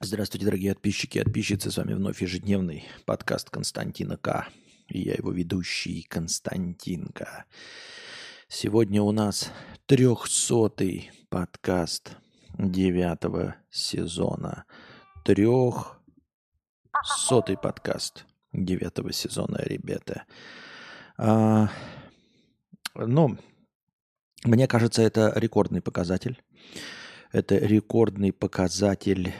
Здравствуйте, дорогие подписчики и подписчицы. С вами вновь ежедневный подкаст Константина К. И я его ведущий Константинка. Сегодня у нас трехсотый подкаст девятого сезона. Трехсотый подкаст девятого сезона, ребята. А, ну, мне кажется, это рекордный показатель. Это рекордный показатель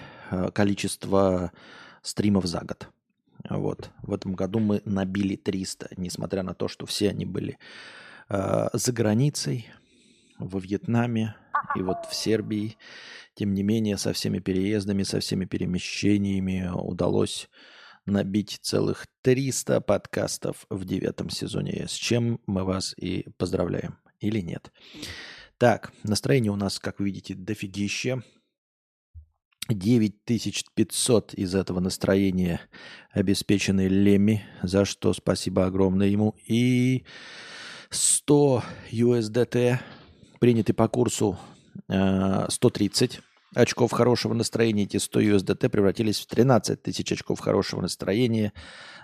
количество стримов за год. Вот. В этом году мы набили 300, несмотря на то, что все они были э, за границей, во Вьетнаме и вот в Сербии. Тем не менее, со всеми переездами, со всеми перемещениями удалось набить целых 300 подкастов в девятом сезоне, с чем мы вас и поздравляем. Или нет? Так, настроение у нас, как видите, дофигище. 9500 из этого настроения обеспечены Леми, за что спасибо огромное ему. И 100 USDT, приняты по курсу 130 э, очков хорошего настроения. Эти 100 USDT превратились в 13 тысяч очков хорошего настроения.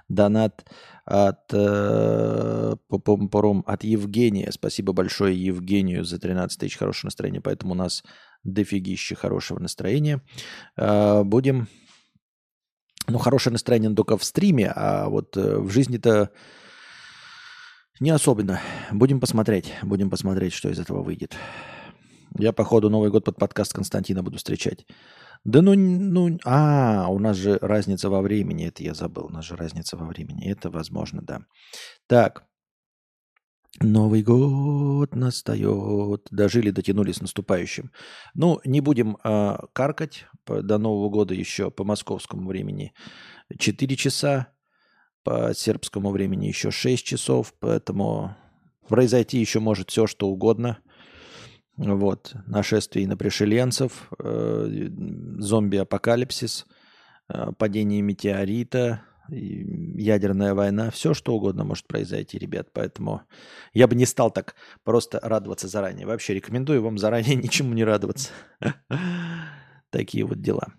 Донат от, э, от Евгения. Спасибо большое Евгению за 13 тысяч хорошего настроения. Поэтому у нас дофигище хорошего настроения. Э, будем... Ну, хорошее настроение только в стриме, а вот э, в жизни-то не особенно. Будем посмотреть. Будем посмотреть, что из этого выйдет. Я, походу, Новый год под подкаст Константина буду встречать. Да ну, ну, а, у нас же разница во времени, это я забыл, у нас же разница во времени, это возможно, да. Так, Новый год настает. Дожили, дотянулись с наступающим. Ну, не будем э, каркать. До Нового года еще по московскому времени 4 часа. По сербскому времени еще 6 часов. Поэтому произойти еще может все, что угодно. Вот. Нашествие на пришеленцев, э, зомби-апокалипсис, э, падение метеорита, ядерная война, все что угодно может произойти, ребят. Поэтому я бы не стал так просто радоваться заранее. Вообще рекомендую вам заранее ничему не радоваться. Такие вот дела.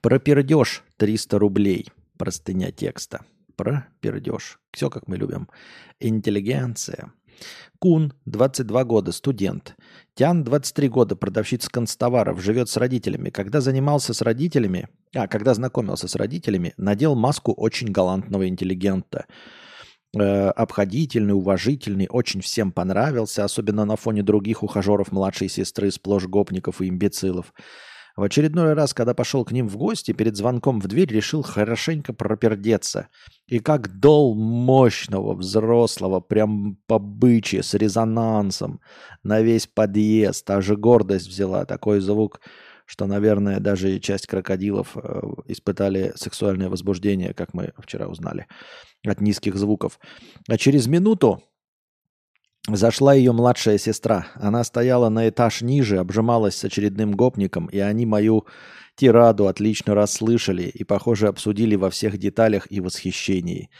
Пропердеж 300 рублей. Простыня текста. Пропердеж. Все как мы любим. Интеллигенция. Кун, 22 года, студент. Тян, 23 года, продавщица констоваров, живет с родителями. Когда занимался с родителями, а, когда знакомился с родителями, надел маску очень галантного интеллигента. Э, обходительный, уважительный, очень всем понравился, особенно на фоне других ухажеров младшей сестры, сплошь гопников и имбецилов. В очередной раз, когда пошел к ним в гости, перед звонком в дверь решил хорошенько пропердеться. И как дол мощного, взрослого, прям по бычье, с резонансом, на весь подъезд. Аж гордость взяла. Такой звук, что, наверное, даже часть крокодилов э, испытали сексуальное возбуждение, как мы вчера узнали, от низких звуков. А через минуту Зашла ее младшая сестра. Она стояла на этаж ниже, обжималась с очередным гопником, и они мою тираду отлично расслышали и, похоже, обсудили во всех деталях и восхищении.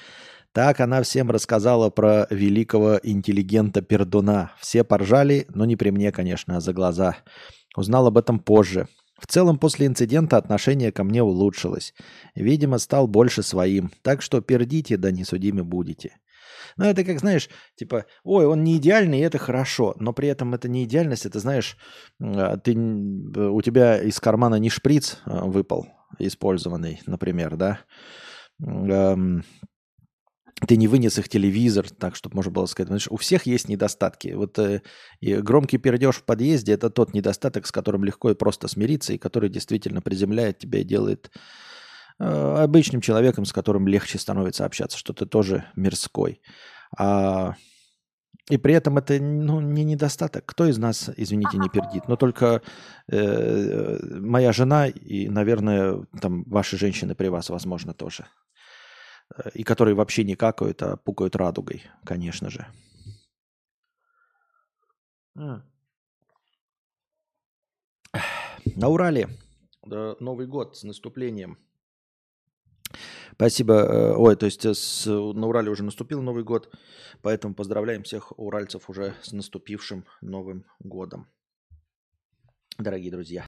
Так она всем рассказала про великого интеллигента Пердуна. Все поржали, но не при мне, конечно, а за глаза. Узнал об этом позже. В целом, после инцидента отношение ко мне улучшилось. Видимо, стал больше своим. Так что пердите, да не судимы будете. Но это как, знаешь, типа, ой, он не идеальный, и это хорошо. Но при этом это не идеальность, это, знаешь, а, ты, у тебя из кармана не шприц а, выпал, использованный, например, да, ты не вынес их телевизор, так, чтобы можно было сказать. Знаешь, у всех есть недостатки. Вот э, и громкий пердеж в подъезде – это тот недостаток, с которым легко и просто смириться, и который действительно приземляет тебя и делает Э, обычным человеком, с которым легче становится общаться, что ты тоже мирской. А, и при этом это ну, не недостаток. Кто из нас, извините, не пердит? Но только э, моя жена и, наверное, там ваши женщины при вас, возможно, тоже. Э, и которые вообще не какают, а пукают радугой, конечно же. На Урале Новый год с наступлением – Спасибо. Э, ой, то есть э, с, на Урале уже наступил Новый год, поэтому поздравляем всех уральцев уже с наступившим Новым годом. Дорогие друзья.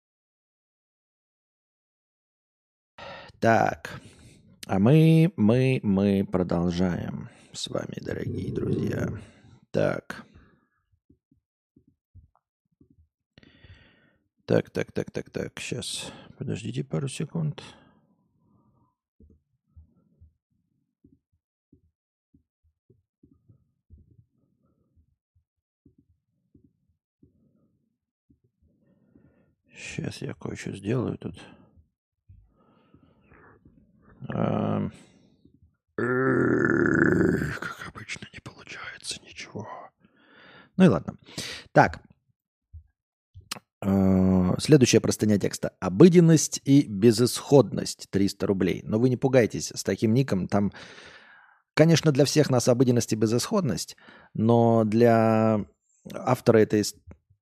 Так, а мы, мы, мы продолжаем с вами, дорогие друзья. Так. Так, так, так, так, так. Сейчас. Подождите пару секунд. Сейчас я кое-что сделаю тут. Как обычно, не получается ничего. Ну и ладно. Так. А, следующая простыня текста. Обыденность и безысходность. 300 рублей. Но вы не пугайтесь, с таким ником там, конечно, для всех нас обыденность и безысходность, но для автора этой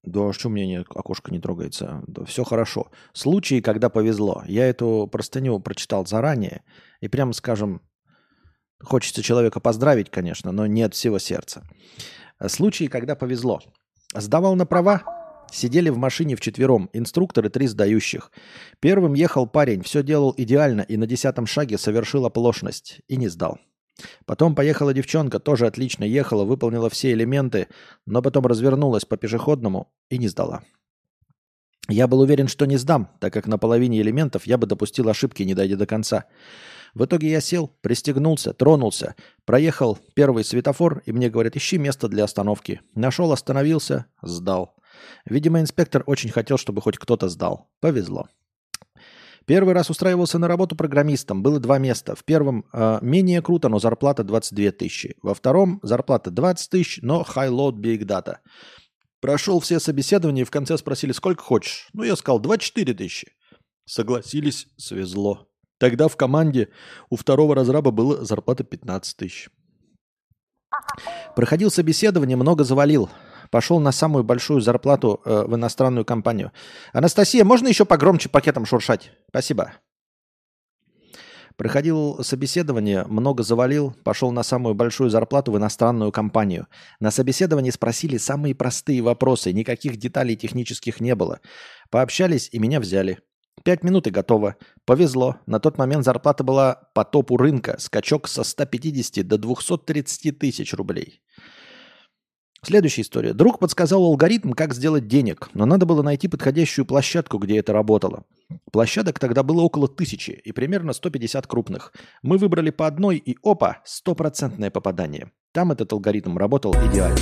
да, что у меня не, окошко не трогается? Да, все хорошо. Случаи, когда повезло. Я эту простыню прочитал заранее. И прямо скажем, хочется человека поздравить, конечно, но не от всего сердца. Случаи, когда повезло. Сдавал на права, Сидели в машине вчетвером, инструктор и три сдающих. Первым ехал парень, все делал идеально и на десятом шаге совершил оплошность и не сдал. Потом поехала девчонка, тоже отлично ехала, выполнила все элементы, но потом развернулась по пешеходному и не сдала. Я был уверен, что не сдам, так как на половине элементов я бы допустил ошибки, не дойдя до конца. В итоге я сел, пристегнулся, тронулся, проехал первый светофор, и мне говорят, ищи место для остановки. Нашел, остановился, сдал. Видимо, инспектор очень хотел, чтобы хоть кто-то сдал. Повезло. Первый раз устраивался на работу программистом. Было два места. В первом э, менее круто, но зарплата 22 тысячи. Во втором зарплата 20 тысяч, но high-load big data. Прошел все собеседования и в конце спросили, сколько хочешь. Ну, я сказал, 24 тысячи. Согласились, свезло. Тогда в команде у второго разраба была зарплата 15 тысяч. Проходил собеседование, много завалил пошел на самую большую зарплату э, в иностранную компанию. Анастасия, можно еще погромче пакетом шуршать? Спасибо. Проходил собеседование, много завалил, пошел на самую большую зарплату в иностранную компанию. На собеседовании спросили самые простые вопросы, никаких деталей технических не было. Пообщались и меня взяли. Пять минут и готово. Повезло. На тот момент зарплата была по топу рынка. Скачок со 150 до 230 тысяч рублей. Следующая история. Друг подсказал алгоритм, как сделать денег, но надо было найти подходящую площадку, где это работало. Площадок тогда было около тысячи и примерно 150 крупных. Мы выбрали по одной и опа, стопроцентное попадание. Там этот алгоритм работал идеально.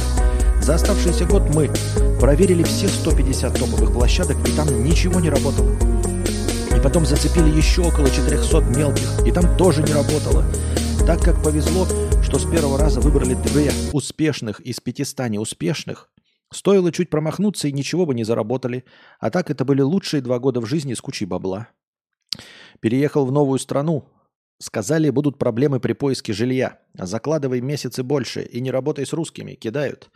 За оставшийся год мы проверили все 150 топовых площадок, и там ничего не работало. И потом зацепили еще около 400 мелких, и там тоже не работало. Так как повезло, что с первого раза выбрали две успешных из 500 неуспешных, стоило чуть промахнуться и ничего бы не заработали, а так это были лучшие два года в жизни с кучей бабла. Переехал в новую страну, сказали, будут проблемы при поиске жилья, закладывай месяцы больше и не работай с русскими, кидают.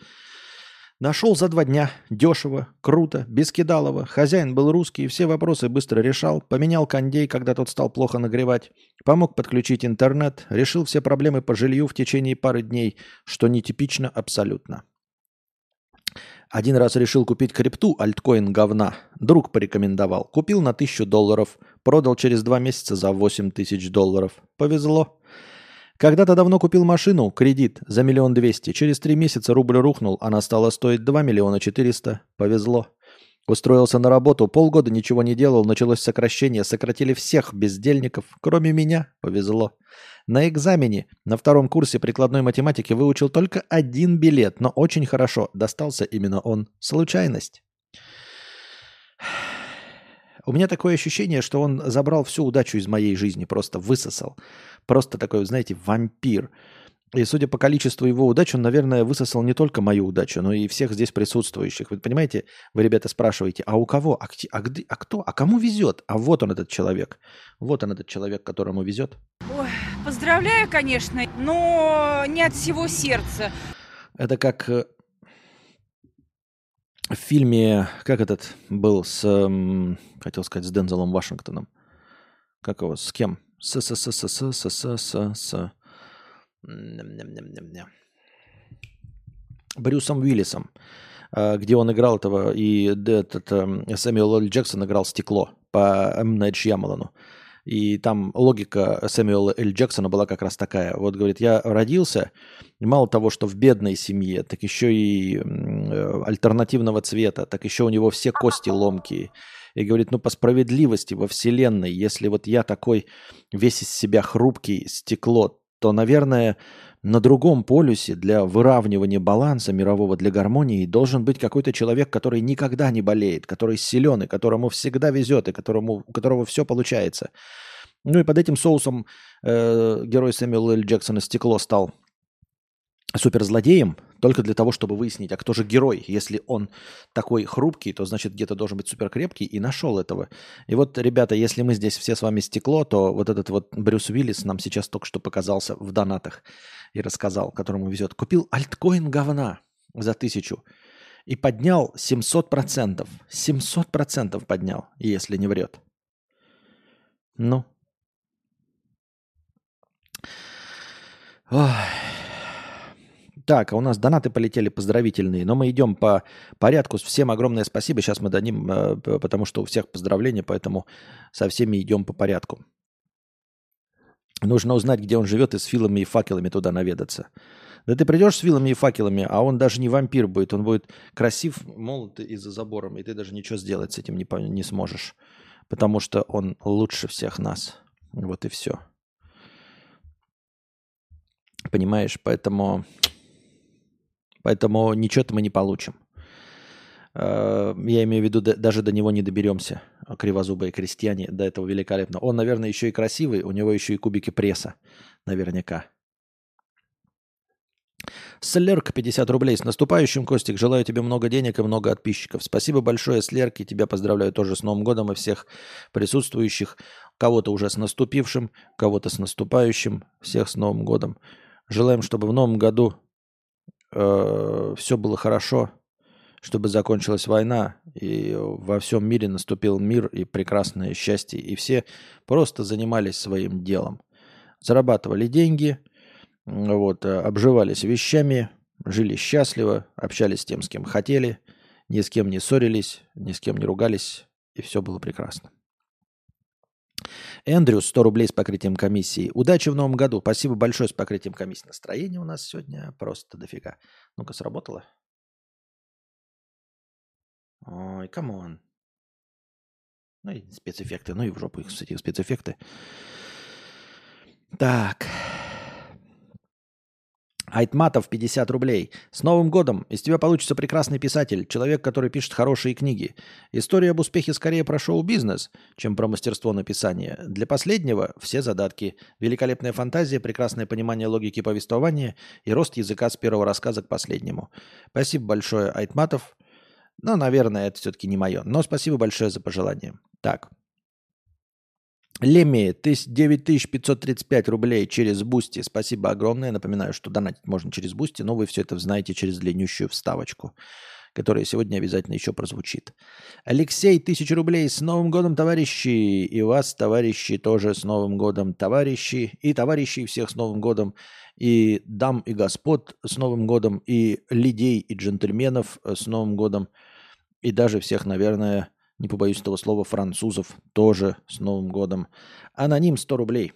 Нашел за два дня. Дешево, круто, без кидалова. Хозяин был русский, все вопросы быстро решал. Поменял кондей, когда тот стал плохо нагревать. Помог подключить интернет. Решил все проблемы по жилью в течение пары дней, что нетипично абсолютно. Один раз решил купить крипту, альткоин говна. Друг порекомендовал. Купил на тысячу долларов. Продал через два месяца за 8 тысяч долларов. Повезло. Когда-то давно купил машину, кредит, за миллион двести. Через три месяца рубль рухнул, она стала стоить 2 миллиона четыреста. Повезло. Устроился на работу, полгода ничего не делал, началось сокращение, сократили всех бездельников, кроме меня. Повезло. На экзамене на втором курсе прикладной математики выучил только один билет, но очень хорошо. Достался именно он. Случайность. У меня такое ощущение, что он забрал всю удачу из моей жизни, просто высосал. Просто такой, знаете, вампир. И судя по количеству его удач, он, наверное, высосал не только мою удачу, но и всех здесь присутствующих. Вы понимаете, вы, ребята, спрашиваете, а у кого, а, а, а кто, а кому везет? А вот он, этот человек. Вот он, этот человек, которому везет. Ой, поздравляю, конечно, но не от всего сердца. Это как э, в фильме, как этот был с, хотел сказать, с Дензелом Вашингтоном. Как его, с кем? С, с, с, с, с, с, с, с, с. Брюсом Уиллисом, где он играл этого, и этот Сэмюэл Л. Джексон играл стекло по М. Найт Шьямалану. И там логика Сэмюэла Л. Джексона была как раз такая. Вот, говорит, я родился, и мало того, что в бедной семье, так еще и э, альтернативного цвета, так еще у него все кости ломкие. И говорит, ну по справедливости во Вселенной, если вот я такой весь из себя хрупкий стекло, то, наверное, на другом полюсе для выравнивания баланса мирового, для гармонии должен быть какой-то человек, который никогда не болеет, который силен и которому всегда везет, и которому, у которого все получается. Ну и под этим соусом э, герой Сэмюэла Л. Джексона «Стекло» стал суперзлодеем только для того, чтобы выяснить, а кто же герой. Если он такой хрупкий, то значит где-то должен быть суперкрепкий, и нашел этого. И вот, ребята, если мы здесь все с вами стекло, то вот этот вот Брюс Уиллис нам сейчас только что показался в донатах и рассказал, которому везет. Купил альткоин говна за тысячу и поднял 700%. 700% поднял, если не врет. Ну. Ой. Так, а у нас донаты полетели поздравительные, но мы идем по порядку. Всем огромное спасибо. Сейчас мы дадим, э, потому что у всех поздравления, поэтому со всеми идем по порядку. Нужно узнать, где он живет, и с филами и факелами туда наведаться. Да ты придешь с вилами и факелами, а он даже не вампир будет. Он будет красив, молод и за забором, и ты даже ничего сделать с этим не, не сможешь. Потому что он лучше всех нас. Вот и все. Понимаешь? Поэтому Поэтому ничего-то мы не получим. Э, я имею в виду, даже до него не доберемся, кривозубые крестьяне, до этого великолепно. Он, наверное, еще и красивый, у него еще и кубики пресса, наверняка. Слерк, 50 рублей. С наступающим, Костик. Желаю тебе много денег и много подписчиков. Спасибо большое, Слерк, и тебя поздравляю тоже с Новым годом и всех присутствующих. Кого-то уже с наступившим, кого-то с наступающим. Всех с Новым годом. Желаем, чтобы в Новом году э, все было хорошо, чтобы закончилась война, и во всем мире наступил мир и прекрасное счастье, и все просто занимались своим делом. Зарабатывали деньги, вот, э, обживались вещами, жили счастливо, общались с тем, с кем хотели, ни с кем не ссорились, ни с кем не ругались, и все было прекрасно. Эндрю, 100 рублей с покрытием комиссии. Удачи в новом году. Спасибо большое с покрытием комиссии. Настроение у нас сегодня просто дофига. Ну-ка, сработало? Ой, come on. Ну и спецэффекты. Ну и в жопу их, кстати, спецэффекты. Так. Айтматов 50 рублей. С Новым годом! Из тебя получится прекрасный писатель, человек, который пишет хорошие книги. История об успехе скорее про шоу-бизнес, чем про мастерство написания. Для последнего все задатки. Великолепная фантазия, прекрасное понимание логики повествования и рост языка с первого рассказа к последнему. Спасибо большое, Айтматов. Ну, наверное, это все-таки не мое. Но спасибо большое за пожелание. Так. Леми, 9535 рублей через Boosty. Спасибо огромное. Напоминаю, что донатить можно через Boosty, но вы все это знаете через длиннющую вставочку, которая сегодня обязательно еще прозвучит. Алексей, 1000 рублей. С Новым годом, товарищи! И вас, товарищи, тоже с Новым годом, товарищи. И товарищей всех с Новым годом. И дам и господ с Новым годом. И людей и джентльменов с Новым годом. И даже всех, наверное, не побоюсь этого слова, французов тоже с Новым годом. Аноним 100 рублей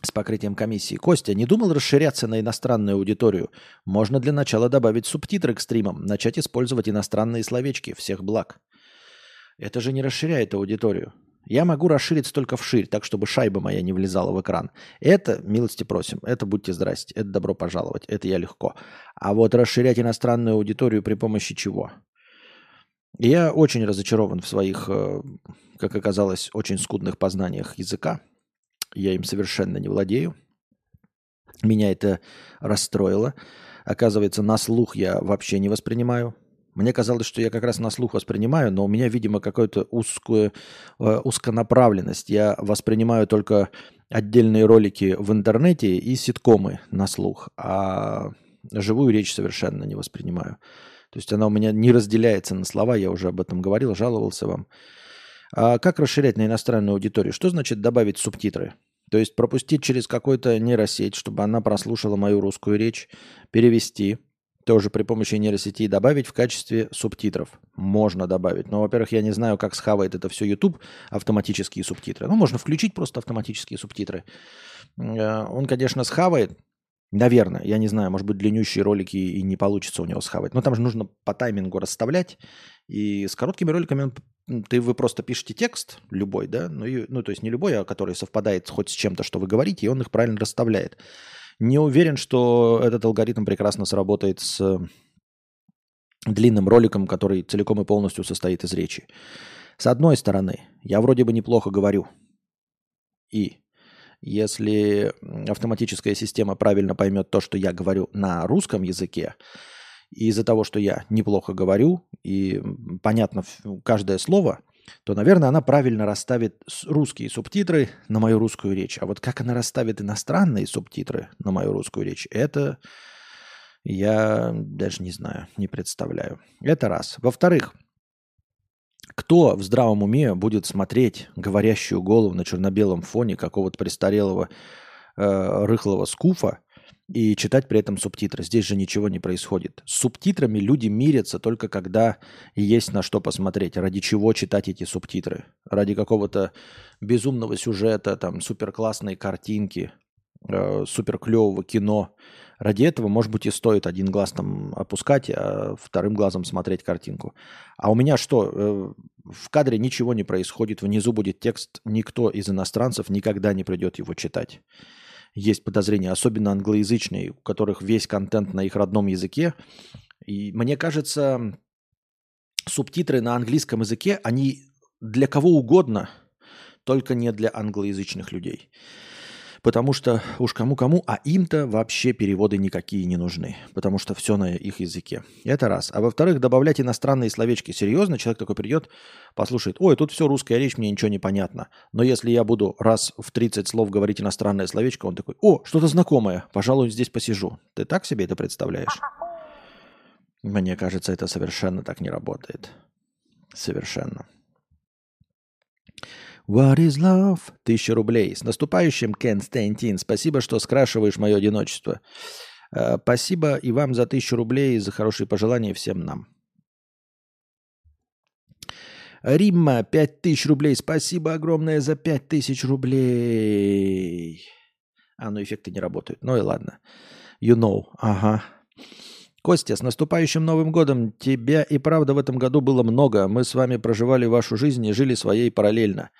с покрытием комиссии. Костя, не думал расширяться на иностранную аудиторию? Можно для начала добавить субтитры к стримам, начать использовать иностранные словечки. Всех благ. Это же не расширяет аудиторию. Я могу расшириться только вширь, так чтобы шайба моя не влезала в экран. Это, милости просим, это будьте здрасте, это добро пожаловать, это я легко. А вот расширять иностранную аудиторию при помощи чего? Я очень разочарован в своих, э, как оказалось, очень скудных познаниях языка. Я им совершенно не владею. Меня это расстроило. Оказывается, на слух я вообще не воспринимаю. Мне казалось, что я как раз на слух воспринимаю, но у меня, видимо, какая-то узкую, э, узконаправленность. Я воспринимаю только отдельные ролики в интернете и ситкомы на слух, а живую речь совершенно не воспринимаю. То есть она у меня не разделяется на слова, я уже об этом говорил, жаловался вам. А как расширять на иностранную аудиторию? Что значит добавить субтитры? То есть пропустить через какой-то нейросеть, чтобы она прослушала мою русскую речь, перевести, тоже при помощи нейросети добавить в качестве субтитров. Можно добавить. Но, во-первых, я не знаю, как схавает это все YouTube, автоматические субтитры. Ну, можно включить просто автоматические субтитры. Э, он, конечно, схавает, Наверное, я не знаю, может быть, длиннющие ролики и не получится у него схавать. Но там же нужно по таймингу расставлять. И с короткими роликами он, ты, вы просто пишете текст любой, да, ну, и, ну, то есть не любой, а который совпадает хоть с чем-то, что вы говорите, и он их правильно расставляет. Не уверен, что этот алгоритм прекрасно сработает с длинным роликом, который целиком и полностью состоит из речи. С одной стороны, я вроде бы неплохо говорю. И если автоматическая система правильно поймет то, что я говорю на русском языке, из-за того, что я неплохо говорю, и понятно каждое слово, то, наверное, она правильно расставит русские субтитры на мою русскую речь. А вот как она расставит иностранные субтитры на мою русскую речь, это я даже не знаю, не представляю. Это раз. Во-вторых, кто в здравом уме будет смотреть говорящую голову на черно-белом фоне какого-то престарелого э, рыхлого скуфа и читать при этом субтитры? Здесь же ничего не происходит. С субтитрами люди мирятся только когда есть на что посмотреть. Ради чего читать эти субтитры? Ради какого-то безумного сюжета, там, суперклассной картинки, э, суперклевого кино – Ради этого, может быть, и стоит один глаз там опускать, а вторым глазом смотреть картинку. А у меня что? Э, в кадре ничего не происходит, внизу будет текст, никто из иностранцев никогда не придет его читать. Есть подозрения, особенно англоязычные, у которых весь контент на их родном языке. И мне кажется, субтитры на английском языке, они для кого угодно, только не для англоязычных людей. Потому что уж кому-кому, а им-то вообще переводы никакие не нужны. Потому что все на их языке. Это раз. А во-вторых, добавлять иностранные словечки. Серьезно, человек такой придет, послушает, ой, тут все русская речь, мне ничего не понятно. Но если я буду раз в 30 слов говорить иностранное словечко, он такой, о, что-то знакомое, пожалуй, здесь посижу. Ты так себе это представляешь? Мне кажется, это совершенно так не работает. Совершенно. What is love? Тысяча рублей. С наступающим, Константин. Спасибо, что скрашиваешь мое одиночество. Uh, спасибо и вам за тысячу рублей, за хорошие пожелания всем нам. Римма, пять тысяч рублей. Спасибо огромное за пять тысяч рублей. А, ну эффекты не работают. Ну и ладно. You know. Ага. Костя, с наступающим Новым годом! Тебя и правда в этом году было много. Мы с вами проживали вашу жизнь и жили своей параллельно.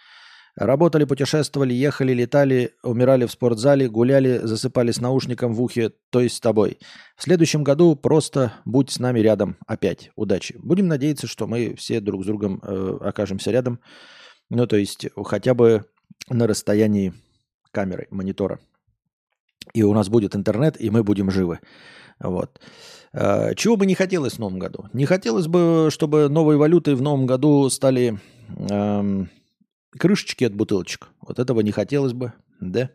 Работали, путешествовали, ехали, летали, умирали в спортзале, гуляли, засыпали с наушником в ухе, то есть с тобой. В следующем году просто будь с нами рядом опять. Удачи. Будем надеяться, что мы все друг с другом э, окажемся рядом. Ну, то есть хотя бы на расстоянии камеры, монитора. И у нас будет интернет, и мы будем живы. Вот. Э, чего бы не хотелось в новом году? Не хотелось бы, чтобы новые валюты в новом году стали... Эм, крышечки от бутылочек. Вот этого не хотелось бы, да?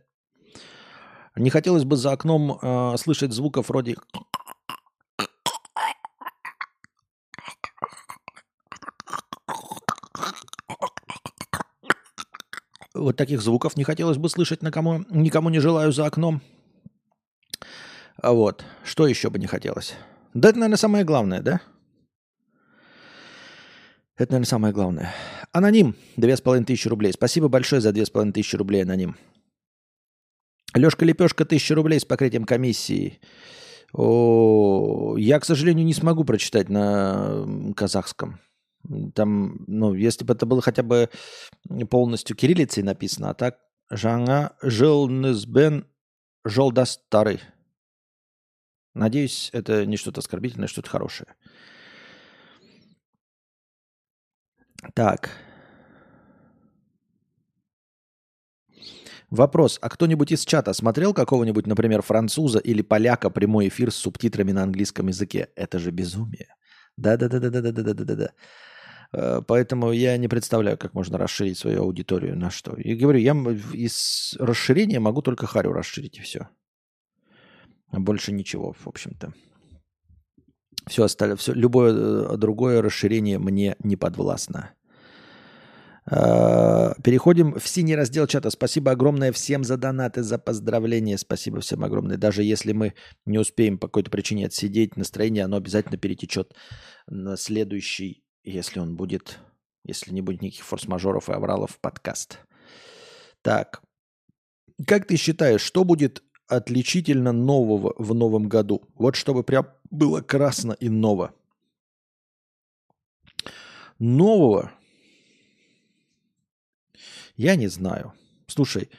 Не хотелось бы за окном э, слышать звуков вроде... Вот таких звуков не хотелось бы слышать, на кому, никому не желаю за окном. А вот, что еще бы не хотелось? Да это, наверное, самое главное, да? Это, наверное, самое главное. Аноним, две с половиной тысячи рублей. Спасибо большое за две с половиной тысячи рублей, аноним. Лешка Лепешка, тысяча рублей с покрытием комиссии. О, я, к сожалению, не смогу прочитать на казахском. Там, ну, если бы это было хотя бы полностью кириллицей написано, а так Жаңа жылнызбен жолдастары. Надеюсь, это не что-то оскорбительное, что-то хорошее. Так. Вопрос. А кто-нибудь из чата смотрел какого-нибудь, например, француза или поляка прямой эфир с субтитрами на английском языке? Это же безумие. Да-да-да-да-да-да-да-да-да. Э, поэтому я не представляю, как можно расширить свою аудиторию на что. И говорю, я из расширения могу только Харю расширить и все. Больше ничего, в общем-то. Все остальное, все, любое э, другое расширение мне не подвластно. Э, переходим в синий раздел чата. Спасибо огромное всем за донаты, за поздравления. Спасибо всем огромное. Даже если мы не успеем по какой-то причине отсидеть, настроение, оно обязательно перетечет на следующий, если он будет, если не будет никаких форс-мажоров и авралов, подкаст. Так, как ты считаешь, что будет отличительно нового в новом году? Вот чтобы прям было красно и ново. Нового я не знаю. Слушай,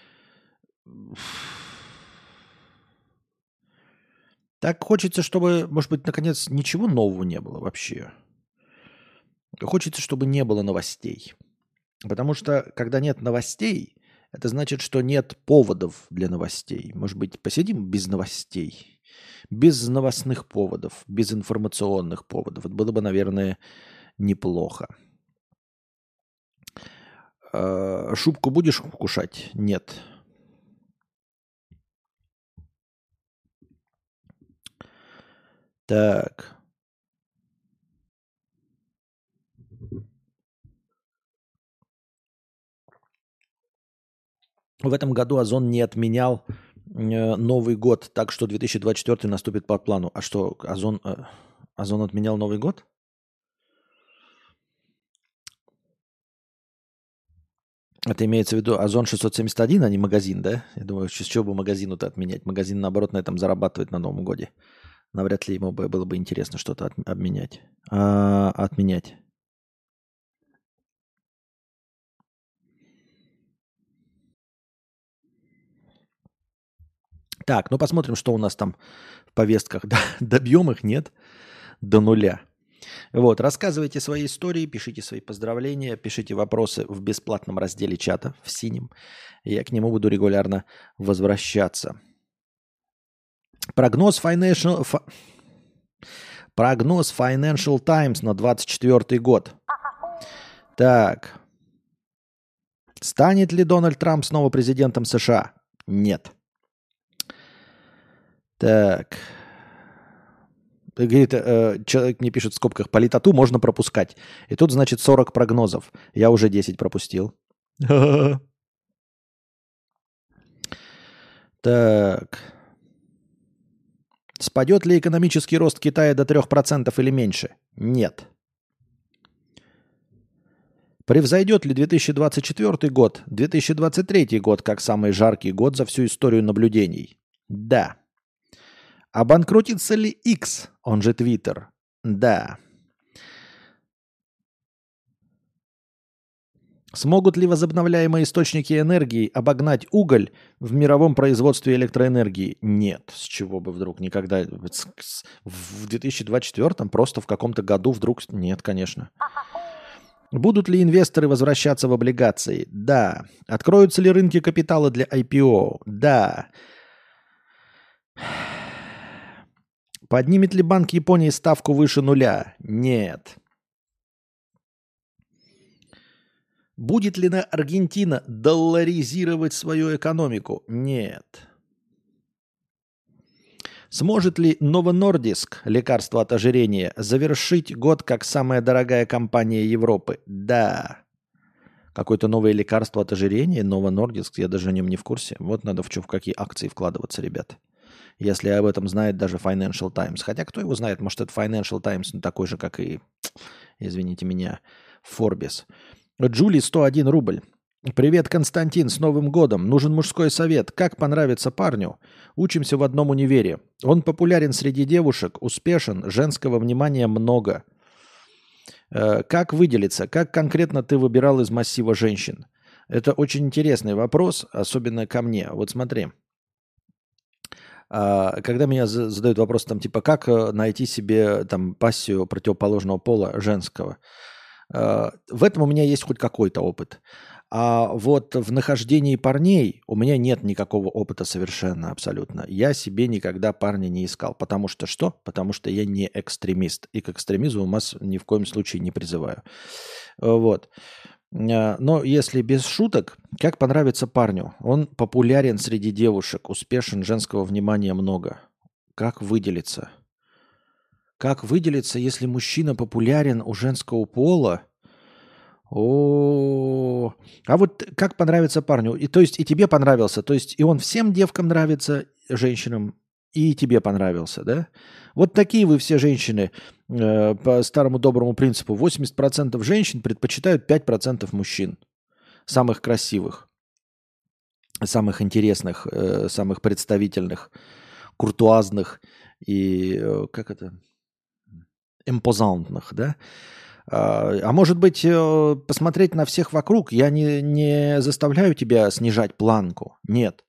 так хочется, чтобы, может быть, наконец, ничего нового не было вообще. Хочется, чтобы не было новостей. Потому что, когда нет новостей, это значит, что нет поводов для новостей. Может быть, посидим без новостей, без новостных поводов, без информационных поводов. Это было бы, наверное, неплохо. Э, шубку будешь кушать? Нет. Так. В этом году Озон не отменял э, Новый год, так что 2024 наступит по плану. А что, Озон, э, Озон отменял Новый год? Это имеется в виду Озон 671, а не магазин, да? Я думаю, с чего бы магазину-то отменять? Магазин, наоборот, на этом зарабатывает на Новом годе. Навряд ли ему было бы интересно что-то от, обменять. А, отменять. Так, ну посмотрим, что у нас там в повестках. Добьем их, нет? До нуля. Вот, рассказывайте свои истории, пишите свои поздравления, пишите вопросы в бесплатном разделе чата, в синем. Я к нему буду регулярно возвращаться. Прогноз Financial, фа... Прогноз Financial Times на 24 год. Так. Станет ли Дональд Трамп снова президентом США? Нет. Так. Говорит, э, человек мне пишет в скобках, политоту можно пропускать. И тут, значит, 40 прогнозов. Я уже 10 пропустил. Так. Спадет ли экономический рост Китая до 3% или меньше? Нет. Превзойдет ли 2024 год 2023 год как самый жаркий год за всю историю наблюдений? Да. Обанкротится ли X, он же Twitter? Да. Смогут ли возобновляемые источники энергии обогнать уголь в мировом производстве электроэнергии? Нет. С чего бы вдруг? Никогда. В 2024 просто в каком-то году вдруг... Нет, конечно. Будут ли инвесторы возвращаться в облигации? Да. Откроются ли рынки капитала для IPO? Да. Поднимет ли Банк Японии ставку выше нуля? Нет. Будет ли на Аргентина долларизировать свою экономику? Нет. Сможет ли Nordisk, лекарство от ожирения, завершить год как самая дорогая компания Европы? Да. Какое-то новое лекарство от ожирения, Nordisk, я даже о нем не в курсе. Вот надо в, что, в какие акции вкладываться, ребята если об этом знает даже Financial Times. Хотя кто его знает, может это Financial Times ну, такой же, как и, извините меня, Forbes. Джули 101 рубль. Привет, Константин, с Новым годом. Нужен мужской совет. Как понравится парню? Учимся в одном универе. Он популярен среди девушек, успешен, женского внимания много. Э, как выделиться? Как конкретно ты выбирал из массива женщин? Это очень интересный вопрос, особенно ко мне. Вот смотри. А, когда меня задают вопрос, там, типа, как э, найти себе там пассию противоположного пола женского, а, в этом у меня есть хоть какой-то опыт. А вот в нахождении парней у меня нет никакого опыта совершенно абсолютно. Я себе никогда парня не искал. Потому что что? Потому что я не экстремист. И к экстремизму вас ни в коем случае не призываю. Вот. А, но если без шуток, как понравится парню? Он популярен среди девушек, успешен, женского внимания много. Как выделиться? Как выделиться, если мужчина популярен у женского пола? О, а вот как понравится парню? И то есть и тебе понравился, то есть и он всем девкам нравится, женщинам, и тебе понравился, да? Вот такие вы все женщины э, по старому доброму принципу. 80% женщин предпочитают 5% мужчин, самых красивых, самых интересных, э, самых представительных, куртуазных и э, как это, импозантных, да? А, а может быть, посмотреть на всех вокруг. Я не, не заставляю тебя снижать планку. Нет.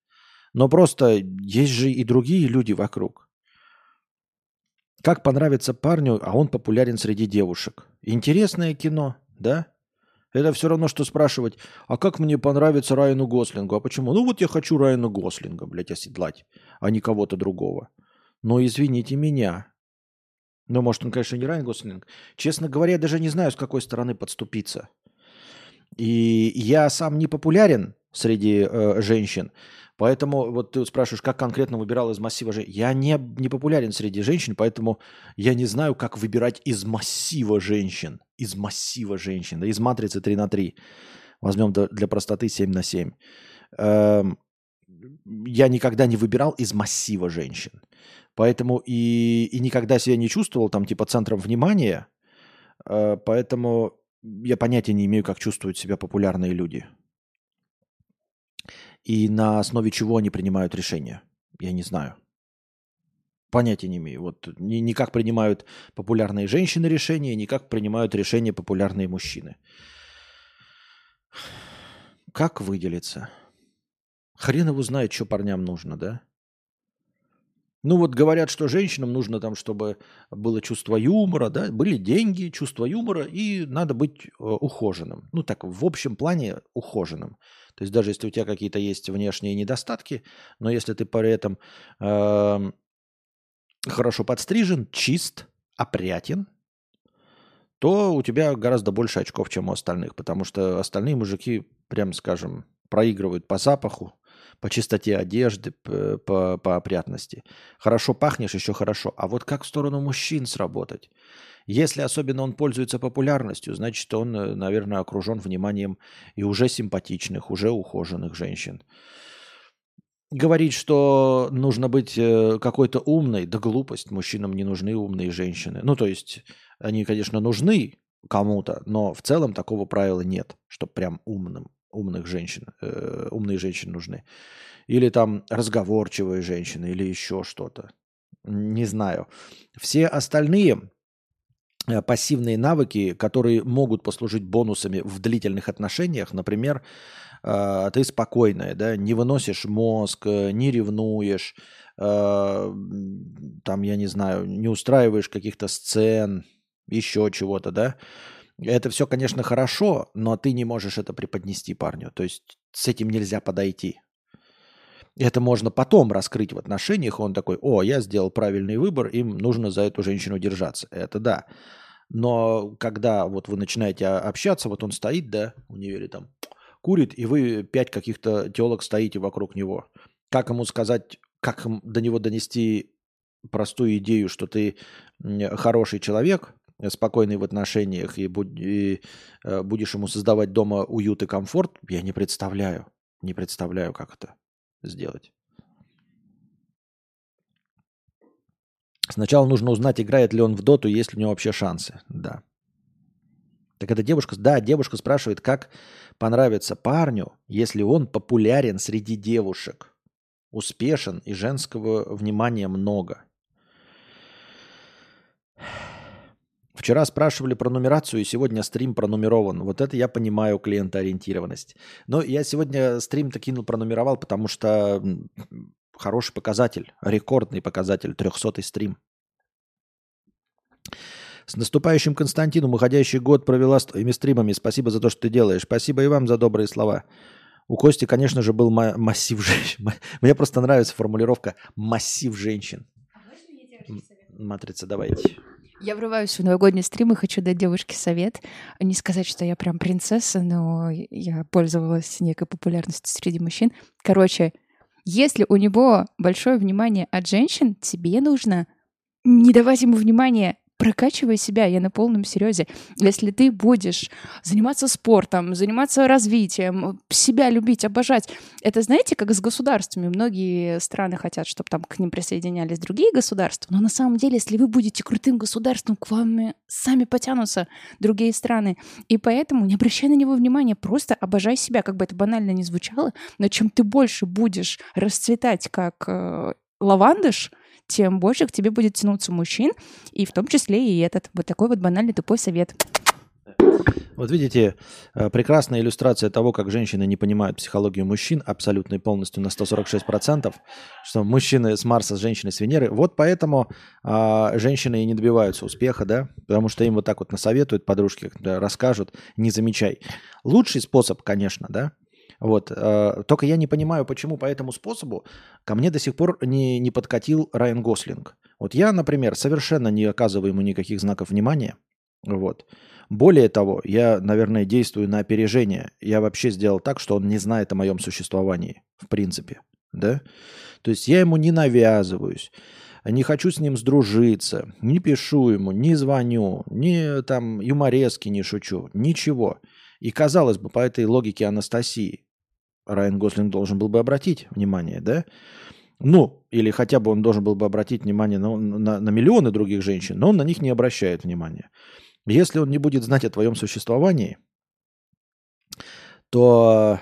Но просто есть же и другие люди вокруг. Как понравится парню, а он популярен среди девушек. Интересное кино, да? Это все равно, что спрашивать, а как мне понравится Райану Гослингу? А почему? Ну вот я хочу Райану Гослинга, блядь, оседлать, а не кого-то другого. Но извините меня, ну, может, он, конечно, не Райан Гослинг. Честно говоря, я даже не знаю, с какой стороны подступиться. И я сам не популярен среди э, женщин. Поэтому вот ты спрашиваешь, как конкретно выбирал из массива женщин. Я не, не популярен среди женщин, поэтому я не знаю, как выбирать из массива женщин. Из массива женщин. Да, из матрицы 3 на 3. Возьмем для простоты 7 на 7. Эм, я никогда не выбирал из массива женщин. Поэтому и, и никогда себя не чувствовал там типа центром внимания. Э, поэтому я понятия не имею, как чувствуют себя популярные люди. И на основе чего они принимают решения. Я не знаю. Понятия не имею. Вот ни, ни как принимают популярные женщины решения, ни как принимают решения популярные мужчины. Как выделиться? Хрен его знает, что парням нужно, да? Ну вот говорят, что женщинам нужно там, чтобы было чувство юмора, да, были деньги, чувство юмора, и надо быть э, ухоженным. Ну так, в общем плане ухоженным. То есть даже если у тебя какие-то есть внешние недостатки, но если ты при этом э, хорошо подстрижен, чист, опрятен, то у тебя гораздо больше очков, чем у остальных, потому что остальные мужики, прям скажем, проигрывают по запаху, по чистоте одежды, по, по опрятности. Хорошо пахнешь, еще хорошо. А вот как в сторону мужчин сработать? Если особенно он пользуется популярностью, значит, он, э, наверное, окружен вниманием и уже симпатичных, уже ухоженных женщин. Говорить, что нужно быть э, какой-то умной, да глупость. Мужчинам не нужны умные женщины. Ну, то есть, они, конечно, нужны кому-то, но в целом такого правила нет, что прям умным умных женщин, э, умные женщины нужны. Или там разговорчивые женщины, или еще что-то. Не знаю. Все остальные э, пассивные навыки, которые могут послужить бонусами в длительных отношениях, например, э, ты спокойная, да, не выносишь мозг, э, не ревнуешь, э, там, я не знаю, не устраиваешь каких-то сцен, еще чего-то, да, это все, конечно, хорошо, но ты не можешь это преподнести парню. То есть с этим нельзя подойти. Это можно потом раскрыть в отношениях. Он такой, о, я сделал правильный выбор, им нужно за эту женщину держаться. Это да. Но когда вот вы начинаете общаться, вот он стоит, да, в универе там, курит, и вы пять каких-то телок стоите вокруг него. Как ему сказать, как до него донести простую идею, что ты хороший человек, спокойный в отношениях и, будь, и э, будешь ему создавать дома уют и комфорт, я не представляю. Не представляю, как это сделать. Сначала нужно узнать, играет ли он в доту, есть ли у него вообще шансы. Да. Так эта девушка, да, девушка спрашивает, как понравится парню, если он популярен среди девушек, успешен и женского внимания много. Вчера спрашивали про нумерацию, и сегодня стрим пронумерован. Вот это я понимаю клиентоориентированность. Но я сегодня стрим-то кинул, пронумеровал, потому что хороший показатель, рекордный показатель, 300 стрим. С наступающим Константином уходящий год провела с твоими стримами. Спасибо за то, что ты делаешь. Спасибо и вам за добрые слова. У Кости, конечно же, был массив женщин. Мне просто нравится формулировка «массив женщин». А Матрица, давайте. Я врываюсь в новогодний стрим и хочу дать девушке совет. Не сказать, что я прям принцесса, но я пользовалась некой популярностью среди мужчин. Короче, если у него большое внимание от женщин, тебе нужно не давать ему внимания прокачивай себя, я на полном серьезе. Если ты будешь заниматься спортом, заниматься развитием, себя любить, обожать, это знаете, как с государствами. Многие страны хотят, чтобы там к ним присоединялись другие государства, но на самом деле, если вы будете крутым государством, к вам сами потянутся другие страны. И поэтому не обращай на него внимания, просто обожай себя, как бы это банально не звучало, но чем ты больше будешь расцветать как э, лавандыш, тем больше к тебе будет тянуться мужчин, и в том числе и этот. Вот такой вот банальный тупой совет. Вот видите, э, прекрасная иллюстрация того, как женщины не понимают психологию мужчин абсолютно и полностью на 146%, что мужчины с Марса, с женщиной с Венеры. Вот поэтому а, женщины и не добиваются успеха, да, потому что им вот так вот насоветуют, подружки расскажут, не замечай. Лучший способ, конечно, да, вот. Э, только я не понимаю, почему по этому способу ко мне до сих пор не, не подкатил Райан Гослинг. Вот я, например, совершенно не оказываю ему никаких знаков внимания. Вот. Более того, я, наверное, действую на опережение. Я вообще сделал так, что он не знает о моем существовании, в принципе. Да? То есть я ему не навязываюсь, не хочу с ним сдружиться, не пишу ему, не звоню, не там юморески не шучу, ничего. И казалось бы, по этой логике Анастасии, Райан Гослинг должен был бы обратить внимание, да? Ну, или хотя бы он должен был бы обратить внимание на, на, на миллионы других женщин, но он на них не обращает внимания. Если он не будет знать о твоем существовании, то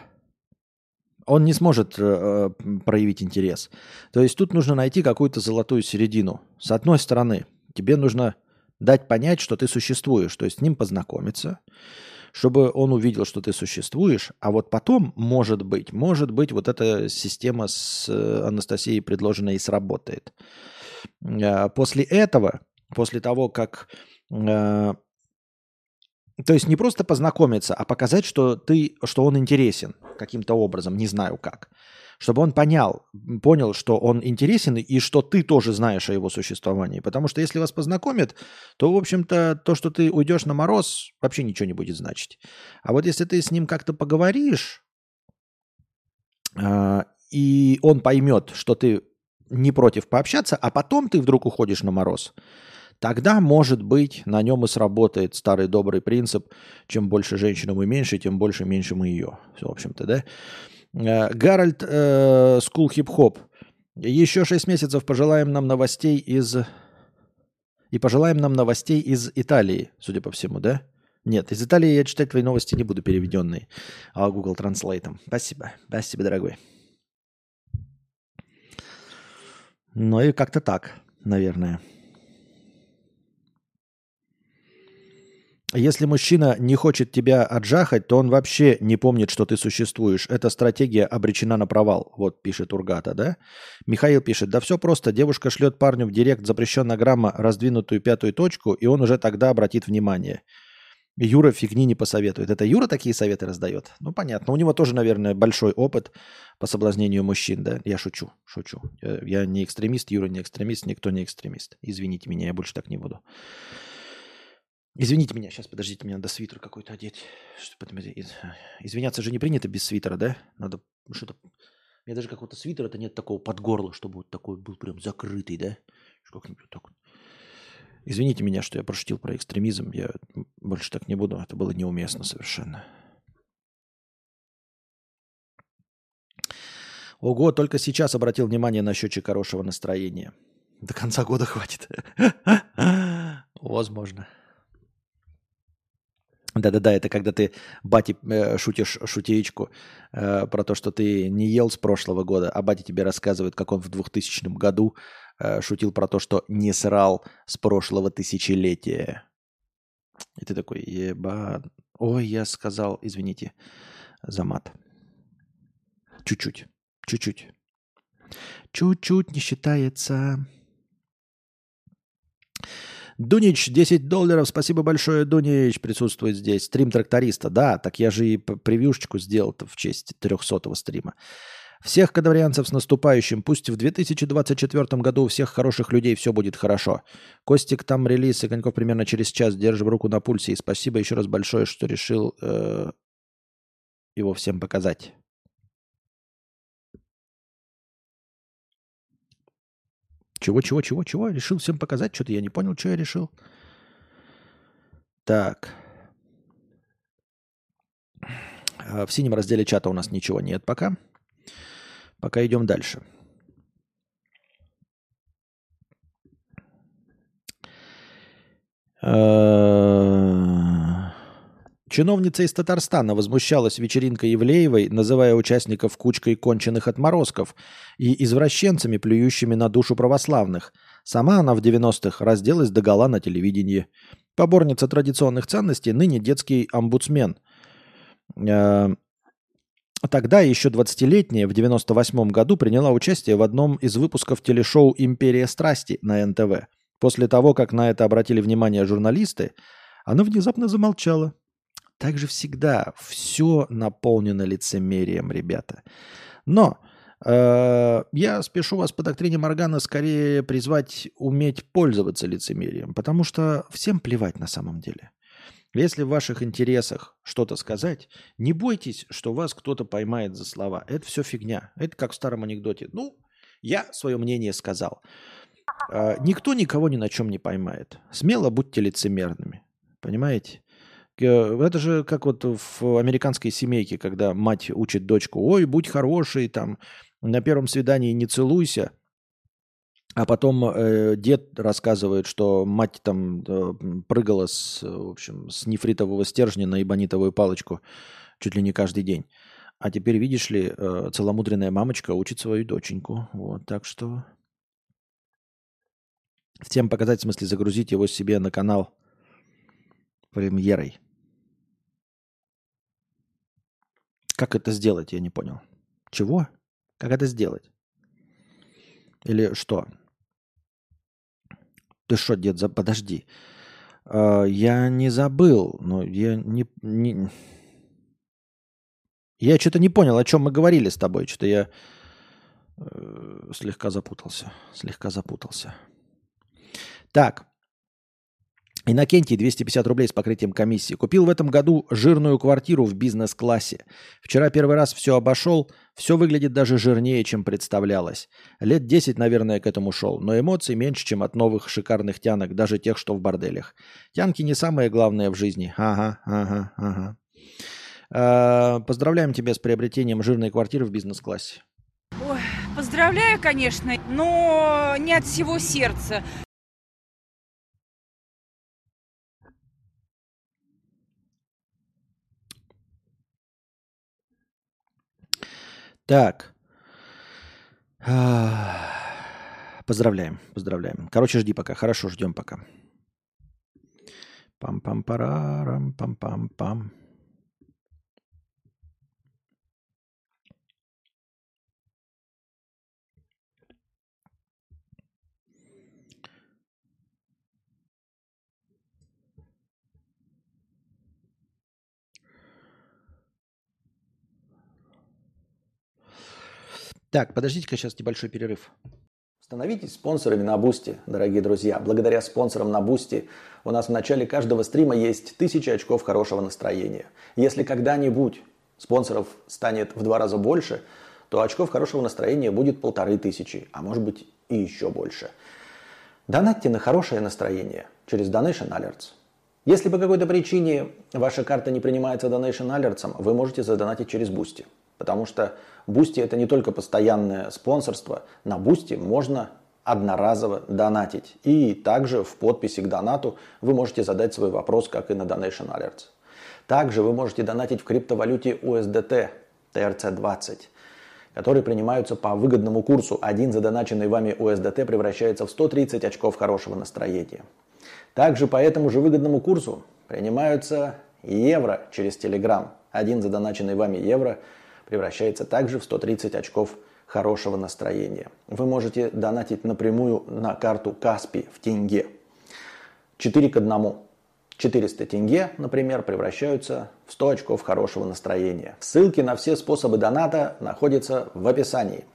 он не сможет э, проявить интерес. То есть тут нужно найти какую-то золотую середину. С одной стороны, тебе нужно дать понять, что ты существуешь, то есть с ним познакомиться, чтобы он увидел, что ты существуешь, а вот потом, может быть, может быть, вот эта система с э, Анастасией предложенная и сработает. Э, после этого, после того, как... Э, то есть не просто познакомиться, а показать, что, ты, что он интересен каким-то образом, не знаю как чтобы он понял, понял, что он интересен и что ты тоже знаешь о его существовании. Потому что если вас познакомят, то, в общем-то, то, что ты уйдешь на мороз, вообще ничего не будет значить. А вот если ты с ним как-то поговоришь, э, и он поймет, что ты не против пообщаться, а потом ты вдруг уходишь на мороз, тогда, может быть, на нем и сработает старый добрый принцип, чем больше женщину мы меньше, тем больше меньше мы ее. В общем-то, да? Э, Гарольд School Hip Hop. Еще шесть месяцев пожелаем нам новостей из... И пожелаем нам новостей из Италии, судя по всему, да? Нет, из Италии я читать твои новости не буду переведенные, а Google Translate. Спасибо. Спасибо, дорогой. Ну и как-то так, наверное. Если мужчина не хочет тебя отжахать, то он вообще не помнит, что ты существуешь. Эта стратегия обречена на провал. Вот пишет Ургата, да? Михаил пишет, да все просто. Девушка шлет парню в директ запрещенная грамма раздвинутую пятую точку, и он уже тогда обратит внимание. Юра фигни не посоветует. Это Юра такие советы раздает? Ну, понятно. У него тоже, наверное, большой опыт по соблазнению мужчин, да? Я шучу, шучу. Я, я не экстремист, Юра не экстремист, никто не экстремист. Извините меня, я больше так не буду. Извините меня, сейчас подождите, мне надо свитер какой-то одеть. Извиняться же не принято без свитера, да? Надо что-то... У меня даже какого-то свитера-то нет такого под горло, чтобы вот такой был прям закрытый, да? Как-нибудь так. Извините меня, что я прошутил про экстремизм. Я больше так не буду. Это было неуместно совершенно. Ого, только сейчас обратил внимание на счетчик хорошего настроения. До конца года хватит. Возможно. Да-да-да, это когда ты бати э, шутишь шутеечку э, про то, что ты не ел с прошлого года, а батя тебе рассказывает, как он в 2000 году э, шутил про то, что не срал с прошлого тысячелетия. И ты такой, еба... Ой, я сказал, извините за мат. Чуть-чуть, чуть-чуть. Чуть-чуть не считается. Дунич, 10 долларов. Спасибо большое, Дунич, присутствует здесь. Стрим тракториста. Да, так я же и превьюшечку сделал в честь 300-го стрима. Всех кадаврианцев с наступающим. Пусть в 2024 году у всех хороших людей все будет хорошо. Костик, там релиз, и Коньков примерно через час. Держим руку на пульсе. И спасибо еще раз большое, что решил э, его всем показать. Чего, чего, чего, чего? Решил всем показать? Что-то я не понял, что я решил. Так. А, В синем разделе чата у нас ничего нет пока. Пока идем дальше. А, Чиновница из Татарстана возмущалась вечеринкой Евлеевой, называя участников кучкой конченых отморозков и извращенцами, плюющими на душу православных. Сама она в 90-х разделась догола на телевидении. Поборница традиционных ценностей, ныне детский омбудсмен. Э, Тогда, еще 20-летняя, в 98 году приняла участие в одном из выпусков телешоу «Империя страсти» на НТВ. После того, как на это обратили внимание журналисты, она внезапно замолчала. Так же всегда все наполнено лицемерием, ребята. Но э, я спешу вас по доктрине Моргана скорее призвать уметь пользоваться лицемерием, потому что всем плевать на самом деле. Если в ваших интересах что-то сказать, не бойтесь, что вас кто-то поймает за слова. Это все фигня. Это как в старом анекдоте. Ну, я свое мнение сказал. Э, Никто никого ни на чем не поймает. Смело будьте лицемерными. Понимаете? Э, Это же как вот в американской семейке, когда мать учит дочку, ой, будь хороший, там, на первом свидании не целуйся, а потом э, дед рассказывает, что мать там э, прыгала с, э, в общем, с нефритового стержня на ибонитовую палочку чуть ли не каждый день. А теперь, видишь ли, э, целомудренная мамочка учит свою доченьку. Вот, так что всем показать, в смысле загрузить его себе на канал премьерой. Как это сделать, я не понял. Чего? Как это сделать? Или что? Ты что, дед, за... подожди. А, я не забыл, но я не... не... Я что-то не понял, о чем мы говорили с тобой. Что-то я э, слегка запутался. Слегка запутался. Так. Иннокентий, 250 рублей с покрытием комиссии. Купил в этом году жирную квартиру в бизнес-классе. Вчера первый раз все обошел. Все выглядит даже жирнее, чем представлялось. Лет 10, наверное, к этому шел. Но эмоций меньше, чем от новых шикарных тянок, даже тех, что в борделях. Тянки не самое главное в жизни. Ага, ага, ага. Э, Поздравляем тебя с приобретением жирной квартиры в бизнес-классе. Ой, поздравляю, конечно, но не от всего сердца. Так. Поздравляем, поздравляем. Короче, жди пока. Хорошо, ждем пока. Пам-пам-парарам, пам-пам-пам. Так, подождите-ка сейчас небольшой перерыв. Становитесь спонсорами на Boosty, дорогие друзья. Благодаря спонсорам на Boosty у нас в начале каждого стрима есть тысячи очков хорошего настроения. Если когда-нибудь спонсоров станет в два раза больше, то очков хорошего настроения будет полторы тысячи, а может быть и еще больше. Донатьте на хорошее настроение через Donation Alerts. Если по какой-то причине ваша карта не принимается Donation Alerts, вы можете задонатить через Boosty. Потому что Boosty это не только постоянное спонсорство. На Boosty можно одноразово донатить. И также в подписи к донату вы можете задать свой вопрос, как и на Donation Alerts. Также вы можете донатить в криптовалюте USDT TRC20, которые принимаются по выгодному курсу. Один задоначенный вами USDT превращается в 130 очков хорошего настроения. Также по этому же выгодному курсу принимаются евро через Telegram. Один задоначенный вами евро превращается также в 130 очков хорошего настроения. Вы можете донатить напрямую на карту Каспи в тенге. 4 к 1. 400 тенге, например, превращаются в 100 очков хорошего настроения. Ссылки на все способы доната находятся в описании.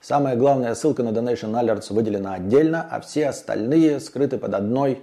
Самая главная ссылка на Donation Alerts выделена отдельно, а все остальные скрыты под одной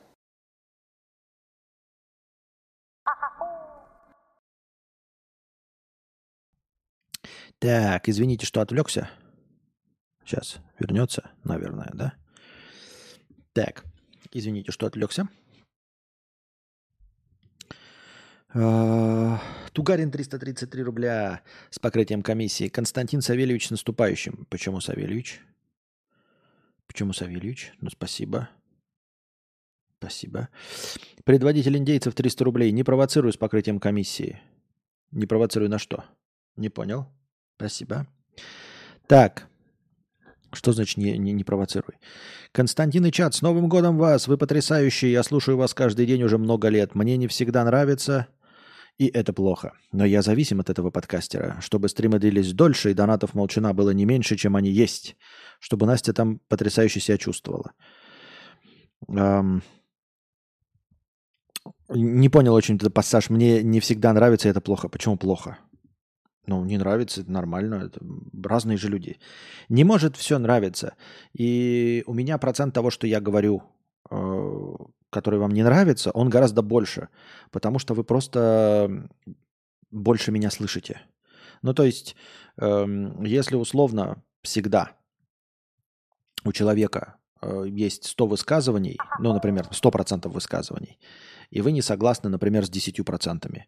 Так, извините, что отвлекся. Сейчас вернется, наверное, да? Так, извините, что отвлекся. А, Тугарин 333 рубля с покрытием комиссии. Константин Савельевич наступающим. Почему Савельевич? Почему Савельевич? Ну, спасибо. Спасибо. Предводитель индейцев 300 рублей. Не провоцирую с покрытием комиссии. Не провоцирую на что? Не понял. Спасибо. Так. Что значит не, не, не провоцируй? Константин и чат, с Новым годом вас! Вы потрясающие, я слушаю вас каждый день уже много лет. Мне не всегда нравится, и это плохо. Но я зависим от этого подкастера. Чтобы стримы длились дольше, и донатов молчана было не меньше, чем они есть. Чтобы Настя там потрясающе себя чувствовала. Эм... Не понял очень этот пассаж. Мне не всегда нравится, и это плохо. Почему плохо? Ну, не нравится, это нормально. Это разные же люди. Не может все нравиться. И у меня процент того, что я говорю, э, который вам не нравится, он гораздо больше. Потому что вы просто больше меня слышите. Ну, то есть, э, если условно всегда у человека э, есть 100 высказываний, ну, например, 100% высказываний, и вы не согласны, например, с 10%,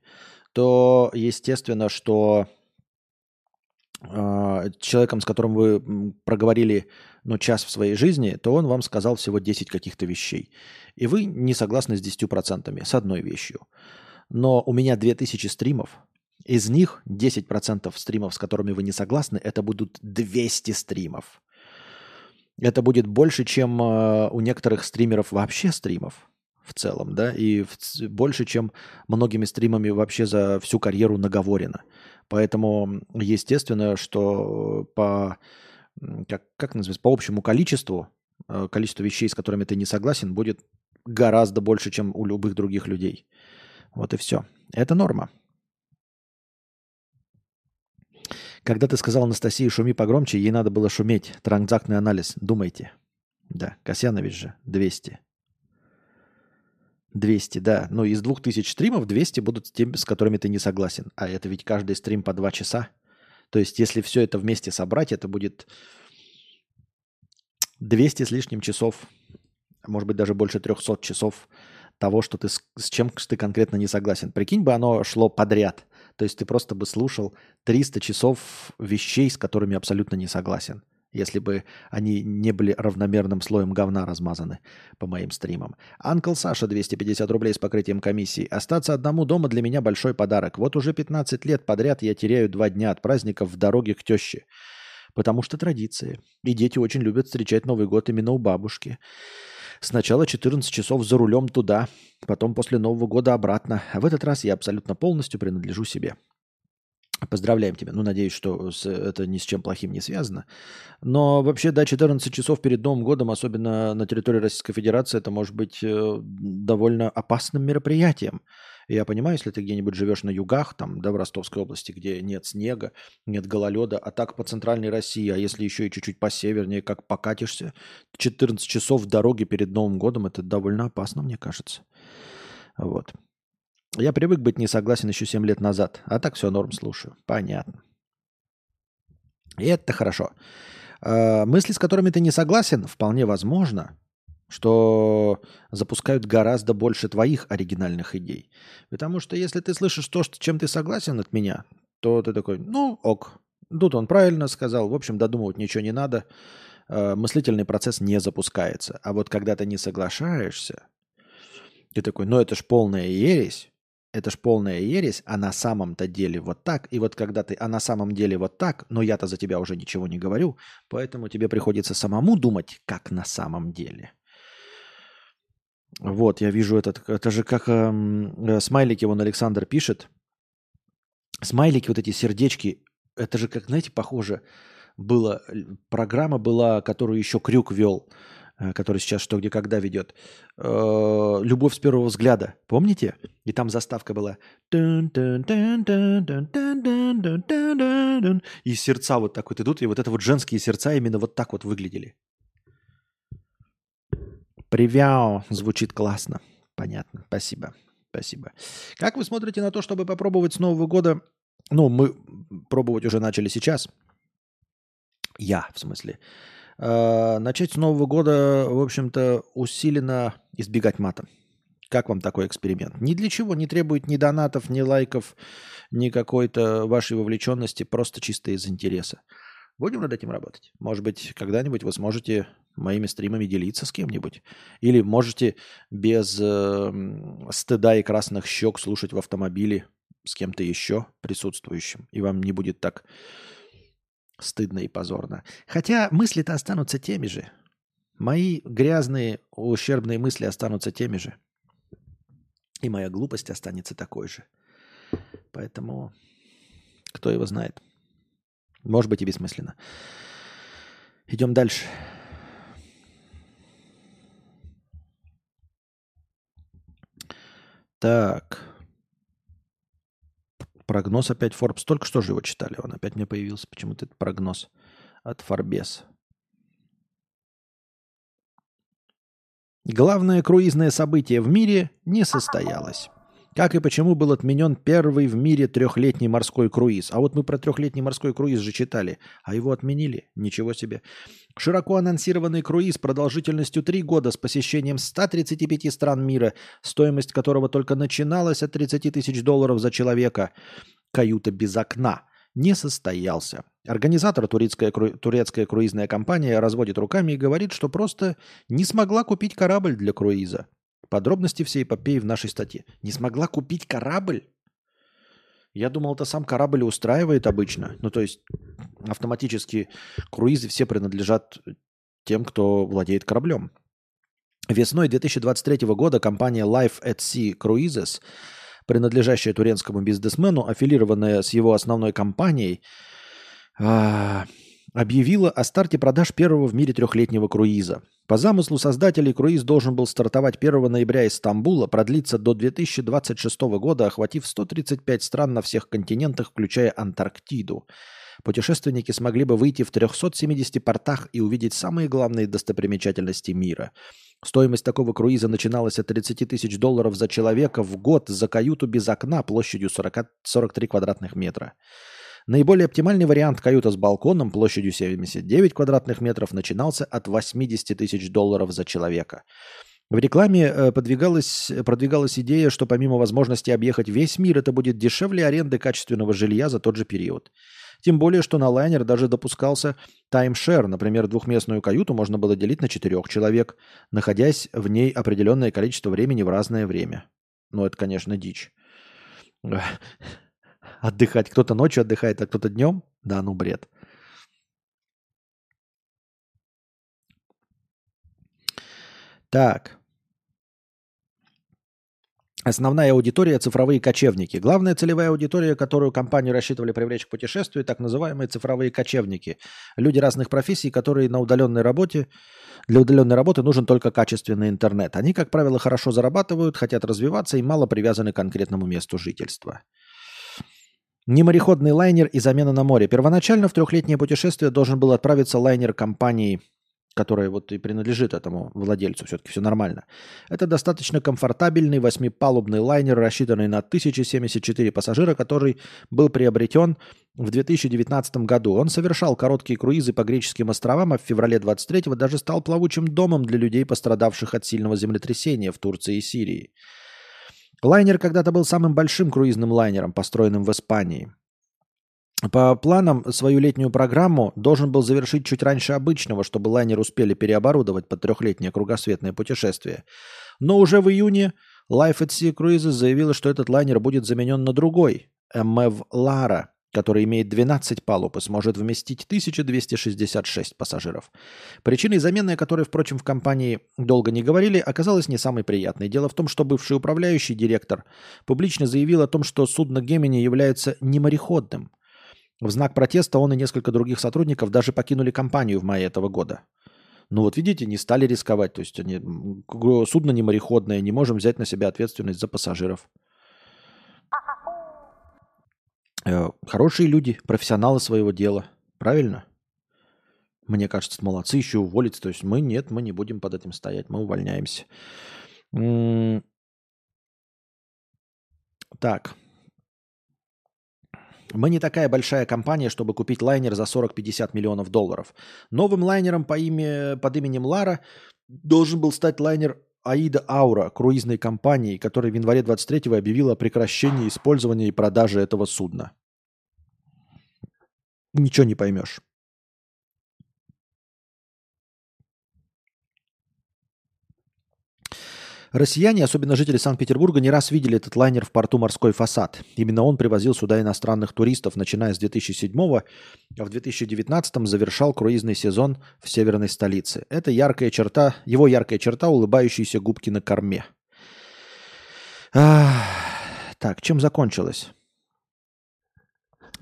то естественно, что человеком, с которым вы проговорили ну, час в своей жизни, то он вам сказал всего 10 каких-то вещей. И вы не согласны с 10%, с одной вещью. Но у меня 2000 стримов, из них 10% стримов, с которыми вы не согласны, это будут 200 стримов. Это будет больше, чем а, у некоторых стримеров вообще стримов в целом, да, и в, больше, чем многими стримами вообще за всю карьеру наговорено. Поэтому естественно, что по, как, как называется, по общему количеству, э, количество вещей, с которыми ты не согласен, будет гораздо больше, чем у любых других людей. Вот и все. Это норма. Когда ты сказал Анастасии «шуми погромче», ей надо было шуметь. Транзактный анализ. Думайте. Да, Касьянович же 200. 200, да. Ну, из 2000 стримов 200 будут с теми, с которыми ты не согласен. А это ведь каждый стрим по 2 часа. То есть, если все это вместе собрать, это будет 200 с лишним часов, может быть, даже больше 300 часов того, что ты с чем ты конкретно не согласен. Прикинь бы, оно шло подряд. То есть ты просто бы слушал 300 часов вещей, с которыми абсолютно не согласен если бы они не были равномерным слоем говна размазаны по моим стримам. Анкл Саша, 250 рублей с покрытием комиссии. Остаться одному дома для меня большой подарок. Вот уже 15 лет подряд я теряю два дня от праздников в дороге к теще. Потому что традиции. И дети очень любят встречать Новый год именно у бабушки. Сначала 14 часов за рулем туда, потом после Нового года обратно. А в этот раз я абсолютно полностью принадлежу себе. Поздравляем тебя. Ну, надеюсь, что это ни с чем плохим не связано. Но вообще, да, 14 часов перед Новым годом, особенно на территории Российской Федерации, это может быть э, довольно опасным мероприятием. Я понимаю, если ты где-нибудь живешь на югах, там, да, в Ростовской области, где нет снега, нет гололеда, а так по центральной России, а если еще и чуть-чуть по севернее, как покатишься, 14 часов дороги перед Новым годом, это довольно опасно, мне кажется. Вот. Я привык быть не согласен еще 7 лет назад, а так все норм слушаю. Понятно. И это хорошо. Э, мысли, с которыми ты не согласен, вполне возможно, что запускают гораздо больше твоих оригинальных идей. Потому что если ты слышишь то, что, чем ты согласен от меня, то ты такой, ну ок, тут он правильно сказал, в общем, додумывать ничего не надо, э, мыслительный процесс не запускается. А вот когда ты не соглашаешься, ты такой, ну это ж полная ересь, это ж полная ересь, а на самом-то деле вот так. И вот когда ты, а на самом деле вот так, но я-то за тебя уже ничего не говорю, поэтому тебе приходится самому думать, как на самом деле. Вот, я вижу этот, это же как эм, э, смайлики, вон Александр пишет. Смайлики, вот эти сердечки, это же как, знаете, похоже было, программа была, которую еще Крюк вел, э, который сейчас «Что, где, когда» ведет. Э, «Любовь с первого взгляда». Помните? И там заставка была. И сердца вот так вот идут, и вот это вот женские сердца именно вот так вот выглядели. Привяо звучит классно. Понятно. Спасибо. Спасибо. Как вы смотрите на то, чтобы попробовать с Нового года? Ну, мы пробовать уже начали сейчас. Я, в смысле. Э, начать с Нового года, в общем-то, усиленно избегать мата. Как вам такой эксперимент? Ни для чего не требует ни донатов, ни лайков, ни какой-то вашей вовлеченности, просто чисто из интереса. Будем над этим работать. Может быть, когда-нибудь вы сможете моими стримами делиться с кем-нибудь. Или можете без э, стыда и красных щек слушать в автомобиле с кем-то еще присутствующим. И вам не будет так стыдно и позорно. Хотя мысли-то останутся теми же. Мои грязные, ущербные мысли останутся теми же. И моя глупость останется такой же. Поэтому кто его знает. Может быть и бессмысленно. Идем дальше. Так. Прогноз опять Forbes. Только что же его читали. Он опять мне появился. Почему-то это прогноз от Forbes. Главное круизное событие в мире не состоялось. Как и почему был отменен первый в мире трехлетний морской круиз. А вот мы про трехлетний морской круиз же читали, а его отменили. Ничего себе. Широко анонсированный круиз продолжительностью 3 года с посещением 135 стран мира, стоимость которого только начиналась от 30 тысяч долларов за человека. Каюта без окна. Не состоялся. Организатор, турецкая, турецкая круизная компания, разводит руками и говорит, что просто не смогла купить корабль для круиза. Подробности всей эпопеи в нашей статье. Не смогла купить корабль? Я думал, это сам корабль устраивает обычно. Ну, то есть автоматически круизы все принадлежат тем, кто владеет кораблем. Весной 2023 года компания Life at Sea Cruises, принадлежащая турецкому бизнесмену, аффилированная с его основной компанией, а, объявила о старте продаж первого в мире трехлетнего круиза. По замыслу создателей круиз должен был стартовать 1 ноября из Стамбула, продлиться до 2026 года, охватив 135 стран на всех континентах, включая Антарктиду. Путешественники смогли бы выйти в 370 портах и увидеть самые главные достопримечательности мира. Стоимость такого круиза начиналась от 30 тысяч долларов за человека в год за каюту без окна площадью 40, 43 квадратных метра. Наиболее оптимальный вариант каюта с балконом площадью 79 квадратных метров начинался от 80 тысяч долларов за человека. В рекламе э, подвигалась, продвигалась идея, что помимо возможности объехать весь мир, это будет дешевле аренды качественного жилья за тот же период. Тем более, что на лайнер даже допускался таймшер. Например, двухместную каюту можно было делить на четырех человек, находясь в ней определенное количество времени в разное время. Ну, это, конечно, дичь отдыхать. Кто-то ночью отдыхает, а кто-то днем. Да, ну бред. Так. Основная аудитория – цифровые кочевники. Главная целевая аудитория, которую компанию рассчитывали привлечь к путешествию, так называемые цифровые кочевники. Люди разных профессий, которые на удаленной работе, для удаленной работы нужен только качественный интернет. Они, как правило, хорошо зарабатывают, хотят развиваться и мало привязаны к конкретному месту жительства. Немореходный лайнер и замена на море. Первоначально в трехлетнее путешествие должен был отправиться лайнер компании которая вот и принадлежит этому владельцу, все-таки все нормально. Это достаточно комфортабельный восьмипалубный лайнер, рассчитанный на 1074 пассажира, который был приобретен в 2019 году. Он совершал короткие круизы по греческим островам, а в феврале 23-го даже стал плавучим домом для людей, пострадавших от сильного землетрясения в Турции и Сирии. Лайнер когда-то был самым большим круизным лайнером, построенным в Испании. По планам свою летнюю программу должен был завершить чуть раньше обычного, чтобы лайнер успели переоборудовать под трехлетнее кругосветное путешествие. Но уже в июне Life at Sea Cruises заявила, что этот лайнер будет заменен на другой, MF Lara, который имеет 12 палуб и сможет вместить 1266 пассажиров. Причиной замены, о которой, впрочем, в компании долго не говорили, оказалась не самой приятной. Дело в том, что бывший управляющий директор публично заявил о том, что судно Гемини является немореходным – в знак протеста он и несколько других сотрудников даже покинули компанию в мае этого года. Ну вот видите, не стали рисковать. То есть они, судно не мореходное, не можем взять на себя ответственность за пассажиров. Э, хорошие люди, профессионалы своего дела. Правильно? Мне кажется, молодцы, еще уволиться. То есть мы нет, мы не будем под этим стоять, мы увольняемся. Так. Мы не такая большая компания, чтобы купить лайнер за 40-50 миллионов долларов. Новым лайнером по имя, под именем Лара должен был стать лайнер Аида Аура круизной компании, которая в январе 23-го объявила о прекращении использования и продажи этого судна. Ничего не поймешь. Россияне, особенно жители Санкт-Петербурга, не раз видели этот лайнер в порту «Морской фасад». Именно он привозил сюда иностранных туристов, начиная с 2007 а в 2019 завершал круизный сезон в северной столице. Это яркая черта, его яркая черта – улыбающиеся губки на корме. Ах, так, чем закончилось?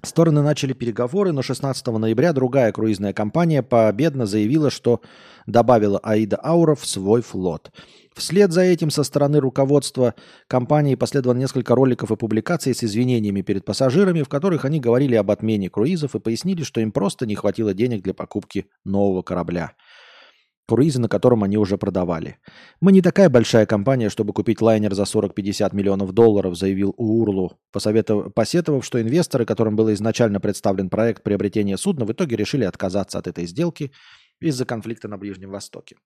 Стороны начали переговоры, но 16 ноября другая круизная компания победно заявила, что добавила Аида Аура в свой флот – Вслед за этим со стороны руководства компании последовало несколько роликов и публикаций с извинениями перед пассажирами, в которых они говорили об отмене круизов и пояснили, что им просто не хватило денег для покупки нового корабля. Круизы, на котором они уже продавали. «Мы не такая большая компания, чтобы купить лайнер за 40-50 миллионов долларов», заявил Урлу, посоветов... посетовав, что инвесторы, которым был изначально представлен проект приобретения судна, в итоге решили отказаться от этой сделки из-за конфликта на Ближнем Востоке.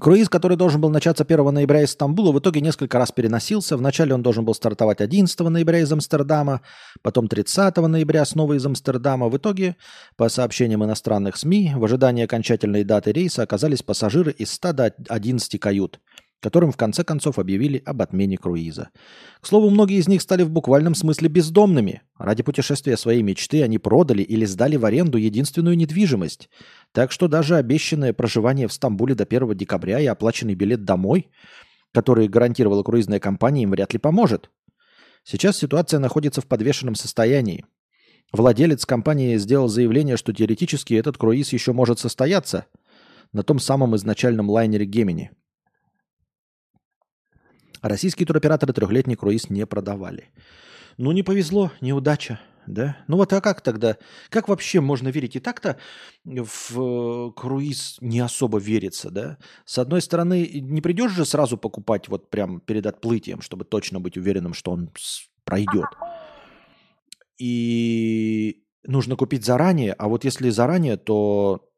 Круиз, который должен был начаться 1 ноября из Стамбула, в итоге несколько раз переносился. Вначале он должен был стартовать 11 ноября из Амстердама, потом 30 ноября снова из Амстердама. В итоге, по сообщениям иностранных СМИ, в ожидании окончательной даты рейса оказались пассажиры из 100 до 11 кают – которым в конце концов объявили об отмене круиза. К слову, многие из них стали в буквальном смысле бездомными. Ради путешествия своей мечты они продали или сдали в аренду единственную недвижимость. Так что даже обещанное проживание в Стамбуле до 1 декабря и оплаченный билет домой, который гарантировала круизная компания, им вряд ли поможет. Сейчас ситуация находится в подвешенном состоянии. Владелец компании сделал заявление, что теоретически этот круиз еще может состояться на том самом изначальном лайнере Гемини – Российские туроператоры трехлетний круиз не продавали. Ну, не повезло, неудача, да? Ну вот а как тогда? Как вообще можно верить? И так-то в э, круиз не особо верится, да? С одной стороны, не придешь же сразу покупать вот прям перед отплытием, чтобы точно быть уверенным, что он пройдет. И нужно купить заранее, а вот если заранее, то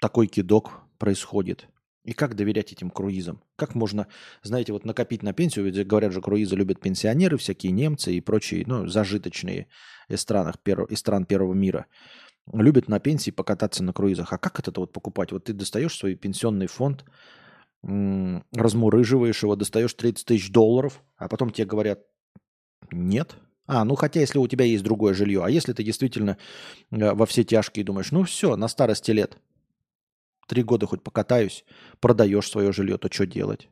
такой кидок происходит. И как доверять этим круизам? Как можно, знаете, вот накопить на пенсию? Ведь говорят же, круизы любят пенсионеры, всякие немцы и прочие, ну, зажиточные из, странах, из стран первого мира. Любят на пенсии покататься на круизах. А как это вот покупать? Вот ты достаешь свой пенсионный фонд, размурыживаешь его, достаешь 30 тысяч долларов, а потом тебе говорят, нет. А, ну хотя если у тебя есть другое жилье, а если ты действительно э, во все тяжкие думаешь, ну все, на старости лет – Три года хоть покатаюсь, продаешь свое жилье, то что делать?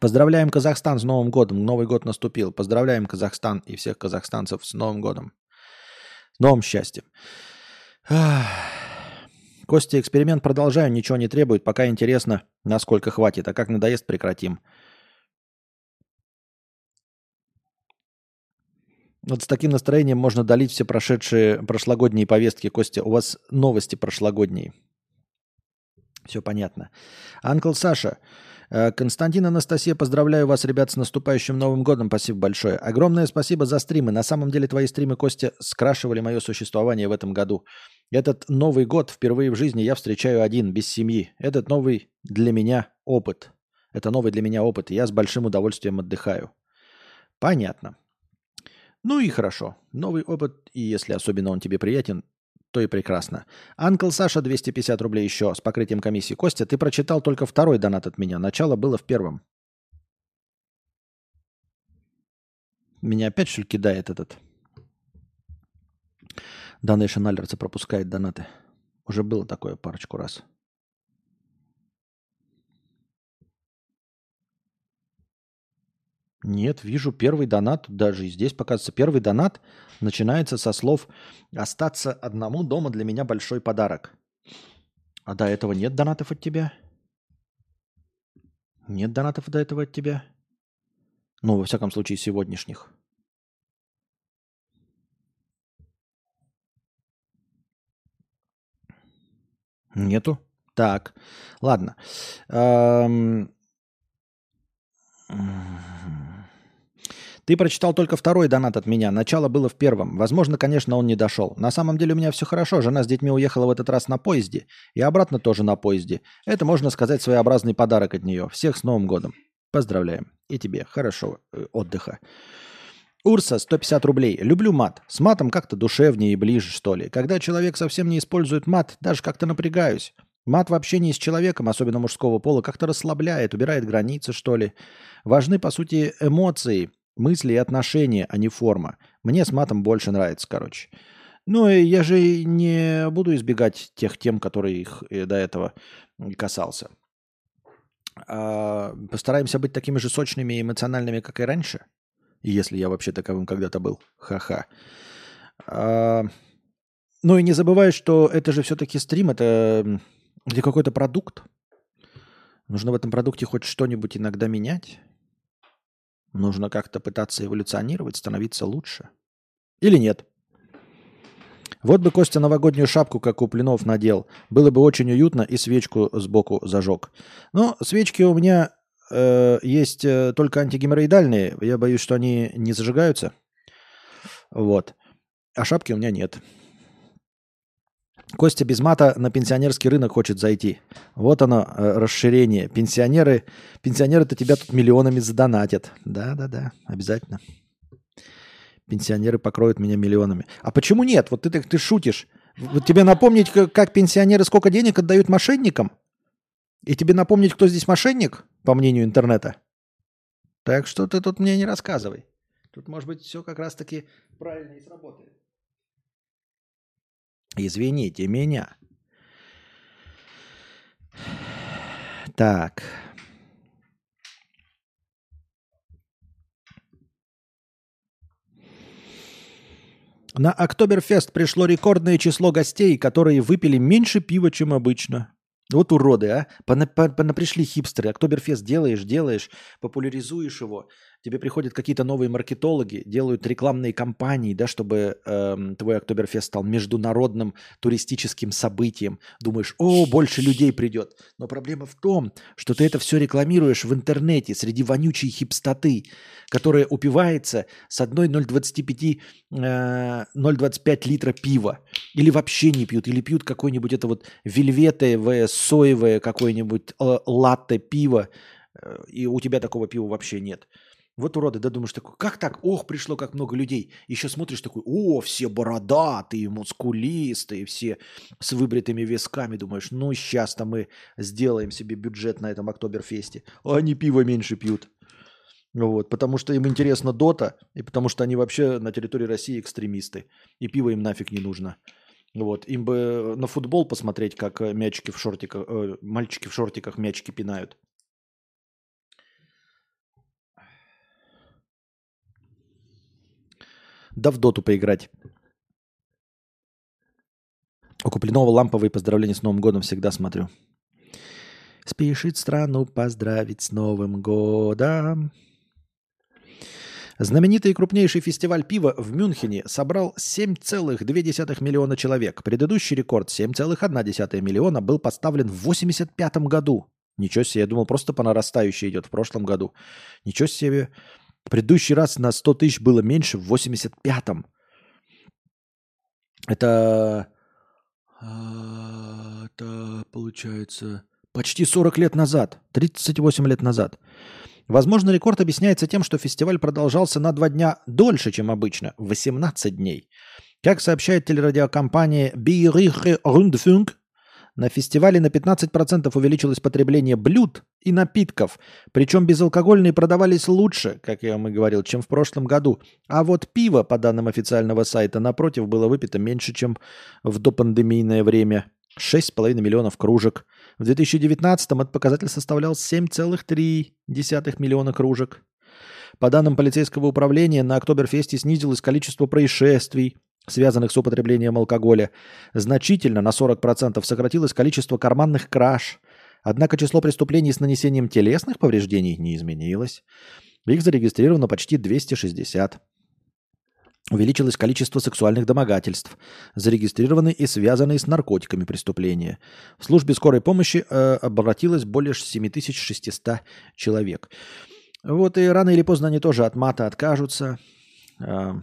Поздравляем Казахстан с Новым годом. Новый год наступил. Поздравляем Казахстан и всех казахстанцев с Новым годом. С новым счастьем. Костя, эксперимент продолжаю, ничего не требует. Пока интересно, насколько хватит. А как надоест, прекратим. Вот с таким настроением можно долить все прошедшие прошлогодние повестки. Костя, у вас новости прошлогодние. Все понятно. Анкл Саша, э, Константин Анастасия, поздравляю вас, ребят, с наступающим Новым годом. Спасибо большое. Огромное спасибо за стримы. На самом деле твои стримы, Костя, скрашивали мое существование в этом году. Этот Новый год впервые в жизни я встречаю один, без семьи. Этот новый для меня опыт. Это новый для меня опыт, и я с большим удовольствием отдыхаю. Понятно. Ну и хорошо. Новый опыт, и если особенно он тебе приятен, то и прекрасно. Анкл Саша 250 рублей еще с покрытием комиссии. Костя, ты прочитал только второй донат от меня. Начало было в первом. Меня опять что ли кидает этот? Donation Alerts пропускает донаты. Уже было такое парочку раз. Нет, вижу первый донат, даже и здесь показывается первый донат, начинается со слов «Остаться одному дома для меня большой подарок». А до этого нет донатов от тебя? Нет донатов до этого от тебя? Ну, во всяком случае, сегодняшних. Нету? Так, ладно. Эм... Ты прочитал только второй донат от меня. Начало было в первом. Возможно, конечно, он не дошел. На самом деле у меня все хорошо. Жена с детьми уехала в этот раз на поезде. И обратно тоже на поезде. Это, можно сказать, своеобразный подарок от нее. Всех с Новым годом. Поздравляем. И тебе. Хорошего э, отдыха. Урса, 150 рублей. Люблю мат. С матом как-то душевнее и ближе, что ли. Когда человек совсем не использует мат, даже как-то напрягаюсь. Мат в общении с человеком, особенно мужского пола, как-то расслабляет, убирает границы, что ли. Важны, по сути, эмоции, мысли и отношения, а не форма. Мне с матом больше нравится, короче. Ну, и я же не буду избегать тех тем, которые их э, до этого касался. А постараемся быть такими же сочными и эмоциональными, как и раньше. Если я вообще таковым когда-то был. Ха-ха. А, ну и не забывай, что это же все-таки стрим, это где какой-то продукт. Нужно в этом продукте хоть что-нибудь иногда менять. Нужно как-то пытаться эволюционировать, становиться лучше. Или нет? Вот бы Костя новогоднюю шапку, как у Плинов, надел. Было бы очень уютно и свечку сбоку зажег. Но свечки у меня э, есть э, только антигеморроидальные. Я боюсь, что они не зажигаются. Вот. А шапки у меня нет. Костя без мата на пенсионерский рынок хочет зайти. Вот оно, э, расширение. Пенсионеры, пенсионеры-то тебя тут миллионами задонатят. Да-да-да, обязательно. Пенсионеры покроют меня миллионами. А почему нет? Вот ты, ты, ты шутишь. Вот тебе напомнить, как, как пенсионеры сколько денег отдают мошенникам? И тебе напомнить, кто здесь мошенник, по мнению интернета? Так что ты тут мне не рассказывай. Тут, может быть, все как раз-таки правильно и сработает. Извините меня. Так. На Октоберфест пришло рекордное число гостей, которые выпили меньше пива, чем обычно. Вот уроды, а. Пона, пона, пришли хипстеры. Октоберфест делаешь, делаешь, популяризуешь его тебе приходят какие-то новые маркетологи, делают рекламные кампании, да, чтобы э, твой Октоберфест стал международным туристическим событием. Думаешь, о, больше людей придет. Но проблема в том, что ты это все рекламируешь в интернете среди вонючей хипстоты, которая упивается с одной 0,25, э, 0,25 литра пива. Или вообще не пьют, или пьют какое-нибудь это вот вельветовое, соевое какое-нибудь э, латте пиво, э, и у тебя такого пива вообще нет. Вот уроды, да, думаешь такой, как так? Ох, пришло как много людей. Еще смотришь такой, о, все бородатые, мускулистые, все с выбритыми висками. Думаешь, ну, сейчас-то мы сделаем себе бюджет на этом Октоберфесте. А они пиво меньше пьют. Вот, потому что им интересно Дота, и потому что они вообще на территории России экстремисты. И пиво им нафиг не нужно. Вот, им бы на футбол посмотреть, как мячики в шортиках, э, мальчики в шортиках мячики пинают. Да в доту поиграть. У Куплинова ламповые поздравления с Новым годом всегда смотрю. Спешит страну поздравить с Новым годом. Знаменитый и крупнейший фестиваль пива в Мюнхене собрал 7,2 миллиона человек. Предыдущий рекорд 7,1 миллиона был поставлен в 1985 году. Ничего себе, я думал, просто по нарастающей идет в прошлом году. Ничего себе. Предыдущий раз на 100 тысяч было меньше в 85-м. Это, а, это получается почти 40 лет назад, 38 лет назад. Возможно, рекорд объясняется тем, что фестиваль продолжался на два дня дольше, чем обычно, 18 дней. Как сообщает телерадиокомпания Bieriche Rundfunk, на фестивале на 15% увеличилось потребление блюд и напитков, причем безалкогольные продавались лучше, как я вам и говорил, чем в прошлом году. А вот пиво, по данным официального сайта, напротив, было выпито меньше, чем в допандемийное время. 6,5 миллионов кружек. В 2019 этот показатель составлял 7,3 миллиона кружек. По данным полицейского управления, на Октоберфесте снизилось количество происшествий, связанных с употреблением алкоголя. Значительно, на 40% сократилось количество карманных краж. Однако число преступлений с нанесением телесных повреждений не изменилось. Их зарегистрировано почти 260. Увеличилось количество сексуальных домогательств, зарегистрированные и связанные с наркотиками преступления. В службе скорой помощи э, обратилось более 7600 человек. Вот и рано или поздно они тоже от мата откажутся. Э,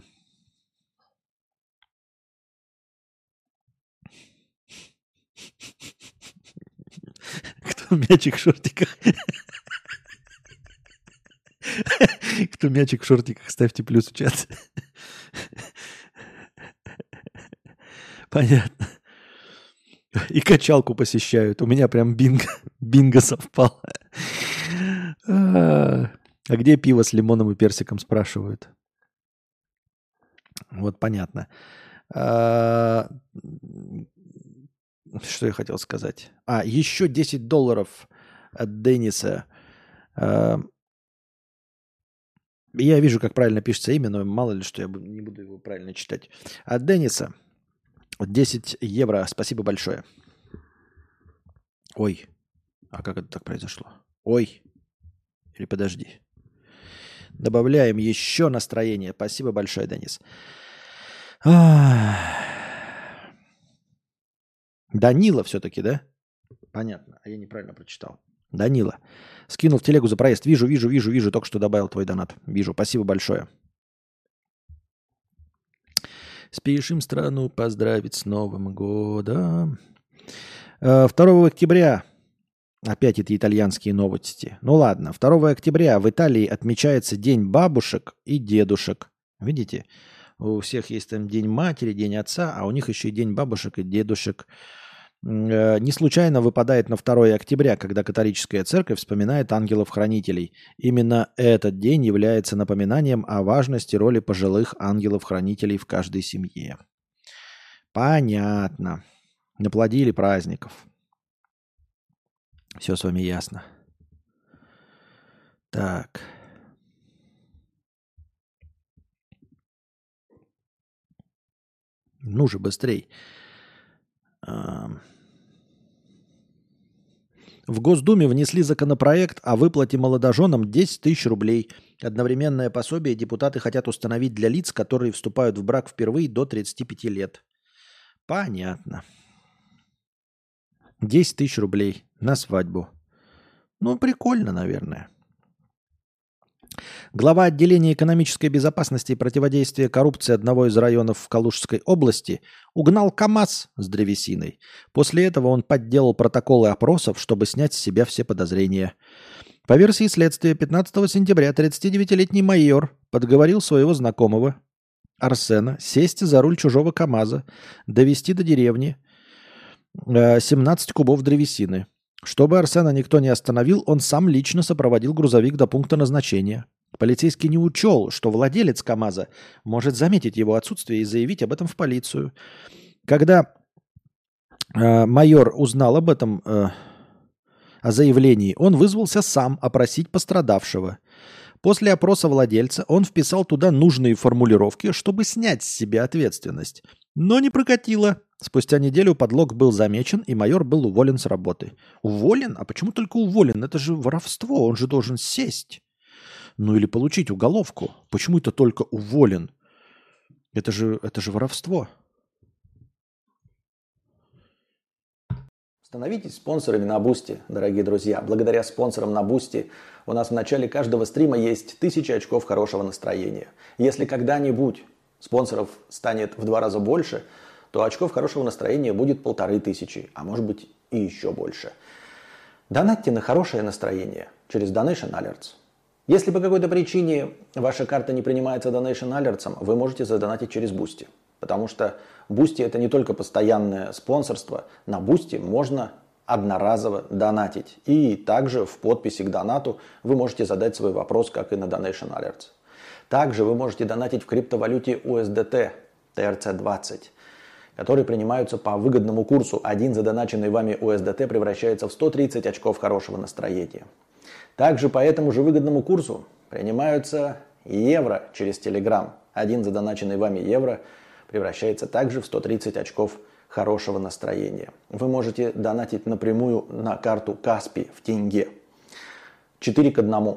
Кто мячик в шортиках? Кто мячик в шортиках, ставьте плюс в чат. Понятно. И качалку посещают. У меня прям бинго, бинго совпало. А где пиво с лимоном и персиком, спрашивают. Вот понятно. А, что я хотел сказать? А, еще 10 долларов от Денниса. А, я вижу, как правильно пишется имя, но мало ли, что я не буду его правильно читать. От Денниса 10 евро. Спасибо большое. Ой. А как это так произошло? Ой. Или подожди. Добавляем еще настроение. Спасибо большое, Денис. Данила все-таки, да? Понятно. А я неправильно прочитал. Данила. Скинул в телегу за проезд. Вижу, вижу, вижу, вижу. Только что добавил твой донат. Вижу. Спасибо большое. Спешим страну поздравить с Новым годом. 2 э, октября. Опять эти итальянские новости. Ну ладно. 2 октября в Италии отмечается День бабушек и дедушек. Видите? У всех есть там День матери, День отца, а у них еще и День бабушек и дедушек. Э, не случайно выпадает на 2 октября, когда католическая церковь вспоминает ангелов-хранителей. Именно этот день является напоминанием о важности роли пожилых ангелов-хранителей в каждой семье. Понятно. Наплодили праздников. Все с вами ясно. Так. Ну же, быстрей. В Госдуме внесли законопроект о выплате молодоженам 10 тысяч рублей. Одновременное пособие депутаты хотят установить для лиц, которые вступают в брак впервые до 35 лет. Понятно. 10 тысяч рублей на свадьбу. Ну, прикольно, наверное. Глава отделения экономической безопасности и противодействия коррупции одного из районов в Калужской области угнал КАМАЗ с древесиной. После этого он подделал протоколы опросов, чтобы снять с себя все подозрения. По версии следствия, 15 сентября 39-летний майор подговорил своего знакомого Арсена сесть за руль чужого КАМАЗа, довести до деревни 17 э, кубов древесины. Чтобы Арсена никто не остановил, он сам лично сопроводил грузовик до пункта назначения. Полицейский не учел, что владелец КАМАЗа может заметить его отсутствие и заявить об этом в полицию. Когда э, майор узнал об этом, э, о заявлении, он вызвался сам опросить пострадавшего. После опроса владельца он вписал туда нужные формулировки, чтобы снять с себя ответственность. Но не прокатило. Спустя неделю подлог был замечен, и майор был уволен с работы. Уволен? А почему только уволен? Это же воровство, он же должен сесть. Ну или получить уголовку. Почему это только уволен? Это же, это же воровство. Становитесь спонсорами на Boosty, дорогие друзья. Благодаря спонсорам на Boosty у нас в начале каждого стрима есть тысячи очков хорошего настроения. Если когда-нибудь спонсоров станет в два раза больше, то очков хорошего настроения будет полторы тысячи, а может быть и еще больше. Донатьте на хорошее настроение через Donation Alerts. Если по какой-то причине ваша карта не принимается Donation Alerts, вы можете задонатить через Boosty. Потому что Boosty это не только постоянное спонсорство. На Boosty можно одноразово донатить. И также в подписи к донату вы можете задать свой вопрос, как и на Donation Alerts. Также вы можете донатить в криптовалюте USDT TRC20, которые принимаются по выгодному курсу. Один задоначенный вами USDT превращается в 130 очков хорошего настроения. Также по этому же выгодному курсу принимаются евро через Telegram. Один задоначенный вами евро – превращается также в 130 очков хорошего настроения. Вы можете донатить напрямую на карту Каспи в тенге. 4 к 1.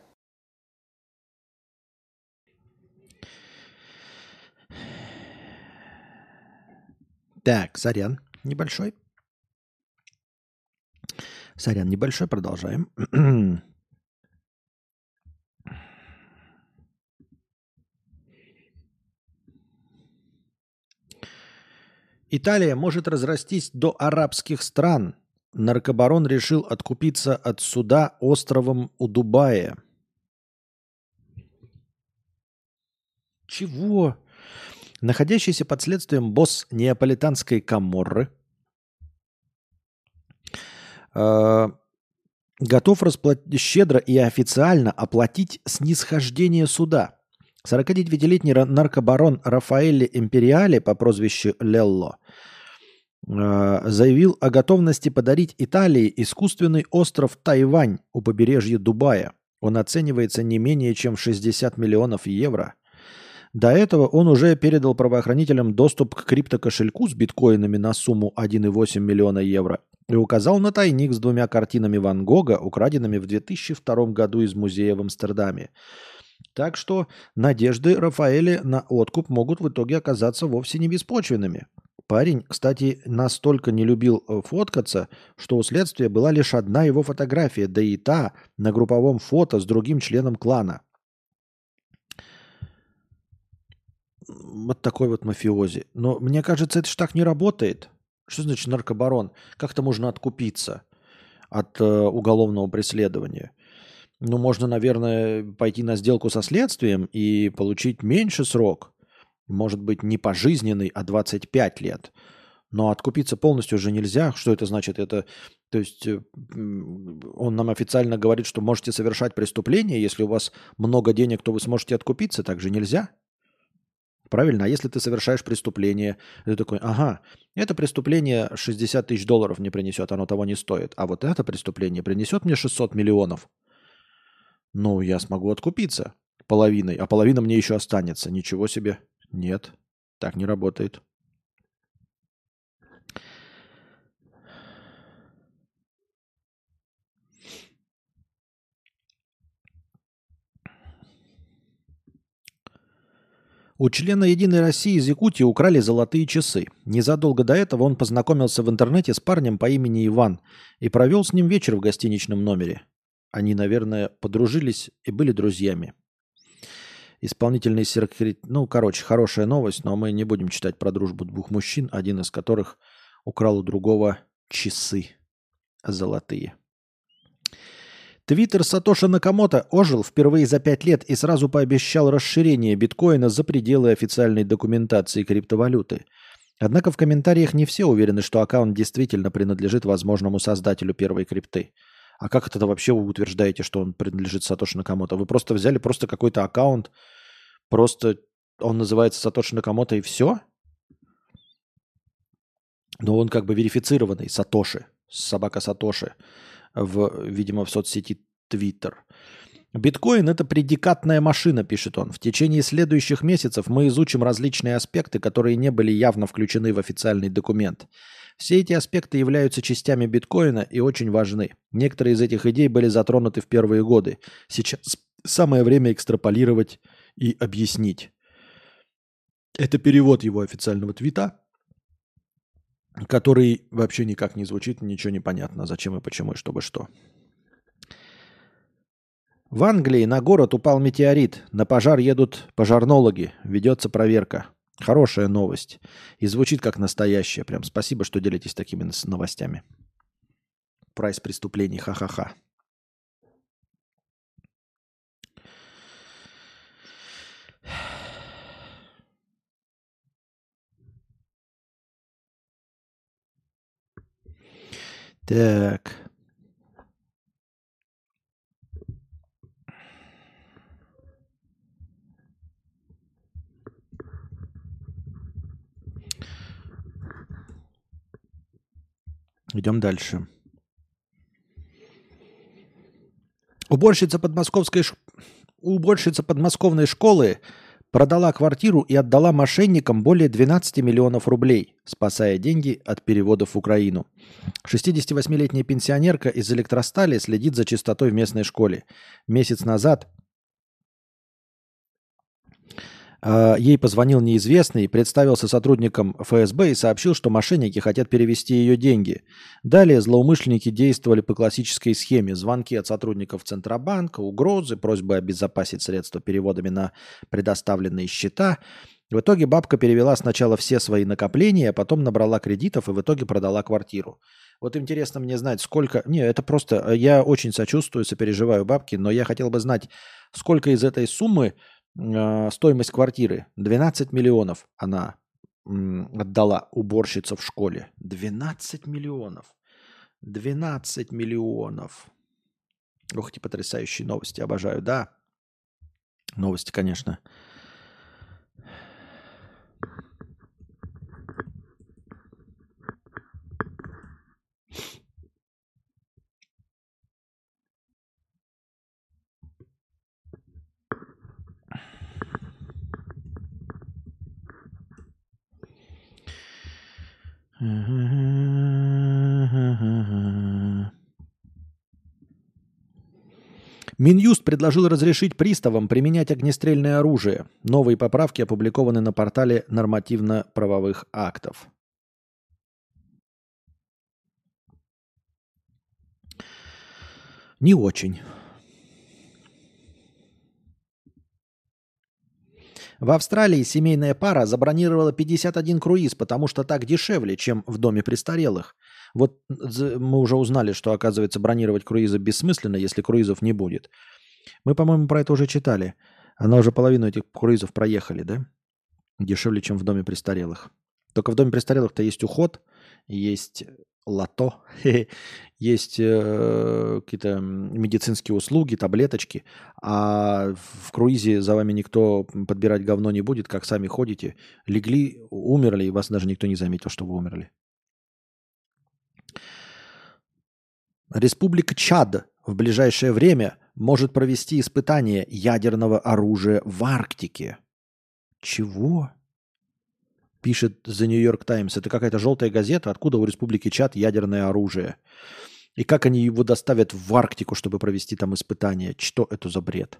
Так, сорян, небольшой. Сорян, небольшой, продолжаем. Италия может разрастись до арабских стран. Наркобарон решил откупиться от суда островом у Дубая. Чего? Находящийся под следствием босс неаполитанской Каморры э, готов расплат... щедро и официально оплатить снисхождение суда. 49-летний наркобарон Рафаэле Империале по прозвищу Лелло э, заявил о готовности подарить Италии искусственный остров Тайвань у побережья Дубая. Он оценивается не менее чем в 60 миллионов евро – до этого он уже передал правоохранителям доступ к криптокошельку с биткоинами на сумму 1,8 миллиона евро и указал на тайник с двумя картинами Ван Гога, украденными в 2002 году из музея в Амстердаме. Так что надежды Рафаэля на откуп могут в итоге оказаться вовсе не беспочвенными. Парень, кстати, настолько не любил э, фоткаться, что у следствия была лишь одна его фотография, да и та на групповом фото с другим членом клана – вот такой вот мафиози. Но мне кажется, это же так не работает. Что значит наркобарон? Как-то можно откупиться от э, уголовного преследования. ну, можно, наверное, пойти на сделку со следствием и получить меньше срок. Может быть, не пожизненный, а 25 лет. Но откупиться полностью уже нельзя. Что это значит? Это, то есть э, он нам официально говорит, что можете совершать преступление, если у вас много денег, то вы сможете откупиться. Так же нельзя. Правильно? А если ты совершаешь преступление, ты такой, ага, это преступление 60 тысяч долларов не принесет, оно того не стоит. А вот это преступление принесет мне 600 миллионов. Ну, я смогу откупиться половиной, а половина мне еще останется. Ничего себе. Нет, так не работает. У члена «Единой России» из Якутии украли золотые часы. Незадолго до этого он познакомился в интернете с парнем по имени Иван и провел с ним вечер в гостиничном номере. Они, наверное, подружились и были друзьями. Исполнительный секрет... Ну, короче, хорошая новость, но мы не будем читать про дружбу двух мужчин, один из которых украл у другого часы золотые. Твиттер Сатоши Накамото ожил впервые за пять лет и сразу пообещал расширение биткоина за пределы официальной документации криптовалюты. Однако в комментариях не все уверены, что аккаунт действительно принадлежит возможному создателю первой крипты. А как это вообще вы утверждаете, что он принадлежит Сатоши Накамото? Вы просто взяли просто какой-то аккаунт, просто он называется Сатоши Накамото и все? Но он как бы верифицированный Сатоши, собака Сатоши в, видимо, в соцсети Twitter. Биткоин – это предикатная машина, пишет он. В течение следующих месяцев мы изучим различные аспекты, которые не были явно включены в официальный документ. Все эти аспекты являются частями биткоина и очень важны. Некоторые из этих идей были затронуты в первые годы. Сейчас самое время экстраполировать и объяснить. Это перевод его официального твита который вообще никак не звучит, ничего не понятно, зачем и почему, и чтобы что. В Англии на город упал метеорит. На пожар едут пожарнологи. Ведется проверка. Хорошая новость. И звучит как настоящая. Прям спасибо, что делитесь такими новостями. Прайс преступлений. Ха-ха-ха. Так. Идем дальше. Уборщица подмосковской, ш... Уборщица подмосковной школы Продала квартиру и отдала мошенникам более 12 миллионов рублей, спасая деньги от переводов в Украину. 68-летняя пенсионерка из электростали следит за чистотой в местной школе. Месяц назад а, Ей позвонил неизвестный, представился сотрудником ФСБ и сообщил, что мошенники хотят перевести ее деньги. Далее злоумышленники действовали по классической схеме. Звонки от сотрудников Центробанка, угрозы, просьбы обезопасить средства переводами на предоставленные счета. В итоге бабка перевела сначала все свои накопления, а потом набрала кредитов и в итоге продала квартиру. Вот интересно мне знать, сколько... Не, это просто... Я очень сочувствую, сопереживаю бабки, но я хотел бы знать, сколько из этой суммы э, стоимость квартиры 12 миллионов она отдала уборщица в школе. 12 миллионов. 12 миллионов. Ох, эти потрясающие новости. Обожаю, да. Новости, конечно. Минюст предложил разрешить приставам применять огнестрельное оружие. Новые поправки опубликованы на портале нормативно-правовых актов. Не очень. В Австралии семейная пара забронировала 51 круиз, потому что так дешевле, чем в доме престарелых. Вот мы уже узнали, что, оказывается, бронировать круизы бессмысленно, если круизов не будет. Мы, по-моему, про это уже читали. Она уже половину этих круизов проехали, да? Дешевле, чем в доме престарелых. Только в доме престарелых-то есть уход, есть лото, есть э, какие-то медицинские услуги, таблеточки, а в круизе за вами никто подбирать говно не будет, как сами ходите. Легли, умерли, и вас даже никто не заметил, что вы умерли. Республика Чад в ближайшее время может провести испытание ядерного оружия в Арктике. Чего? Пишет The New York Times. Это какая-то желтая газета. Откуда у Республики Чад ядерное оружие? И как они его доставят в Арктику, чтобы провести там испытания? Что это за бред?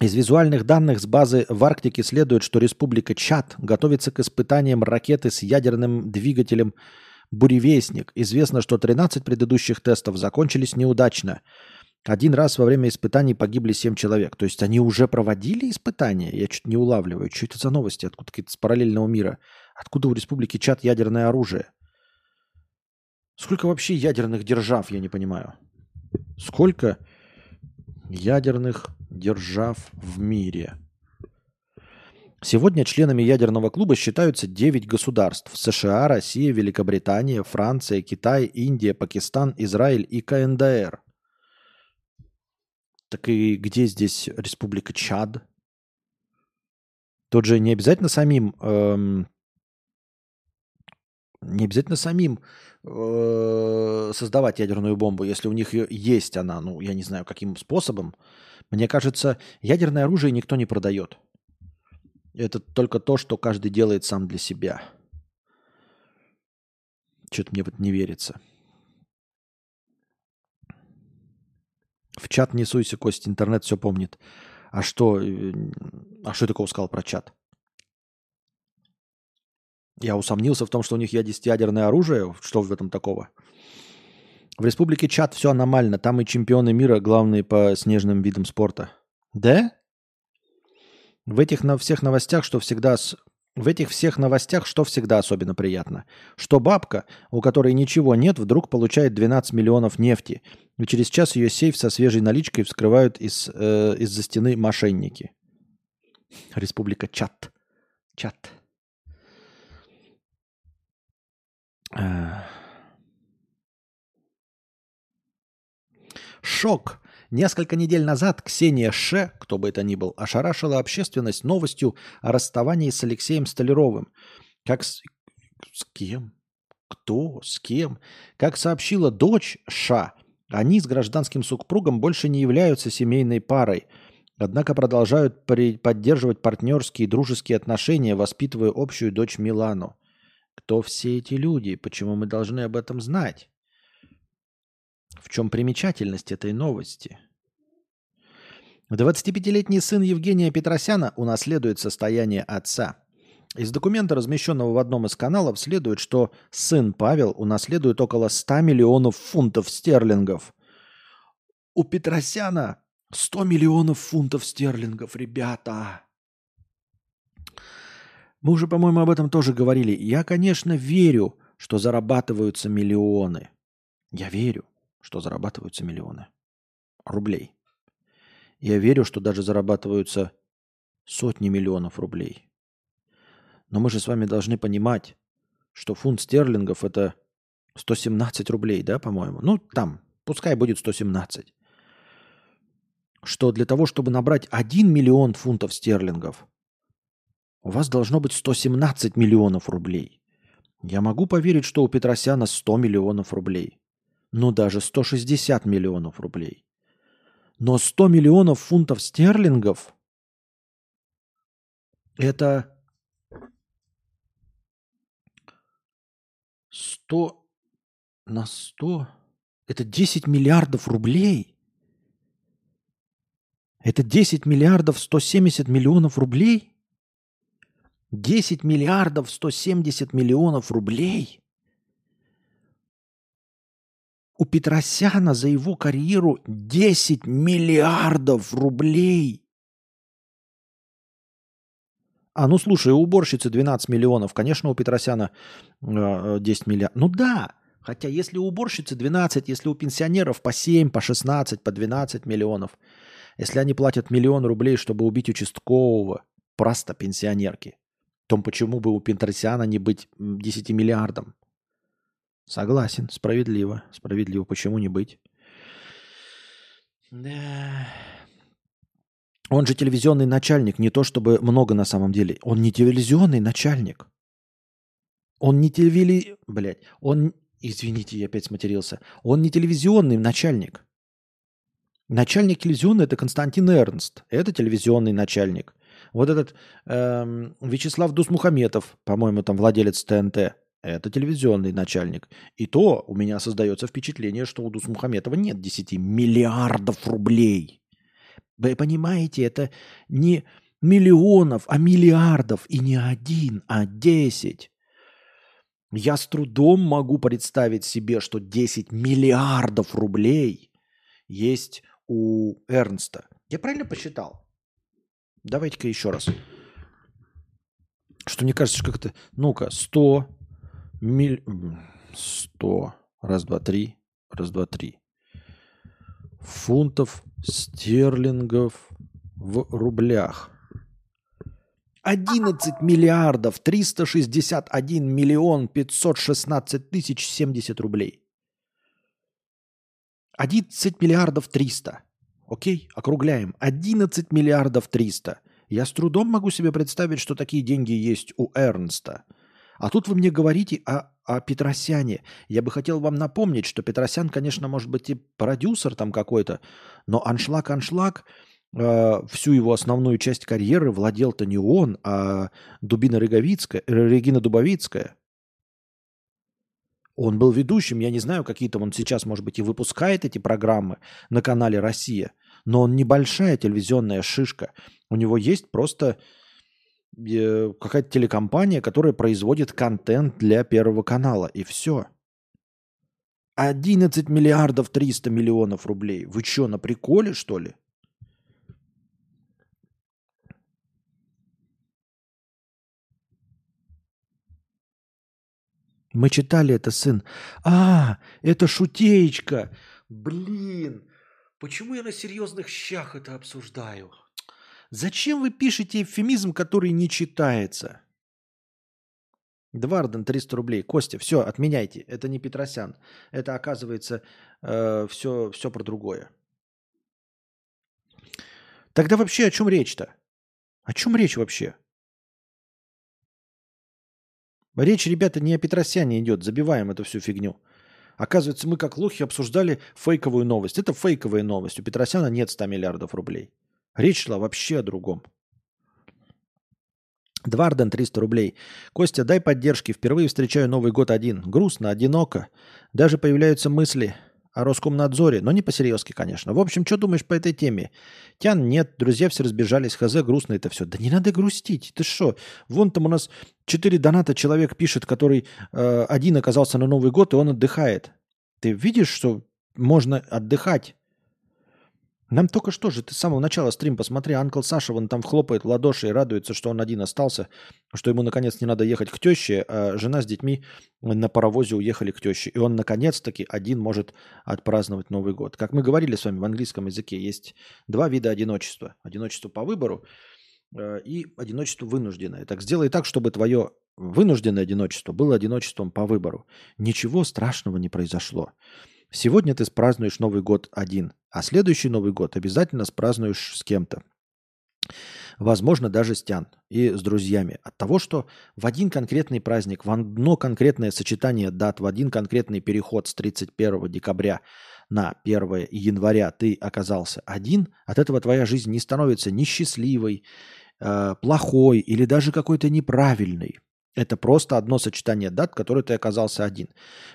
Из визуальных данных с базы в Арктике следует, что Республика Чад готовится к испытаниям ракеты с ядерным двигателем «Буревестник». Известно, что 13 предыдущих тестов закончились неудачно. Один раз во время испытаний погибли 7 человек. То есть они уже проводили испытания? Я что-то не улавливаю. Что это за новости? Откуда какие-то с параллельного мира? Откуда у Республики Чад ядерное оружие? Сколько вообще ядерных держав, я не понимаю. Сколько ядерных держав в мире? Сегодня членами ядерного клуба считаются 9 государств. США, Россия, Великобритания, Франция, Китай, Индия, Пакистан, Израиль и КНДР. Так и где здесь Республика Чад? Тут же не обязательно самим эм, не обязательно самим э, создавать ядерную бомбу, если у них есть она, ну, я не знаю, каким способом. Мне кажется, ядерное оружие никто не продает. Это только то, что каждый делает сам для себя. Что-то мне вот не верится. В чат не суйся, Кость, интернет все помнит. А что, э, а что я такого сказал про чат? Я усомнился в том, что у них есть ядерное оружие. Что в этом такого? В республике Чад все аномально. Там и чемпионы мира главные по снежным видам спорта. Да? В этих на всех новостях, что всегда с... В этих всех новостях, что всегда особенно приятно, что бабка, у которой ничего нет, вдруг получает 12 миллионов нефти, и через час ее сейф со свежей наличкой вскрывают из, э, из-за стены мошенники. Республика Чат. Чат. А. Шок. Несколько недель назад Ксения Ше, кто бы это ни был, ошарашила общественность новостью о расставании с Алексеем Столяровым. Как с... с кем? Кто? С кем? Как сообщила дочь Ша, они с гражданским супругом больше не являются семейной парой, однако продолжают при... поддерживать партнерские и дружеские отношения, воспитывая общую дочь Милану. Кто все эти люди? Почему мы должны об этом знать? В чем примечательность этой новости? 25-летний сын Евгения Петросяна унаследует состояние отца. Из документа, размещенного в одном из каналов, следует, что сын Павел унаследует около 100 миллионов фунтов стерлингов. У Петросяна 100 миллионов фунтов стерлингов, ребята. Мы уже, по-моему, об этом тоже говорили. Я, конечно, верю, что зарабатываются миллионы. Я верю, что зарабатываются миллионы рублей. Я верю, что даже зарабатываются сотни миллионов рублей. Но мы же с вами должны понимать, что фунт стерлингов это 117 рублей, да, по-моему? Ну, там, пускай будет 117. Что для того, чтобы набрать 1 миллион фунтов стерлингов, у вас должно быть 117 миллионов рублей. Я могу поверить, что у Петросяна 100 миллионов рублей. Ну, даже 160 миллионов рублей. Но 100 миллионов фунтов стерлингов – это 100 на 100 – это 10 миллиардов рублей. Это 10 миллиардов 170 миллионов рублей – 10 миллиардов 170 миллионов рублей. У Петросяна за его карьеру 10 миллиардов рублей. А, ну слушай, у уборщицы 12 миллионов. Конечно, у Петросяна э, 10 миллиардов. Ну да, хотя если у уборщицы 12, если у пенсионеров по 7, по 16, по 12 миллионов, если они платят миллион рублей, чтобы убить участкового, просто пенсионерки, то почему бы у Петросяна не быть 10 миллиардом? Согласен, справедливо, справедливо. Почему не быть? Да. Он же телевизионный начальник, не то чтобы много на самом деле. Он не телевизионный начальник. Он не телевили... Блядь, он... Извините, я опять сматерился. Он не телевизионный начальник. Начальник телевизионный – это Константин Эрнст. Это телевизионный начальник. Вот этот эм, Вячеслав Дусмухаметов, по-моему, там владелец ТНТ, это телевизионный начальник. И то у меня создается впечатление, что у Дусмухаметова нет 10 миллиардов рублей. Вы понимаете, это не миллионов, а миллиардов. И не один, а десять. Я с трудом могу представить себе, что 10 миллиардов рублей есть у Эрнста. Я правильно посчитал? Давайте-ка еще раз. Что мне кажется, что как-то... Ну-ка, 100 миль... 100. Раз, два, три. Раз, два, три фунтов стерлингов в рублях. 11 миллиардов 361 миллион 516 тысяч 70 рублей. 11 миллиардов 300. Окей, округляем. 11 миллиардов 300. Я с трудом могу себе представить, что такие деньги есть у Эрнста. А тут вы мне говорите о о Петросяне. Я бы хотел вам напомнить, что Петросян, конечно, может быть и продюсер там какой-то, но аншлаг-аншлаг, э, всю его основную часть карьеры владел-то не он, а Дубина Реговицкая, э, Регина Дубовицкая. Он был ведущим, я не знаю, какие-то он сейчас, может быть, и выпускает эти программы на канале «Россия», но он небольшая телевизионная шишка. У него есть просто какая-то телекомпания, которая производит контент для Первого канала, и все. 11 миллиардов 300 миллионов рублей. Вы что, на приколе, что ли? Мы читали это, сын. А, это шутеечка. Блин, почему я на серьезных щах это обсуждаю? Зачем вы пишете эвфемизм, который не читается? Дварден 300 рублей. Костя, все, отменяйте. Это не Петросян. Это, оказывается, э, все, все про другое. Тогда вообще о чем речь-то? О чем речь вообще? Речь, ребята, не о Петросяне идет. Забиваем эту всю фигню. Оказывается, мы как лохи обсуждали фейковую новость. Это фейковая новость. У Петросяна нет 100 миллиардов рублей. Речь шла вообще о другом. Дварден 300 рублей. Костя, дай поддержки. Впервые встречаю Новый год один. Грустно, одиноко. Даже появляются мысли о Роскомнадзоре, но не по-серьезки, конечно. В общем, что думаешь по этой теме? Тян нет, друзья все разбежались, хз, грустно это все. Да не надо грустить, ты что? Вон там у нас 4 доната человек пишет, который э, один оказался на Новый год, и он отдыхает. Ты видишь, что можно отдыхать? Нам только что же, ты с самого начала стрим посмотри, Анкл Саша, вон там хлопает в ладоши и радуется, что он один остался, что ему наконец не надо ехать к теще, а жена с детьми на паровозе уехали к теще. И он наконец-таки один может отпраздновать Новый год. Как мы говорили с вами в английском языке, есть два вида одиночества. Одиночество по выбору э, и одиночество вынужденное. Так сделай так, чтобы твое вынужденное одиночество было одиночеством по выбору. Ничего страшного не произошло. Сегодня ты спразднуешь Новый год один, а следующий Новый год обязательно спразднуешь с кем-то. Возможно, даже с Тян и с друзьями. От того, что в один конкретный праздник, в одно конкретное сочетание дат, в один конкретный переход с 31 декабря на 1 января ты оказался один, от этого твоя жизнь не становится ни счастливой, э, плохой или даже какой-то неправильной. Это просто одно сочетание дат, в которой ты оказался один.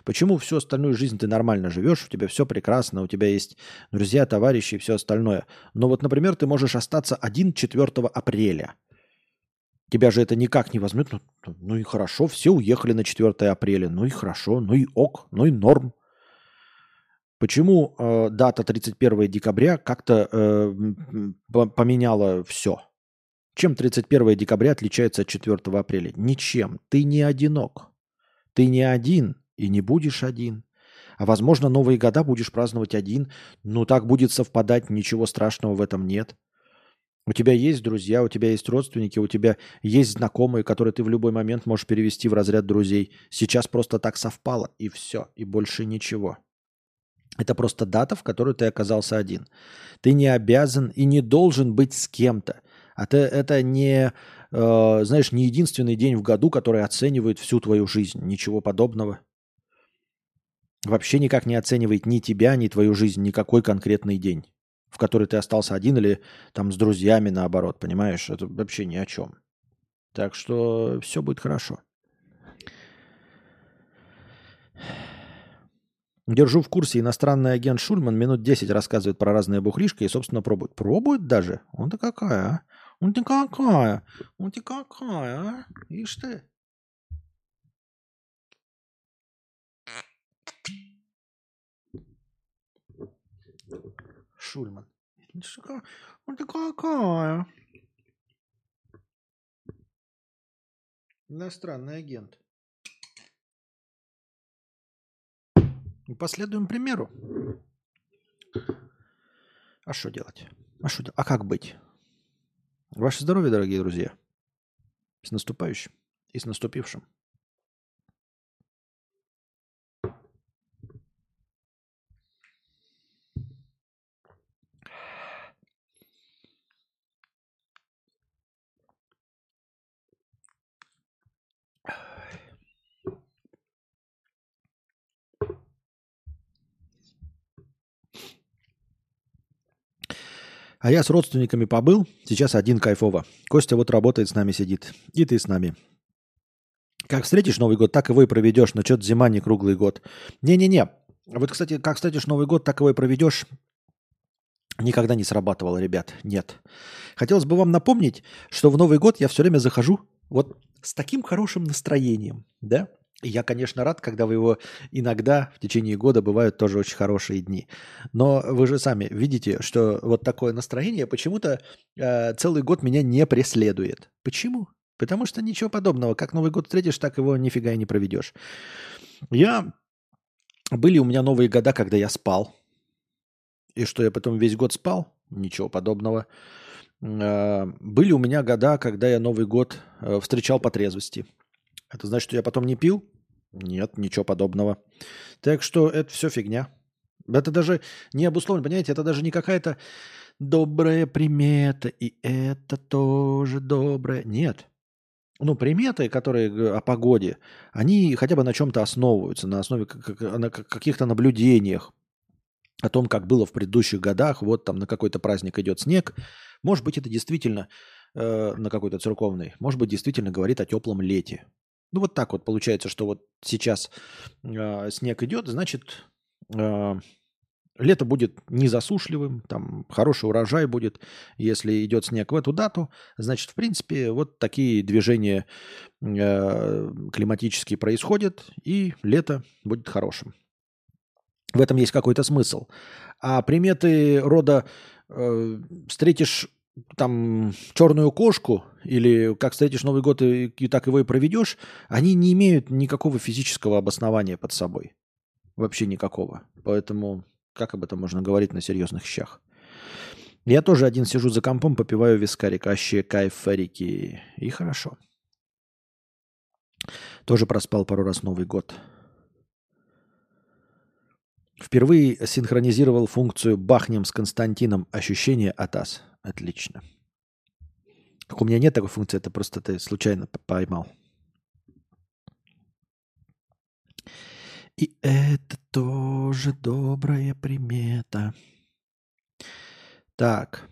Почему всю остальную жизнь ты нормально живешь, у тебя все прекрасно, у тебя есть друзья, товарищи и все остальное. Но вот, например, ты можешь остаться один 4 апреля. Тебя же это никак не возьмет. Ну, ну и хорошо, все уехали на 4 апреля. Ну и хорошо, ну и ок, ну и норм. Почему э, дата 31 декабря как-то э, поменяла все? Чем 31 декабря отличается от 4 апреля? Ничем. Ты не одинок. Ты не один и не будешь один. А возможно, новые года будешь праздновать один. Ну, так будет совпадать, ничего страшного в этом нет. У тебя есть друзья, у тебя есть родственники, у тебя есть знакомые, которые ты в любой момент можешь перевести в разряд друзей. Сейчас просто так совпало, и все, и больше ничего. Это просто дата, в которой ты оказался один. Ты не обязан и не должен быть с кем-то. А это не, э, знаешь, не единственный день в году, который оценивает всю твою жизнь. Ничего подобного. Вообще никак не оценивает ни тебя, ни твою жизнь, никакой конкретный день, в который ты остался один или там с друзьями наоборот, понимаешь? Это вообще ни о чем. Так что все будет хорошо. Держу в курсе, иностранный агент Шульман минут 10 рассказывает про разные бухлишки и, собственно, пробует. Пробует даже? Он-то какая, а? Он-то какая? Он-то какая, а? Ишь ты. Шульман. Он-то какая? Иностранный агент. И последуем примеру. А что делать? А, что а как быть? Ваше здоровье, дорогие друзья. С наступающим и с наступившим. А я с родственниками побыл, сейчас один кайфово. Костя вот работает с нами, сидит. И ты с нами. Как встретишь Новый год, так его и проведешь, но что-то зима не круглый год. Не-не-не. Вот, кстати, как встретишь Новый год, так его и проведешь. Никогда не срабатывало, ребят. Нет. Хотелось бы вам напомнить, что в Новый год я все время захожу вот с таким хорошим настроением, да? Я, конечно, рад, когда вы его иногда в течение года бывают тоже очень хорошие дни. Но вы же сами видите, что вот такое настроение почему-то э, целый год меня не преследует. Почему? Потому что ничего подобного. Как Новый год встретишь, так его нифига и не проведешь. Я... Были у меня новые года, когда я спал. И что я потом весь год спал? Ничего подобного. Э, были у меня года, когда я Новый год э, встречал по трезвости. Это значит, что я потом не пил? Нет, ничего подобного. Так что это все фигня. Это даже не обусловлено, понимаете, это даже не какая-то добрая примета, и это тоже добрая. Нет. Ну, приметы, которые о погоде, они хотя бы на чем-то основываются, на основе каких-то наблюдениях о том, как было в предыдущих годах. Вот там на какой-то праздник идет снег. Может быть, это действительно э, на какой-то церковный, может быть, действительно говорит о теплом лете. Ну вот так вот получается, что вот сейчас э, снег идет, значит э, лето будет не засушливым, там хороший урожай будет. Если идет снег в эту дату, значит в принципе вот такие движения э, климатические происходят, и лето будет хорошим. В этом есть какой-то смысл. А приметы рода э, встретишь там черную кошку или как встретишь Новый год и, и так его и проведешь, они не имеют никакого физического обоснования под собой. Вообще никакого. Поэтому как об этом можно говорить на серьезных щах? Я тоже один сижу за компом, попиваю вискарик, вообще кайф фарики. И хорошо. Тоже проспал пару раз Новый год. Впервые синхронизировал функцию «бахнем с Константином» ощущение от ас. Отлично. Так у меня нет такой функции, это просто ты случайно поймал. И это тоже добрая примета. Так.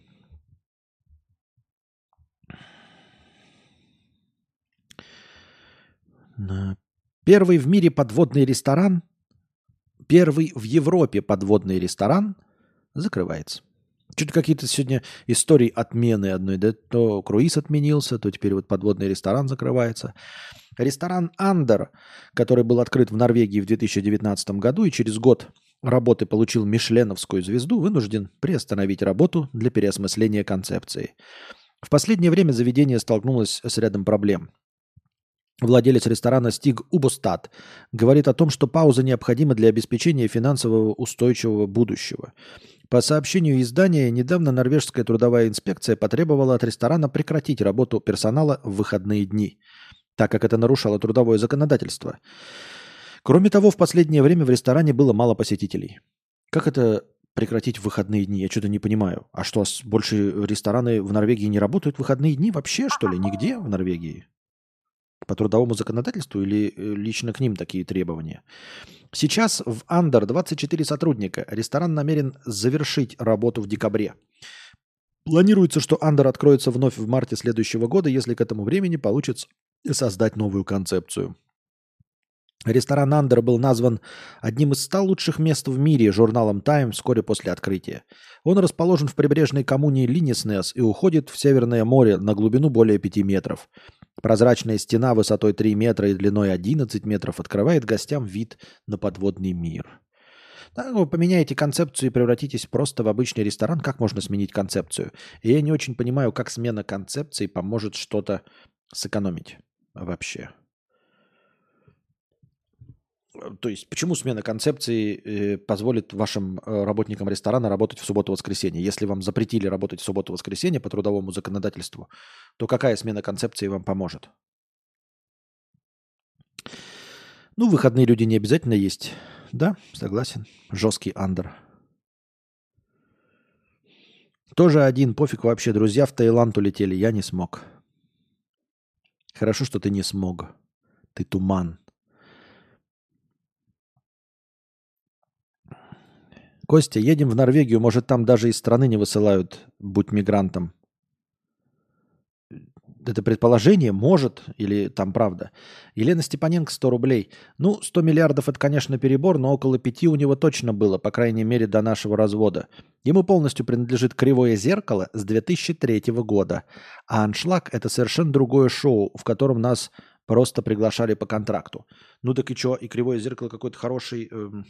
Первый в мире подводный ресторан, первый в Европе подводный ресторан закрывается. Что-то какие-то сегодня истории отмены одной. Да? То круиз отменился, то теперь вот подводный ресторан закрывается. Ресторан «Андер», который был открыт в Норвегии в 2019 году и через год работы получил Мишленовскую звезду, вынужден приостановить работу для переосмысления концепции. В последнее время заведение столкнулось с рядом проблем. Владелец ресторана Стиг Убустат говорит о том, что пауза необходима для обеспечения финансового устойчивого будущего. По сообщению издания, недавно норвежская трудовая инспекция потребовала от ресторана прекратить работу персонала в выходные дни, так как это нарушало трудовое законодательство. Кроме того, в последнее время в ресторане было мало посетителей. Как это прекратить в выходные дни? Я что-то не понимаю. А что, больше рестораны в Норвегии не работают в выходные дни вообще, что ли? Нигде в Норвегии? По трудовому законодательству или э, лично к ним такие требования? Сейчас в Андер 24 сотрудника. Ресторан намерен завершить работу в декабре. Планируется, что Андер откроется вновь в марте следующего года, если к этому времени получится создать новую концепцию. Ресторан Андер был назван одним из 100 лучших мест в мире журналом Time вскоре после открытия. Он расположен в прибрежной коммуне Линеснес и уходит в Северное море на глубину более 5 метров. Прозрачная стена высотой 3 метра и длиной 11 метров открывает гостям вид на подводный мир. Вы поменяете концепцию и превратитесь просто в обычный ресторан. Как можно сменить концепцию? Я не очень понимаю, как смена концепции поможет что-то сэкономить вообще. Э, То есть, почему смена концепции э, позволит вашим э, работникам ресторана работать в субботу-воскресенье? Если вам запретили работать в субботу-воскресенье по трудовому законодательству, то какая смена концепции вам поможет? Ну, выходные люди не обязательно есть. Да, согласен. Жесткий андер. Тоже один, пофиг вообще. Друзья в Таиланд улетели, я не смог. Хорошо, что ты не смог. Ты туман. Костя, едем в Норвегию, может, там даже из страны не высылают, будь мигрантом. Это предположение, может, или там правда. Елена Степаненко, 100 рублей. Ну, 100 миллиардов это, конечно, перебор, но около пяти у него точно было, по крайней мере, до нашего развода. Ему полностью принадлежит «Кривое зеркало» с 2003 года. А «Аншлаг» — это совершенно другое шоу, в котором нас просто приглашали по контракту. Ну так и что? И «Кривое зеркало» какой-то хороший... эм,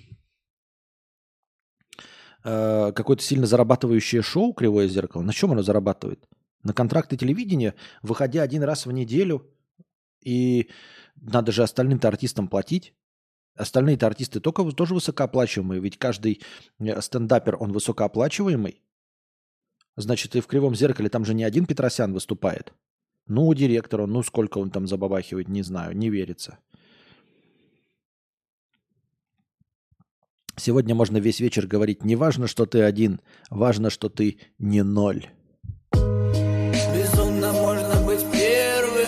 э, какое-то сильно зарабатывающее шоу «Кривое зеркало». На чем оно зарабатывает? На контракты телевидения, выходя один раз в неделю, и надо же остальным-то артистам платить. Остальные-то артисты только, тоже высокооплачиваемые, ведь каждый э, стендапер, он высокооплачиваемый. Значит, и в «Кривом зеркале» там же не один Петросян выступает. Ну, директор он, ну, сколько он там забабахивает, не знаю, не верится. Сегодня можно весь вечер говорить, не важно, что ты один, важно, что ты не ноль. Безумно можно быть первым,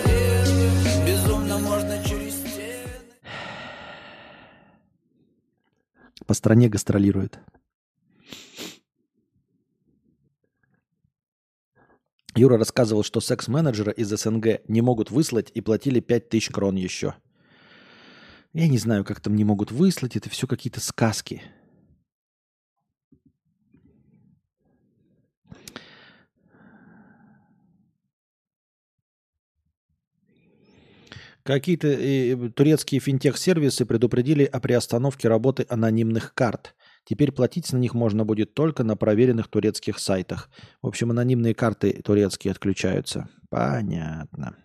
безумно можно через стены. По стране гастролирует. Юра рассказывал, что секс-менеджера из СНГ не могут выслать и платили 5000 крон еще. Я не знаю, как там не могут выслать, это все какие-то сказки. Какие-то э, турецкие финтех-сервисы предупредили о приостановке работы анонимных карт. Теперь платить на них можно будет только на проверенных турецких сайтах. В общем, анонимные карты турецкие отключаются. Понятно.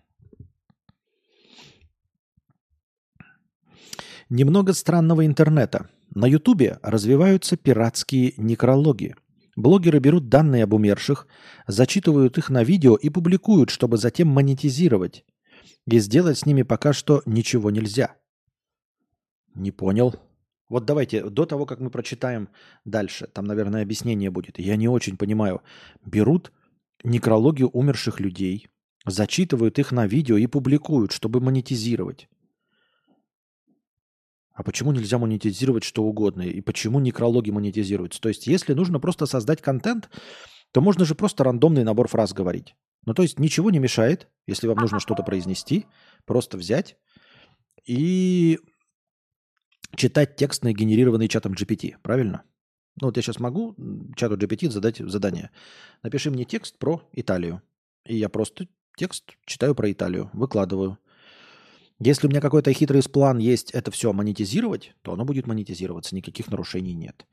Немного странного интернета. На Ютубе развиваются пиратские некрологи. Блогеры берут данные об умерших, зачитывают их на видео и публикуют, чтобы затем монетизировать. И сделать с ними пока что ничего нельзя. Не понял. Вот давайте, до того, как мы прочитаем дальше, там, наверное, объяснение будет. Я не очень понимаю. Берут некрологи умерших людей, зачитывают их на видео и публикуют, чтобы монетизировать. А почему нельзя монетизировать что угодно? И почему некрологи монетизируются? То есть, если нужно просто создать контент, то можно же просто рандомный набор фраз говорить. Ну, то есть, ничего не мешает, если вам нужно что-то произнести, просто взять и читать текст, генерированный чатом GPT, правильно? Ну, вот я сейчас могу чату GPT задать задание. Напиши мне текст про Италию. И я просто текст читаю про Италию, выкладываю. Если у меня какой-то хитрый план есть это все монетизировать, то оно будет монетизироваться, никаких нарушений нет.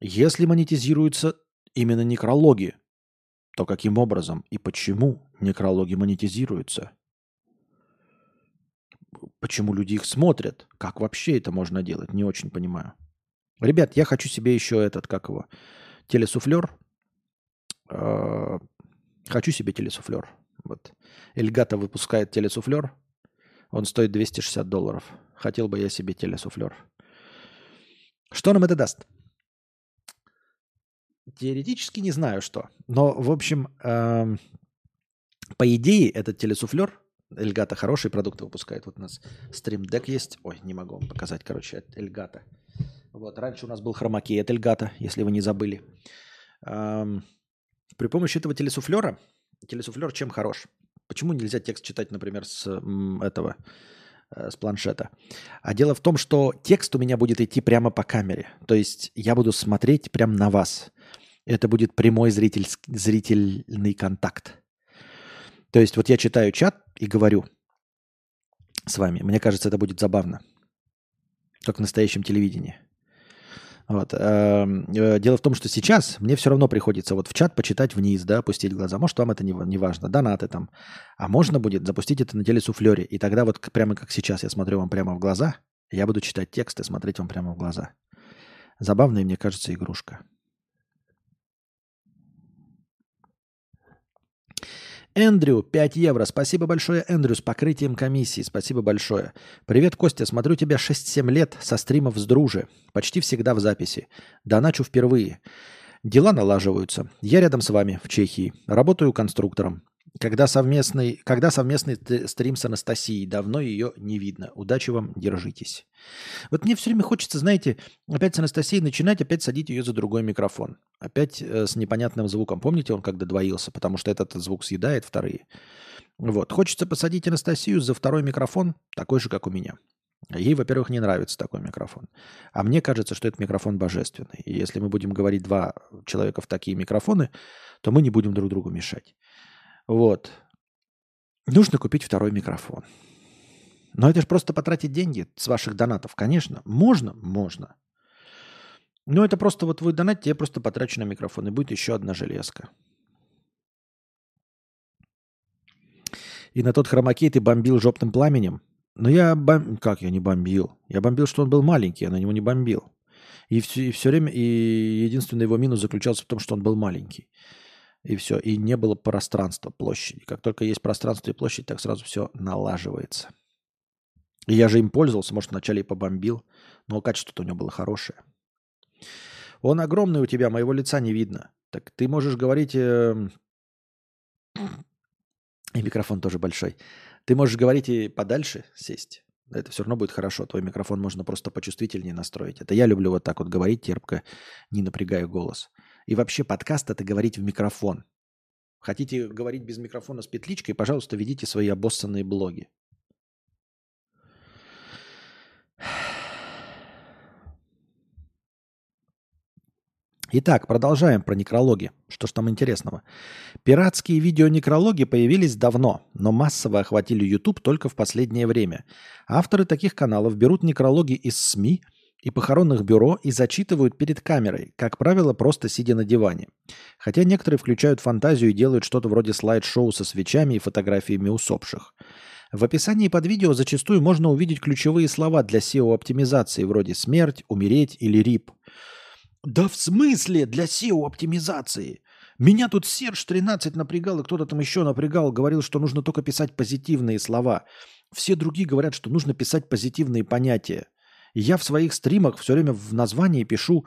Если монетизируются именно некрологи, то каким образом и почему некрологи монетизируются? Почему люди их смотрят? Как вообще это можно делать? Не очень понимаю. Ребят, я хочу себе еще этот, как его, телесуфлер. Э, Хочу себе телесуфлер. Вот. Эльгата выпускает телесуфлер. Он стоит 260 долларов. Хотел бы я себе телесуфлер. Что нам это даст? Теоретически не знаю что. Но, в общем, эм, по идее, этот телесуфлер, Эльгата хорошие продукты выпускает. Вот у нас Deck есть. Ой, не могу вам показать, короче, от Эльгата. Вот, раньше у нас был хромакей от Эльгата, если вы не забыли. Эм, при помощи этого телесуфлера, телесуфлер чем хорош? Почему нельзя текст читать, например, с этого, э, с планшета? А дело в том, что текст у меня будет идти прямо по камере. То есть я буду смотреть прямо на вас. Это будет прямой зритель, зрительный контакт. То есть вот я читаю чат и говорю с вами. Мне кажется, это будет забавно. Как в настоящем телевидении. Вот. эм, э, Дело в том, что сейчас мне все равно приходится вот в чат почитать вниз, да, опустить глаза. Может, вам это не, не важно, донаты там. А можно будет запустить это на телесуфлере. И тогда вот прямо как сейчас я смотрю вам прямо в глаза, я буду читать текст и смотреть вам прямо в глаза. Забавная, мне кажется, игрушка. Эндрю, 5 евро. Спасибо большое, Эндрю, с покрытием комиссии. Спасибо большое. Привет, Костя. Смотрю тебя 6-7 лет со стримов с дружи. Почти всегда в записи. Доначу впервые. Дела налаживаются. Я рядом с вами в Чехии. Работаю конструктором. Когда совместный, когда совместный стрим с Анастасией? Давно ее не видно. Удачи вам, держитесь. Вот мне все время хочется, знаете, опять с Анастасией начинать, опять садить ее за другой микрофон. Опять э, с непонятным звуком. Помните, он когда двоился, потому что этот звук съедает вторые. Вот. Хочется посадить Анастасию за второй микрофон, такой же, как у меня. Ей, во-первых, не нравится такой микрофон. А мне кажется, что этот микрофон божественный. И если мы будем говорить два человека в такие микрофоны, то мы не будем друг другу мешать. Вот. Нужно купить второй микрофон. Но это же просто потратить деньги с ваших донатов. Конечно, можно, можно. Но это просто вот вы донатите, я просто потрачу на микрофон, и будет еще одна железка. И на тот хромакей ты бомбил жопным пламенем. Но я бом... Как я не бомбил? Я бомбил, что он был маленький, я на него не бомбил. И все, и все время... И единственный его минус заключался в том, что он был маленький. И все. И не было пространства, площади. Как только есть пространство и площадь, так сразу все налаживается. И я же им пользовался, может, вначале и побомбил, но качество-то у него было хорошее. Он огромный у тебя, моего лица не видно. Так ты можешь говорить... эм, И микрофон тоже большой. Ты можешь говорить и подальше сесть. Это все равно будет хорошо. Твой микрофон можно просто почувствительнее настроить. Это я люблю вот так вот говорить терпко, не напрягая голос. И вообще подкаст это говорить в микрофон. Хотите говорить без микрофона с петличкой, пожалуйста, ведите свои обоссанные блоги. Итак, продолжаем про некрологи. Что ж там интересного? Пиратские видеонекрологи появились давно, но массово охватили YouTube только в последнее время. Авторы таких каналов берут некрологи из СМИ и похоронных бюро и зачитывают перед камерой, как правило, просто сидя на диване. Хотя некоторые включают фантазию и делают что-то вроде слайд-шоу со свечами и фотографиями усопших. В описании под видео зачастую можно увидеть ключевые слова для SEO-оптимизации вроде «смерть», «умереть» или «рип». Да в смысле для SEO-оптимизации? Меня тут Серж 13 напрягал, и кто-то там еще напрягал, говорил, что нужно только писать позитивные слова. Все другие говорят, что нужно писать позитивные понятия. Я в своих стримах все время в названии пишу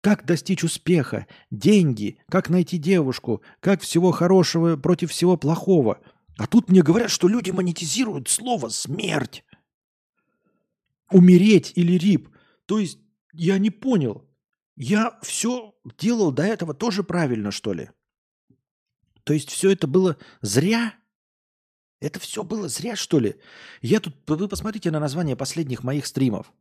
как достичь успеха, деньги, как найти девушку, как всего хорошего против всего плохого. А тут мне говорят, что люди монетизируют слово «смерть». Умереть или рип. То есть я не понял. Я все делал до этого тоже правильно, что ли? То есть все это было зря? Это все было зря, что ли? Я тут, вы посмотрите на название последних моих стримов.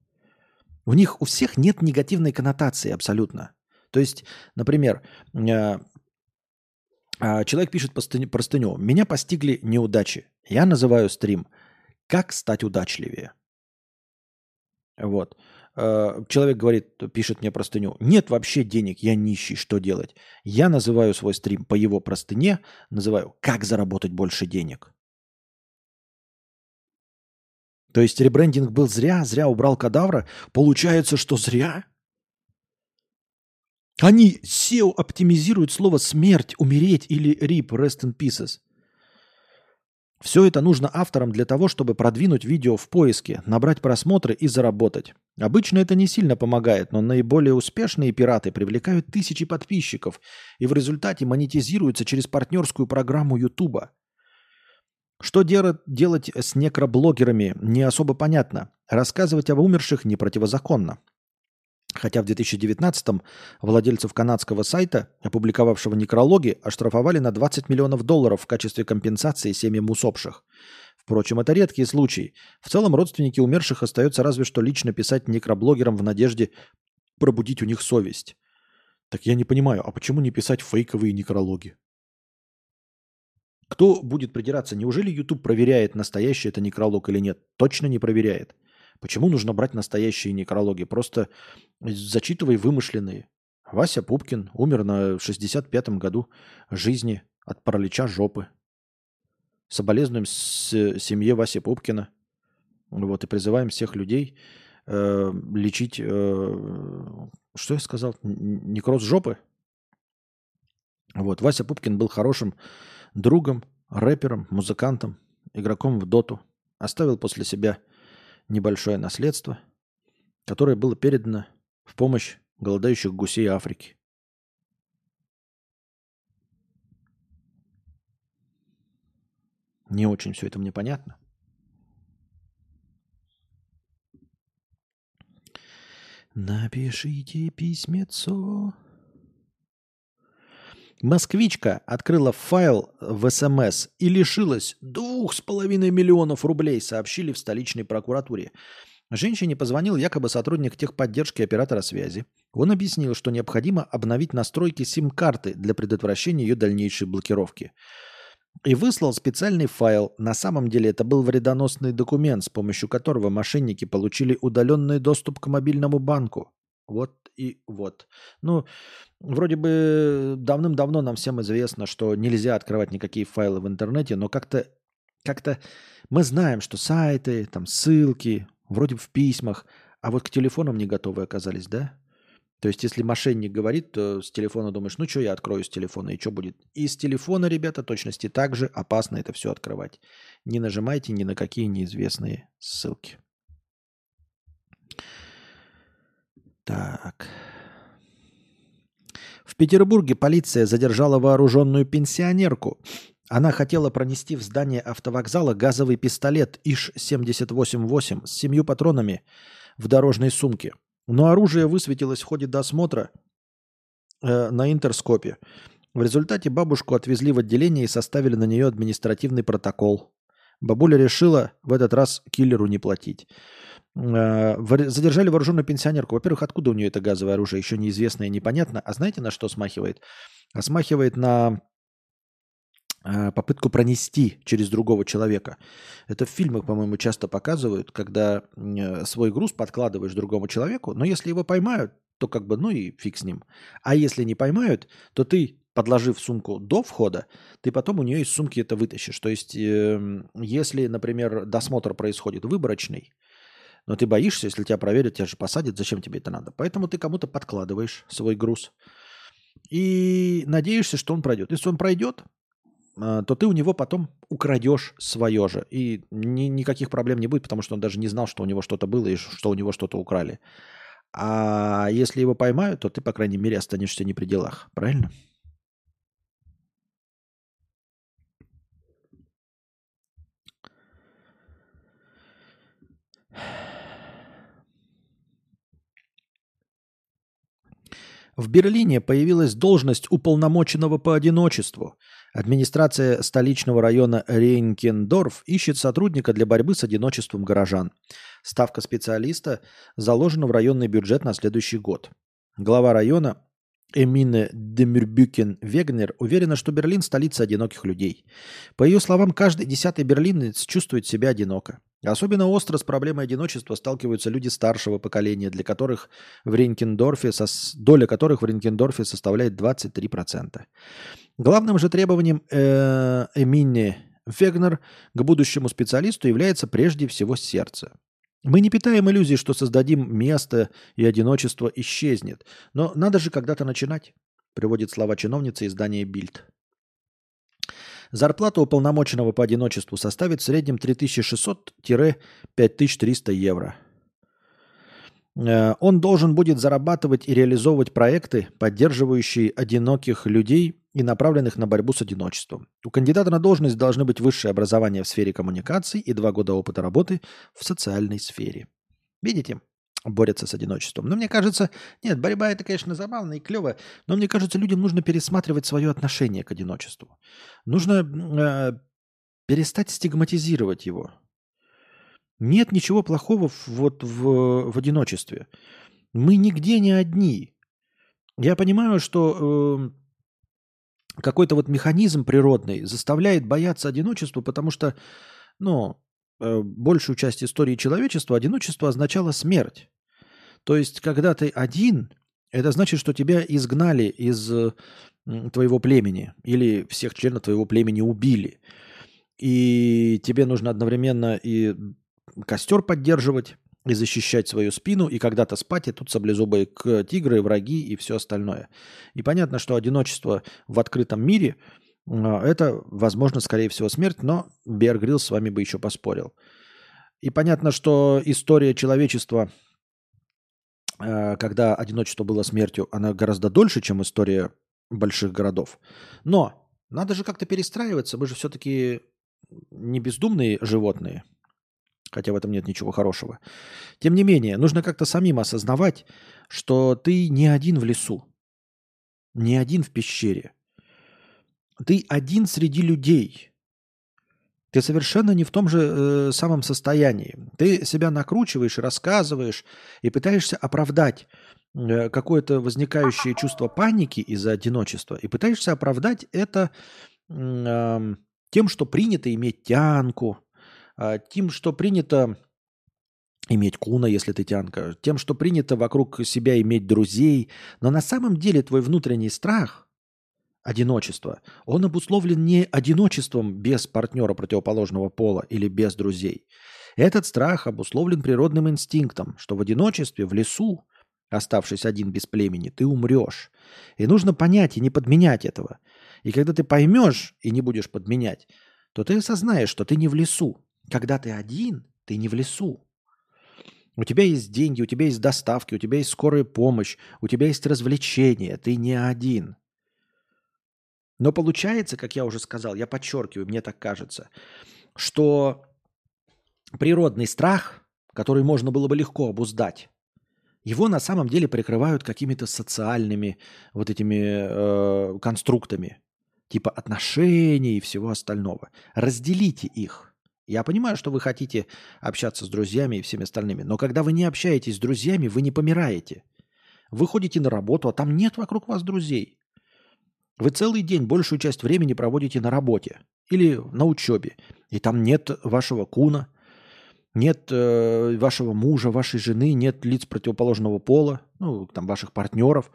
У них у всех нет негативной коннотации абсолютно. То есть, например, э, а, человек пишет простыню. Меня постигли неудачи. Я называю стрим «Как стать удачливее». Вот. э, человек говорит, пишет мне простыню, нет вообще денег, я нищий, что делать? Я называю свой стрим по его простыне, называю «Как заработать больше денег?». То есть ребрендинг был зря, зря убрал кадавра. Получается, что зря? Они SEO оптимизируют слово «смерть», «умереть» или «rip», «rest in pieces». Все это нужно авторам для того, чтобы продвинуть видео в поиске, набрать просмотры и заработать. Обычно это не сильно помогает, но наиболее успешные пираты привлекают тысячи подписчиков и в результате монетизируются через партнерскую программу YouTube. Что дел- делать с некроблогерами, не особо понятно. Рассказывать об умерших не противозаконно. Хотя в 2019-м владельцев канадского сайта, опубликовавшего некрологи, оштрафовали на 20 миллионов долларов в качестве компенсации семьям усопших. Впрочем, это редкий случай. В целом родственники умерших остается разве что лично писать некроблогерам в надежде пробудить у них совесть. Так я не понимаю, а почему не писать фейковые некрологи? Кто будет придираться? Неужели YouTube проверяет, настоящий это некролог или нет? Точно не проверяет. Почему нужно брать настоящие некрологи? Просто зачитывай вымышленные. Вася Пупкин умер на 65-м году жизни от паралича жопы. Соболезнуем с семье Васи Пупкина. Вот, и призываем всех людей э, лечить... Э, что я сказал? Некроз жопы? Вот, Вася Пупкин был хорошим другом, рэпером, музыкантом, игроком в доту. Оставил после себя небольшое наследство, которое было передано в помощь голодающих гусей Африки. Не очень все это мне понятно. Напишите письмецо. Москвичка открыла файл в СМС и лишилась двух с половиной миллионов рублей, сообщили в столичной прокуратуре. Женщине позвонил якобы сотрудник техподдержки оператора связи. Он объяснил, что необходимо обновить настройки сим-карты для предотвращения ее дальнейшей блокировки. И выслал специальный файл. На самом деле это был вредоносный документ, с помощью которого мошенники получили удаленный доступ к мобильному банку. Вот и вот. Ну, вроде бы давным-давно нам всем известно, что нельзя открывать никакие файлы в интернете, но как-то как-то мы знаем, что сайты, там ссылки, вроде в письмах, а вот к телефонам не готовы оказались, да? То есть, если мошенник говорит, то с телефона думаешь, ну что я открою с телефона, и что будет? И с телефона, ребята, точности так же опасно это все открывать. Не нажимайте ни на какие неизвестные ссылки. Так. В Петербурге полиция задержала вооруженную пенсионерку. Она хотела пронести в здание автовокзала газовый пистолет ИШ-78-8 с семью патронами в дорожной сумке. Но оружие высветилось в ходе досмотра э, на интерскопе. В результате бабушку отвезли в отделение и составили на нее административный протокол. Бабуля решила в этот раз киллеру не платить. Э, Задержали вооруженную пенсионерку. Во-первых, откуда у нее это газовое оружие, еще неизвестно и непонятно. А знаете, на что смахивает? А смахивает на э, попытку пронести через другого человека. Это в фильмах, по-моему, часто показывают, когда э, свой груз подкладываешь другому человеку, но если его поймают, то как бы, ну и фиг с ним. А если не поймают, то ты, подложив сумку до входа, ты потом у нее из сумки это вытащишь. То есть, эм, если, например, досмотр происходит выборочный, но ты боишься, если тебя проверят, тебя же посадят, зачем тебе это надо? Поэтому ты кому-то подкладываешь свой груз и надеешься, что он пройдет. Если он пройдет, а, то ты у него потом украдешь свое же. И ни- никаких проблем не будет, потому что он даже не знал, что у него что-то было и что у него что-то украли. А если его поймают, то ты, по крайней мере, останешься не при делах. Правильно? В Берлине появилась должность уполномоченного по одиночеству. Администрация столичного района Рейнкендорф ищет сотрудника для борьбы с одиночеством горожан. Ставка специалиста заложена в районный бюджет на следующий год. Глава района Эмине Демюрбюкен Вегнер уверена, что Берлин – столица одиноких людей. По ее словам, каждый десятый берлинец чувствует себя одиноко. Особенно остро с проблемой одиночества сталкиваются люди старшего поколения, для которых в Ринкендорфе, сос- доля которых в Ринкендорфе составляет 23%. Главным же требованием э, Эмини Фегнер к будущему специалисту является прежде всего сердце. Мы не питаем иллюзий, что создадим место и одиночество исчезнет. Но надо же когда-то начинать, приводит слова чиновницы издания Бильд. Зарплата уполномоченного по одиночеству составит в среднем 3600-5300 евро. Э, Он должен будет зарабатывать и реализовывать проекты, поддерживающие одиноких людей и направленных на борьбу с одиночеством. У кандидата на должность должны быть высшее образование в сфере коммуникаций и два года опыта работы в социальной сфере. Видите? Борются с одиночеством. Но мне кажется, нет, борьба это, конечно, забавно и клево, но мне кажется, людям нужно пересматривать свое отношение к одиночеству. Нужно э, перестать стигматизировать его. Нет ничего плохого в, вот в, в одиночестве. Мы нигде не одни. Я понимаю, что э, какой-то вот механизм природный заставляет бояться одиночества, потому что, ну, э, большую часть истории человечества одиночество означало смерть. То есть, когда ты один, это значит, что тебя изгнали из твоего племени или всех членов твоего племени убили. И тебе нужно одновременно и костер поддерживать, и защищать свою спину, и когда-то спать, и тут саблезубые тигры, враги и все остальное. И понятно, что одиночество в открытом мире это, возможно, скорее всего, смерть, но Бер Грилл с вами бы еще поспорил. И понятно, что история человечества, э, когда одиночество было смертью, она гораздо дольше, чем история больших городов. Но надо же как-то перестраиваться, мы же все-таки не бездумные животные, хотя в этом нет ничего хорошего. Тем не менее, нужно как-то самим осознавать, что ты не один в лесу, не один в пещере. Ты один среди людей. Ты совершенно не в том же э, самом состоянии. Ты себя накручиваешь, рассказываешь и пытаешься оправдать э, какое-то возникающее чувство паники из-за одиночества. И пытаешься оправдать это ам, тем, что принято иметь тянку, а, тем, что принято иметь куна, если ты тянка, тем, что принято вокруг себя иметь друзей. Но на самом деле твой внутренний страх, одиночество, он обусловлен не одиночеством без партнера противоположного пола или без друзей. Этот страх обусловлен природным инстинктом, что в одиночестве, в лесу, оставшись один без племени, ты умрешь. И нужно понять и не подменять этого. И когда ты поймешь и не будешь подменять, то ты осознаешь, что ты не в лесу. Когда ты один, ты не в лесу. У тебя есть деньги, у тебя есть доставки, у тебя есть скорая помощь, у тебя есть развлечения, ты не один. Но получается, как я уже сказал, я подчеркиваю, мне так кажется, что природный страх, который можно было бы легко обуздать, его на самом деле прикрывают какими-то социальными вот этими э, конструктами, типа отношений и всего остального. Разделите их. Я понимаю, что вы хотите общаться с друзьями и всеми остальными, но когда вы не общаетесь с друзьями, вы не помираете. Вы ходите на работу, а там нет вокруг вас друзей. Вы целый день, большую часть времени проводите на работе или на учебе, и там нет вашего куна, нет э, вашего мужа, вашей жены, нет лиц противоположного пола, ну, там, ваших партнеров,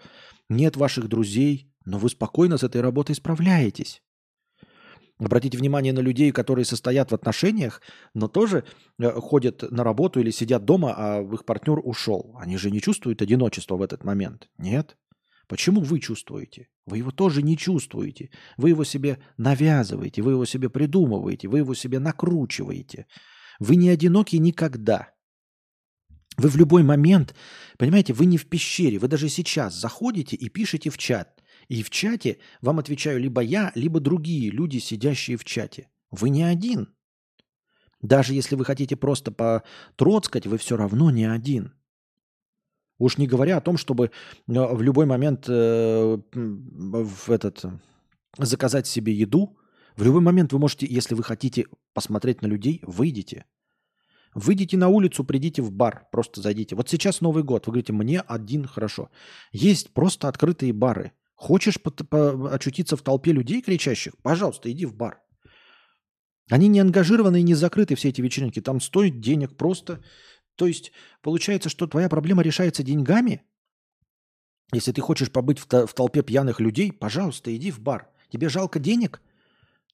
нет ваших друзей, но вы спокойно с этой работой справляетесь. Обратите внимание на людей, которые состоят в отношениях, но тоже э, ходят на работу или сидят дома, а их партнер ушел. Они же не чувствуют одиночества в этот момент. Нет. Почему вы чувствуете? Вы его тоже не чувствуете. Вы его себе навязываете, вы его себе придумываете, вы его себе накручиваете. Вы не одиноки никогда. Вы в любой момент, понимаете, вы не в пещере, вы даже сейчас заходите и пишете в чат. И в чате вам отвечаю либо я, либо другие люди, сидящие в чате. Вы не один. Даже если вы хотите просто потроцкать, вы все равно не один. Уж не говоря о том, чтобы э, в любой момент э, в этот, э, заказать себе еду. В любой момент вы можете, если вы хотите посмотреть на людей, выйдите. Выйдите на улицу, придите в бар, просто зайдите. Вот сейчас Новый год, вы говорите, мне один хорошо. Есть просто открытые бары. Хочешь очутиться в толпе людей кричащих? Пожалуйста, иди в бар. Они не ангажированы и не закрыты, все эти вечеринки. Там стоит денег просто. То есть получается, что твоя проблема решается деньгами? Если ты хочешь побыть в, то- в толпе пьяных людей, пожалуйста, иди в бар. Тебе жалко денег?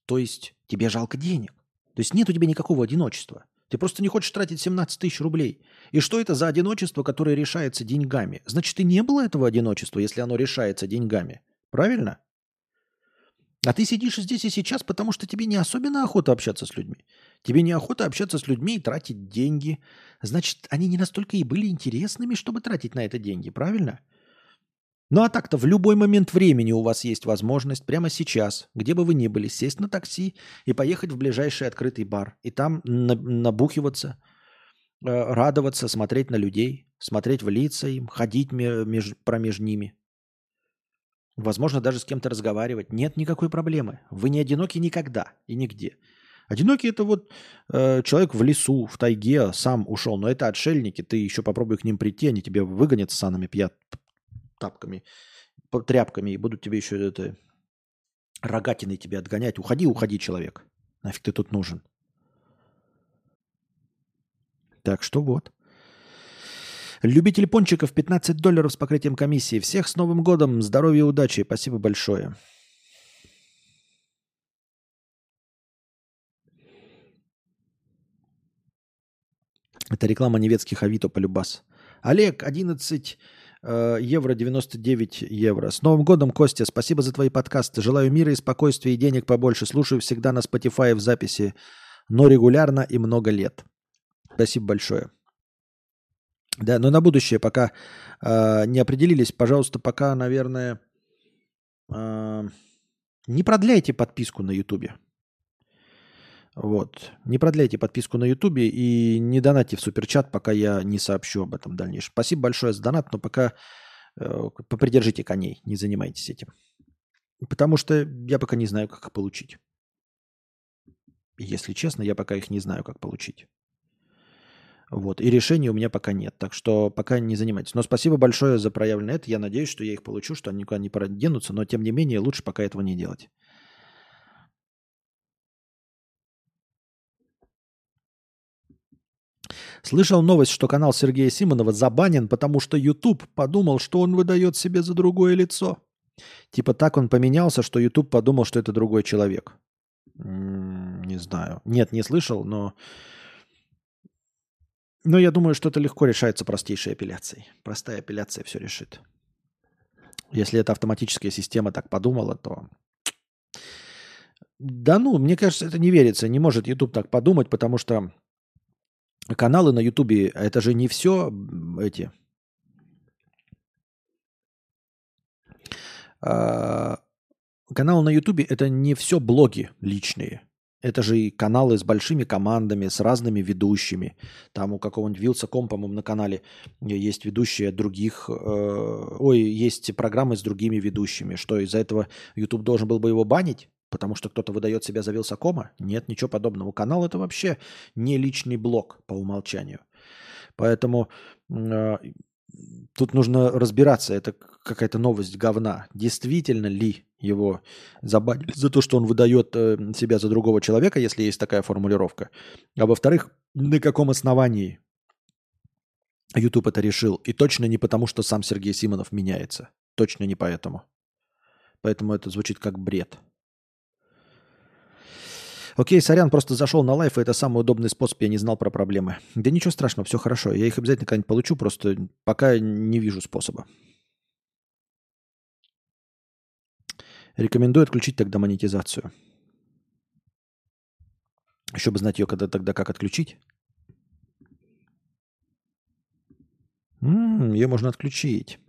То есть тебе жалко денег. То есть нет у тебя никакого одиночества. Ты просто не хочешь тратить 17 тысяч рублей. И что это за одиночество, которое решается деньгами? Значит, и не было этого одиночества, если оно решается деньгами. Правильно? А ты сидишь здесь и сейчас, потому что тебе не особенно охота общаться с людьми. Тебе не охота общаться с людьми и тратить деньги. Значит, они не настолько и были интересными, чтобы тратить на это деньги, правильно? Ну а так-то в любой момент времени у вас есть возможность прямо сейчас, где бы вы ни были, сесть на такси и поехать в ближайший открытый бар. И там на- набухиваться, э, радоваться, смотреть на людей, смотреть в лица им, ходить ме- меж- промеж ними. Возможно, даже с кем-то разговаривать. Нет никакой проблемы. Вы не одиноки никогда и нигде. Одинокий это вот э, человек в лесу, в тайге, сам ушел. Но это отшельники. Ты еще попробуй к ним прийти, они тебе выгонят с санами пьят тапками, тряпками и будут тебе еще это рогатиной тебе отгонять. Уходи, уходи, человек. Нафиг ты тут нужен. Так что вот. Любитель пончиков 15 долларов с покрытием комиссии. Всех с Новым годом. Здоровья и удачи. Спасибо большое. Это реклама немецких Авито полюбас. Олег, 11 э, евро 99 евро. С Новым годом, Костя. Спасибо за твои подкасты. Желаю мира и спокойствия и денег побольше. Слушаю всегда на Spotify в записи, но регулярно и много лет. Спасибо большое. Да, но на будущее пока э, не определились, пожалуйста, пока, наверное, э, не продляйте подписку на Ютубе. Вот. Не продляйте подписку на Ютубе и не донатьте в суперчат, пока я не сообщу об этом в дальнейшем. Спасибо большое за донат, но пока э, попридержите коней, не занимайтесь этим. Потому что я пока не знаю, как их получить. Если честно, я пока их не знаю, как получить. Вот. И решения у меня пока нет. Так что пока не занимайтесь. Но спасибо большое за проявленное это. Я надеюсь, что я их получу, что они никуда не проденутся. Но тем не менее, лучше пока этого не делать. Слышал новость, что канал Сергея Симонова забанен, потому что YouTube подумал, что он выдает себе за другое лицо. Типа так он поменялся, что YouTube подумал, что это другой человек. Не знаю. Нет, не слышал, но... Но я думаю, что это легко решается простейшей апелляцией. Простая апелляция все решит. Если эта автоматическая система так подумала, то... Да ну, мне кажется, это не верится. Не может YouTube так подумать, потому что каналы на Ютубе, это же не все эти... А, Каналы на Ютубе это не все блоги личные. Это же и каналы с большими командами, с разными ведущими. Там у какого-нибудь Вилсаком, по-моему, на канале есть ведущие других... э, ой, есть программы с другими ведущими. Что, из-за этого YouTube должен был бы его банить? Потому что кто-то выдает себя за Вилсакома? Нет, ничего подобного. Канал это вообще не личный блог по умолчанию. Поэтому э, тут нужно разбираться. Это какая-то новость говна. Действительно ли его забанили за то, что он выдает э, себя за другого человека, если есть такая формулировка? А во-вторых, на каком основании YouTube это решил? И точно не потому, что сам Сергей Симонов меняется. Точно не поэтому. Поэтому это звучит как бред. Окей, сорян, просто зашел на лайф, и это самый удобный способ, я не знал про проблемы. Да ничего страшного, все хорошо. Я их обязательно когда-нибудь получу, просто пока не вижу способа. Рекомендую отключить тогда монетизацию. Еще бы знать ее когда, тогда как отключить. М, ее можно отключить.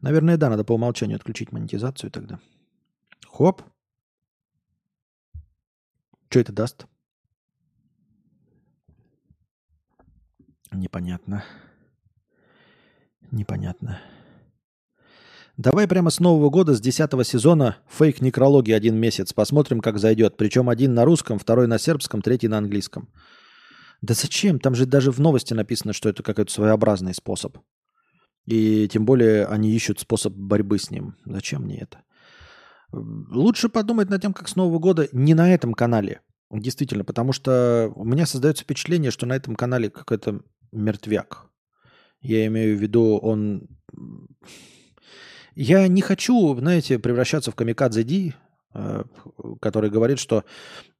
Наверное, да, надо по умолчанию отключить монетизацию тогда. Хоп. Что это даст? Непонятно. Непонятно. Давай прямо с Нового года, с 10 сезона, фейк некрологи один месяц. Посмотрим, как зайдет. Причем один на русском, второй на сербском, третий на английском. Да зачем? Там же даже в новости написано, что это какой-то своеобразный способ. И тем более они ищут способ борьбы с ним. Зачем мне это? Лучше подумать над тем, как с Нового года не на этом канале. Действительно, потому что у меня создается впечатление, что на этом канале какой-то мертвяк. Я имею в виду, он... Я не хочу, знаете, превращаться в камикадзе Ди, э, который говорит, что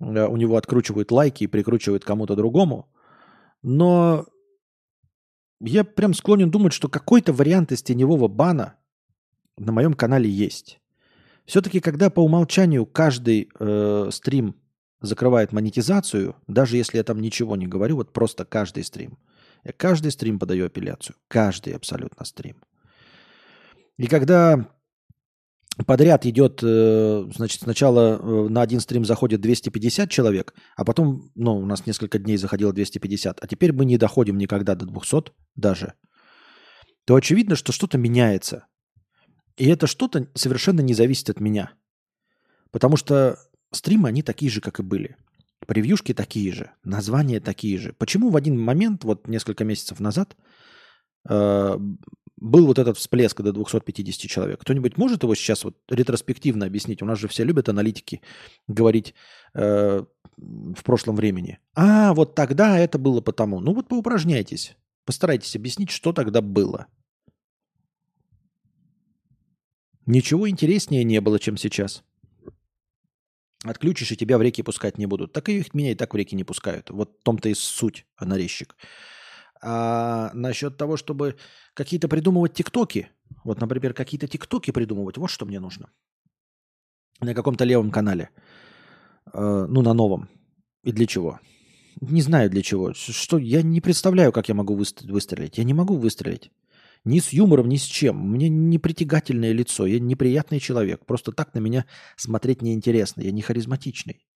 э, у него откручивают лайки и прикручивают кому-то другому. Но я прям склонен думать, что какой-то вариант из теневого бана на моем канале есть. Все-таки, когда по умолчанию каждый э, стрим закрывает монетизацию, даже если я там ничего не говорю, вот просто каждый стрим. Я каждый стрим подаю апелляцию. Каждый абсолютно стрим. И когда подряд идет, э, значит, сначала э, на один стрим заходит 250 человек, а потом, ну, у нас несколько дней заходило 250, а теперь мы не доходим никогда до 200 даже, то очевидно, что что-то меняется. И это что-то совершенно не зависит от меня. Потому что стримы, они такие же, как и были. Превьюшки такие же, названия такие же. Почему в один момент, вот несколько месяцев назад, э, был вот этот всплеск до 250 человек? Кто-нибудь может его сейчас вот ретроспективно объяснить? У нас же все любят аналитики говорить э, в прошлом времени. А, вот тогда это было потому. Ну вот поупражняйтесь. Постарайтесь объяснить, что тогда было. Ничего интереснее не было, чем сейчас. Отключишь, и тебя в реки пускать не будут. Так и их меня и так в реки не пускают. Вот в том-то и суть, анарезчик. А насчет того, чтобы какие-то придумывать тиктоки, вот, например, какие-то тиктоки придумывать, вот что мне нужно. На каком-то левом канале. Э, ну, на новом. И для чего? Не знаю для чего. Что, я не представляю, как я могу выстрелить. Я не могу выстрелить. Ни с юмором, ни с чем. Мне непритягательное лицо. Я неприятный человек. Просто так на меня смотреть неинтересно. Я не харизматичный.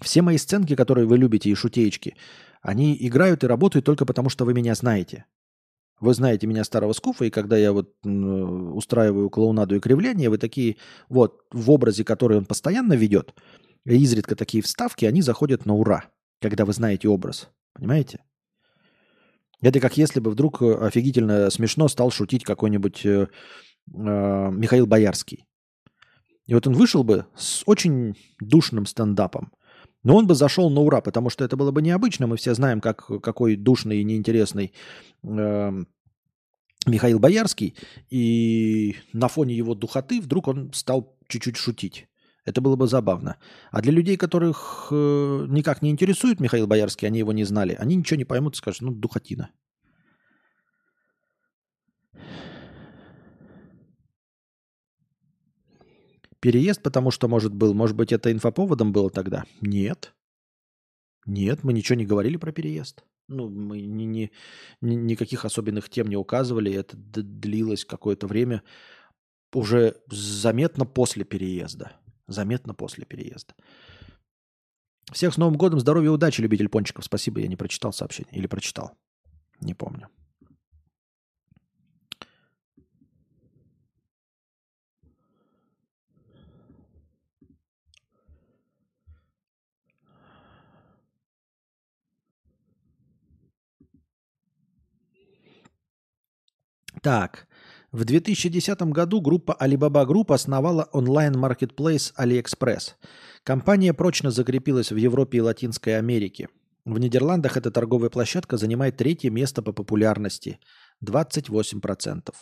Все мои сценки, которые вы любите, и шутеечки, они играют и работают только потому, что вы меня знаете. Вы знаете меня старого скуфа, и когда я вот устраиваю клоунаду и кривляние, вы такие, вот, в образе, который он постоянно ведет, изредка такие вставки, они заходят на ура, когда вы знаете образ. Понимаете? Это как если бы вдруг э, офигительно смешно стал шутить какой-нибудь э, э, Михаил Боярский. И вот он вышел бы с очень душным стендапом. Но он бы зашел на ура, потому что это было бы необычно. Мы все знаем, как, какой душный и неинтересный э, Михаил Боярский. И на фоне его духоты вдруг он стал чуть-чуть шутить. Это было бы забавно. А для людей, которых э, никак не интересует Михаил Боярский, они его не знали, они ничего не поймут и скажут, ну, духотина. Переезд, потому что, может, был. Может быть, это инфоповодом было тогда? Нет. Нет, мы ничего не говорили про переезд. Ну, мы ни, ни, ни, никаких особенных тем не указывали. Это длилось какое-то время уже заметно после переезда. Заметно после переезда. Всех с Новым годом, здоровья и удачи, любитель пончиков. Спасибо, я не прочитал сообщение. Или прочитал. Не помню. Так, в 2010 году группа Alibaba Group основала онлайн-маркетплейс AliExpress. Компания прочно закрепилась в Европе и Латинской Америке. В Нидерландах эта торговая площадка занимает третье место по популярности – 28%.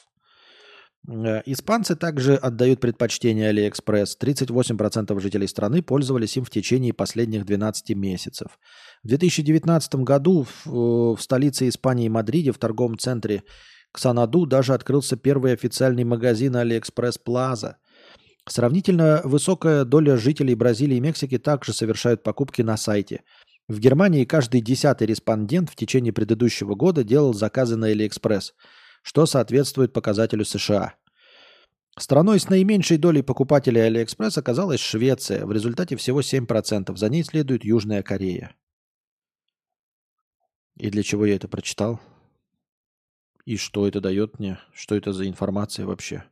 Э, испанцы также отдают предпочтение AliExpress. 38% жителей страны пользовались им в течение последних 12 месяцев. В 2019 году э, в столице Испании Мадриде в торговом центре Ксанаду даже открылся первый официальный магазин AliExpress Plaza. Сравнительно высокая доля жителей Бразилии и Мексики также совершают покупки на сайте. В Германии каждый десятый респондент в течение предыдущего года делал заказы на AliExpress, что соответствует показателю США. Страной с наименьшей долей покупателей AliExpress оказалась Швеция, в результате всего 7%. За ней следует Южная Корея. И для чего я это прочитал? И что это дает мне? Что это за информация вообще?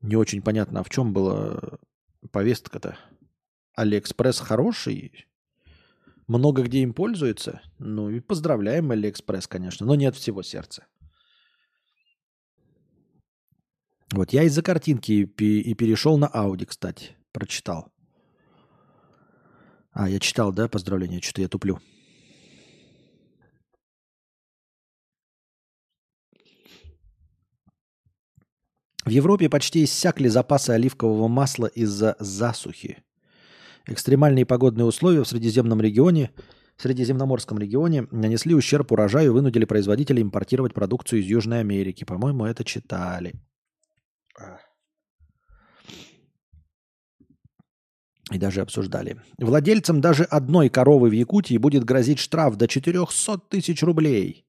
Не очень понятно, а в чем была повестка-то? Алиэкспресс хороший, много где им пользуется. Ну и поздравляем Алиэкспресс, конечно, но не от всего сердца. Вот я из-за картинки и перешел на Ауди, кстати. Прочитал. А, я читал, да, поздравления? Что-то я туплю. В Европе почти иссякли запасы оливкового масла из-за засухи. Экстремальные погодные условия в Средиземном регионе, Средиземноморском регионе нанесли ущерб урожаю и вынудили производителей импортировать продукцию из Южной Америки. По-моему, это читали. И даже обсуждали. Владельцам даже одной коровы в Якутии будет грозить штраф до 400 тысяч рублей,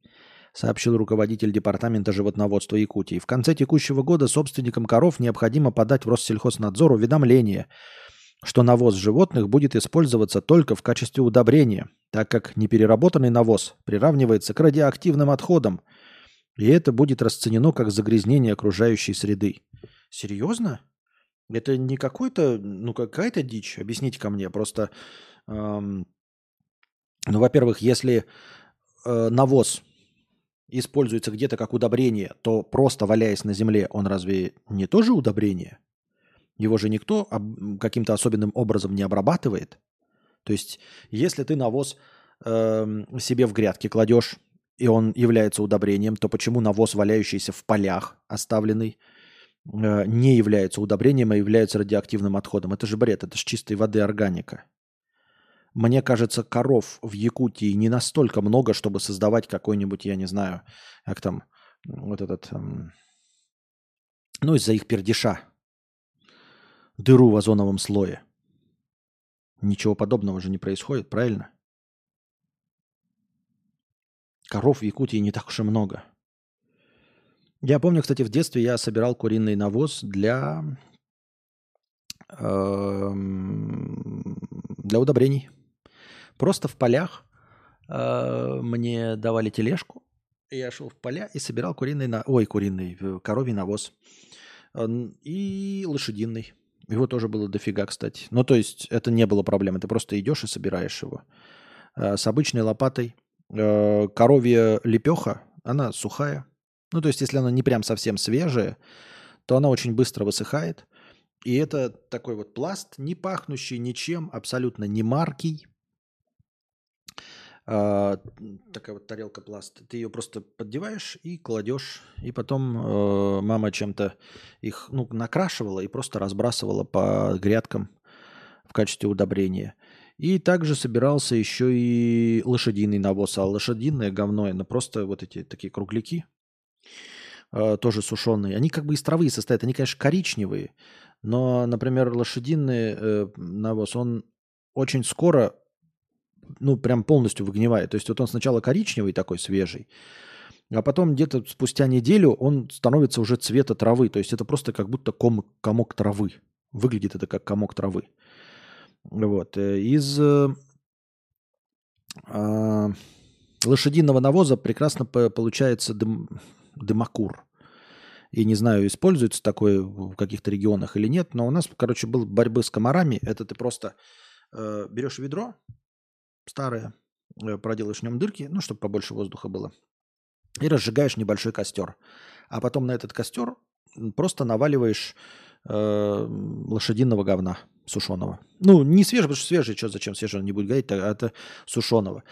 сообщил руководитель департамента животноводства Якутии. В конце текущего года собственникам коров необходимо подать в Россельхознадзор уведомление, что навоз животных будет использоваться только в качестве удобрения, так как непереработанный навоз приравнивается к радиоактивным отходам, и это будет расценено как загрязнение окружающей среды. Серьезно? Это не какой-то, ну какая-то дичь. Объясните ко мне. Просто, эм, ну, во-первых, если э, навоз используется где-то как удобрение, то просто валяясь на земле, он разве не тоже удобрение? Его же никто каким-то особенным образом не обрабатывает. То есть, если ты навоз эм, себе в грядке кладешь, и он является удобрением, то почему навоз, валяющийся в полях, оставленный, э, не является удобрением, а является радиоактивным отходом? Это же бред, это же чистой воды органика. Мне кажется, коров в Якутии не настолько много, чтобы создавать какой-нибудь, я не знаю, как там, вот этот, эм, ну, из-за их пердиша, дыру в озоновом слое. Ничего подобного же не происходит, правильно? Коров в Якутии не так уж и много. Я помню, кстати, в детстве я собирал куриный навоз для, эм, для удобрений. Просто в полях э, мне давали тележку, я шел в поля и собирал куриный, на... ой, куриный, э, коровий навоз. И лошадиный. Его тоже было дофига, кстати. Ну, то есть это не было проблемы. Ты просто идешь и собираешь его. Э, С обычной лопатой. Коровья лепеха, она сухая. Ну, то есть если она не прям совсем свежая, то она очень быстро высыхает. И это такой вот пласт, не пахнущий ничем, абсолютно не маркий. А, такая вот тарелка пласт. Ты ее просто поддеваешь и кладешь. И потом э, мама чем-то их ну, накрашивала и просто разбрасывала по грядкам в качестве удобрения. И также собирался еще и лошадиный навоз. А лошадиное говно, оно просто вот эти такие кругляки, э, тоже сушеные. Они как бы из травы состоят. Они, конечно, коричневые. Но, например, лошадиный э, навоз, он очень скоро, ну, прям полностью выгнивает. То есть вот он сначала коричневый такой, свежий, а потом где-то спустя неделю он становится уже цвета травы. То есть это просто как будто ком, комок травы. Выглядит это как комок травы. Вот. э, Из э, а, лошадиного навоза прекрасно по- получается дым, дымокур. И не знаю, используется такое в каких-то регионах или нет, но у нас, короче, был борьбы с комарами. Это ты просто э, берешь ведро старое, э, проделаешь в нем дырки, ну, чтобы побольше воздуха было, и разжигаешь небольшой костер. А потом на этот костер просто наваливаешь э, лошадиного говна сушеного. Ну, не свежий, потому что свежий, что зачем свежий, он не будет гореть, а это сушеного.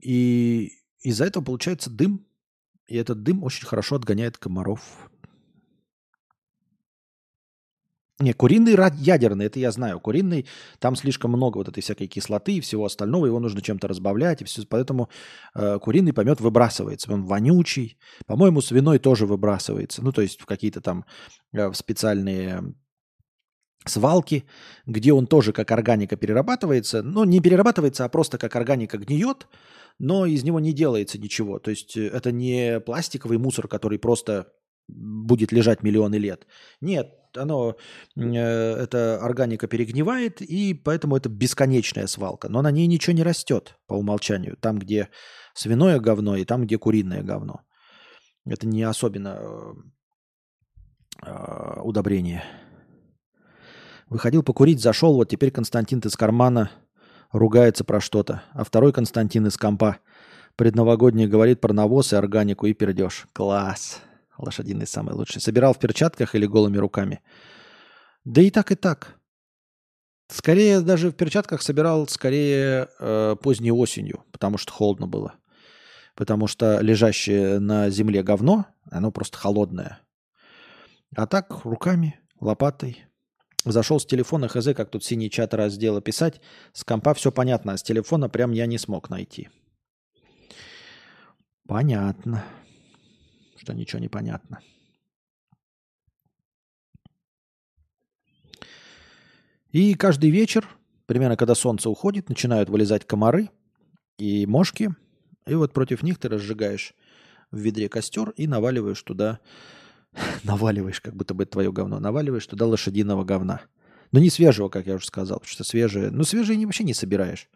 И из-за этого получается дым, и этот дым очень хорошо отгоняет комаров. Не, куриный ядерный, это я знаю. Куриный, там слишком много вот этой всякой кислоты и всего остального, его нужно чем-то разбавлять, и все, поэтому э, куриный помет выбрасывается, он вонючий. По-моему, свиной тоже выбрасывается, ну, то есть в какие-то там э, в специальные свалки, где он тоже как органика перерабатывается, но не перерабатывается, а просто как органика гниет, но из него не делается ничего. То есть э, это не пластиковый мусор, который просто будет лежать миллионы лет. Нет, оно, э, эта органика перегнивает, и поэтому это бесконечная свалка. Но на ней ничего не растет по умолчанию. Там, где свиное говно, и там, где куриное говно. Это не особенно э, э, удобрение. Выходил покурить, зашел, вот теперь Константин из кармана ругается про что-то, а второй Константин из компа предновогодний говорит про навоз и органику и пердеж. Класс. Лошадиный самый лучший. Собирал в перчатках или голыми руками? Да и так, и так. Скорее, даже в перчатках собирал скорее э, поздней осенью, потому что холодно было. Потому что лежащее на земле говно, оно просто холодное. А так, руками, лопатой. Зашел с телефона, хз, как тут синий чат раздела писать. С компа все понятно, а с телефона прям я не смог найти. Понятно. Что ничего не понятно. И каждый вечер, примерно когда солнце уходит, начинают вылезать комары и мошки. И вот против них ты разжигаешь в ведре костер и наваливаешь туда, наваливаешь, как будто бы это твое говно, наваливаешь туда лошадиного говна. Но не свежего, как я уже сказал, потому что свежее, ну не, вообще не собираешь.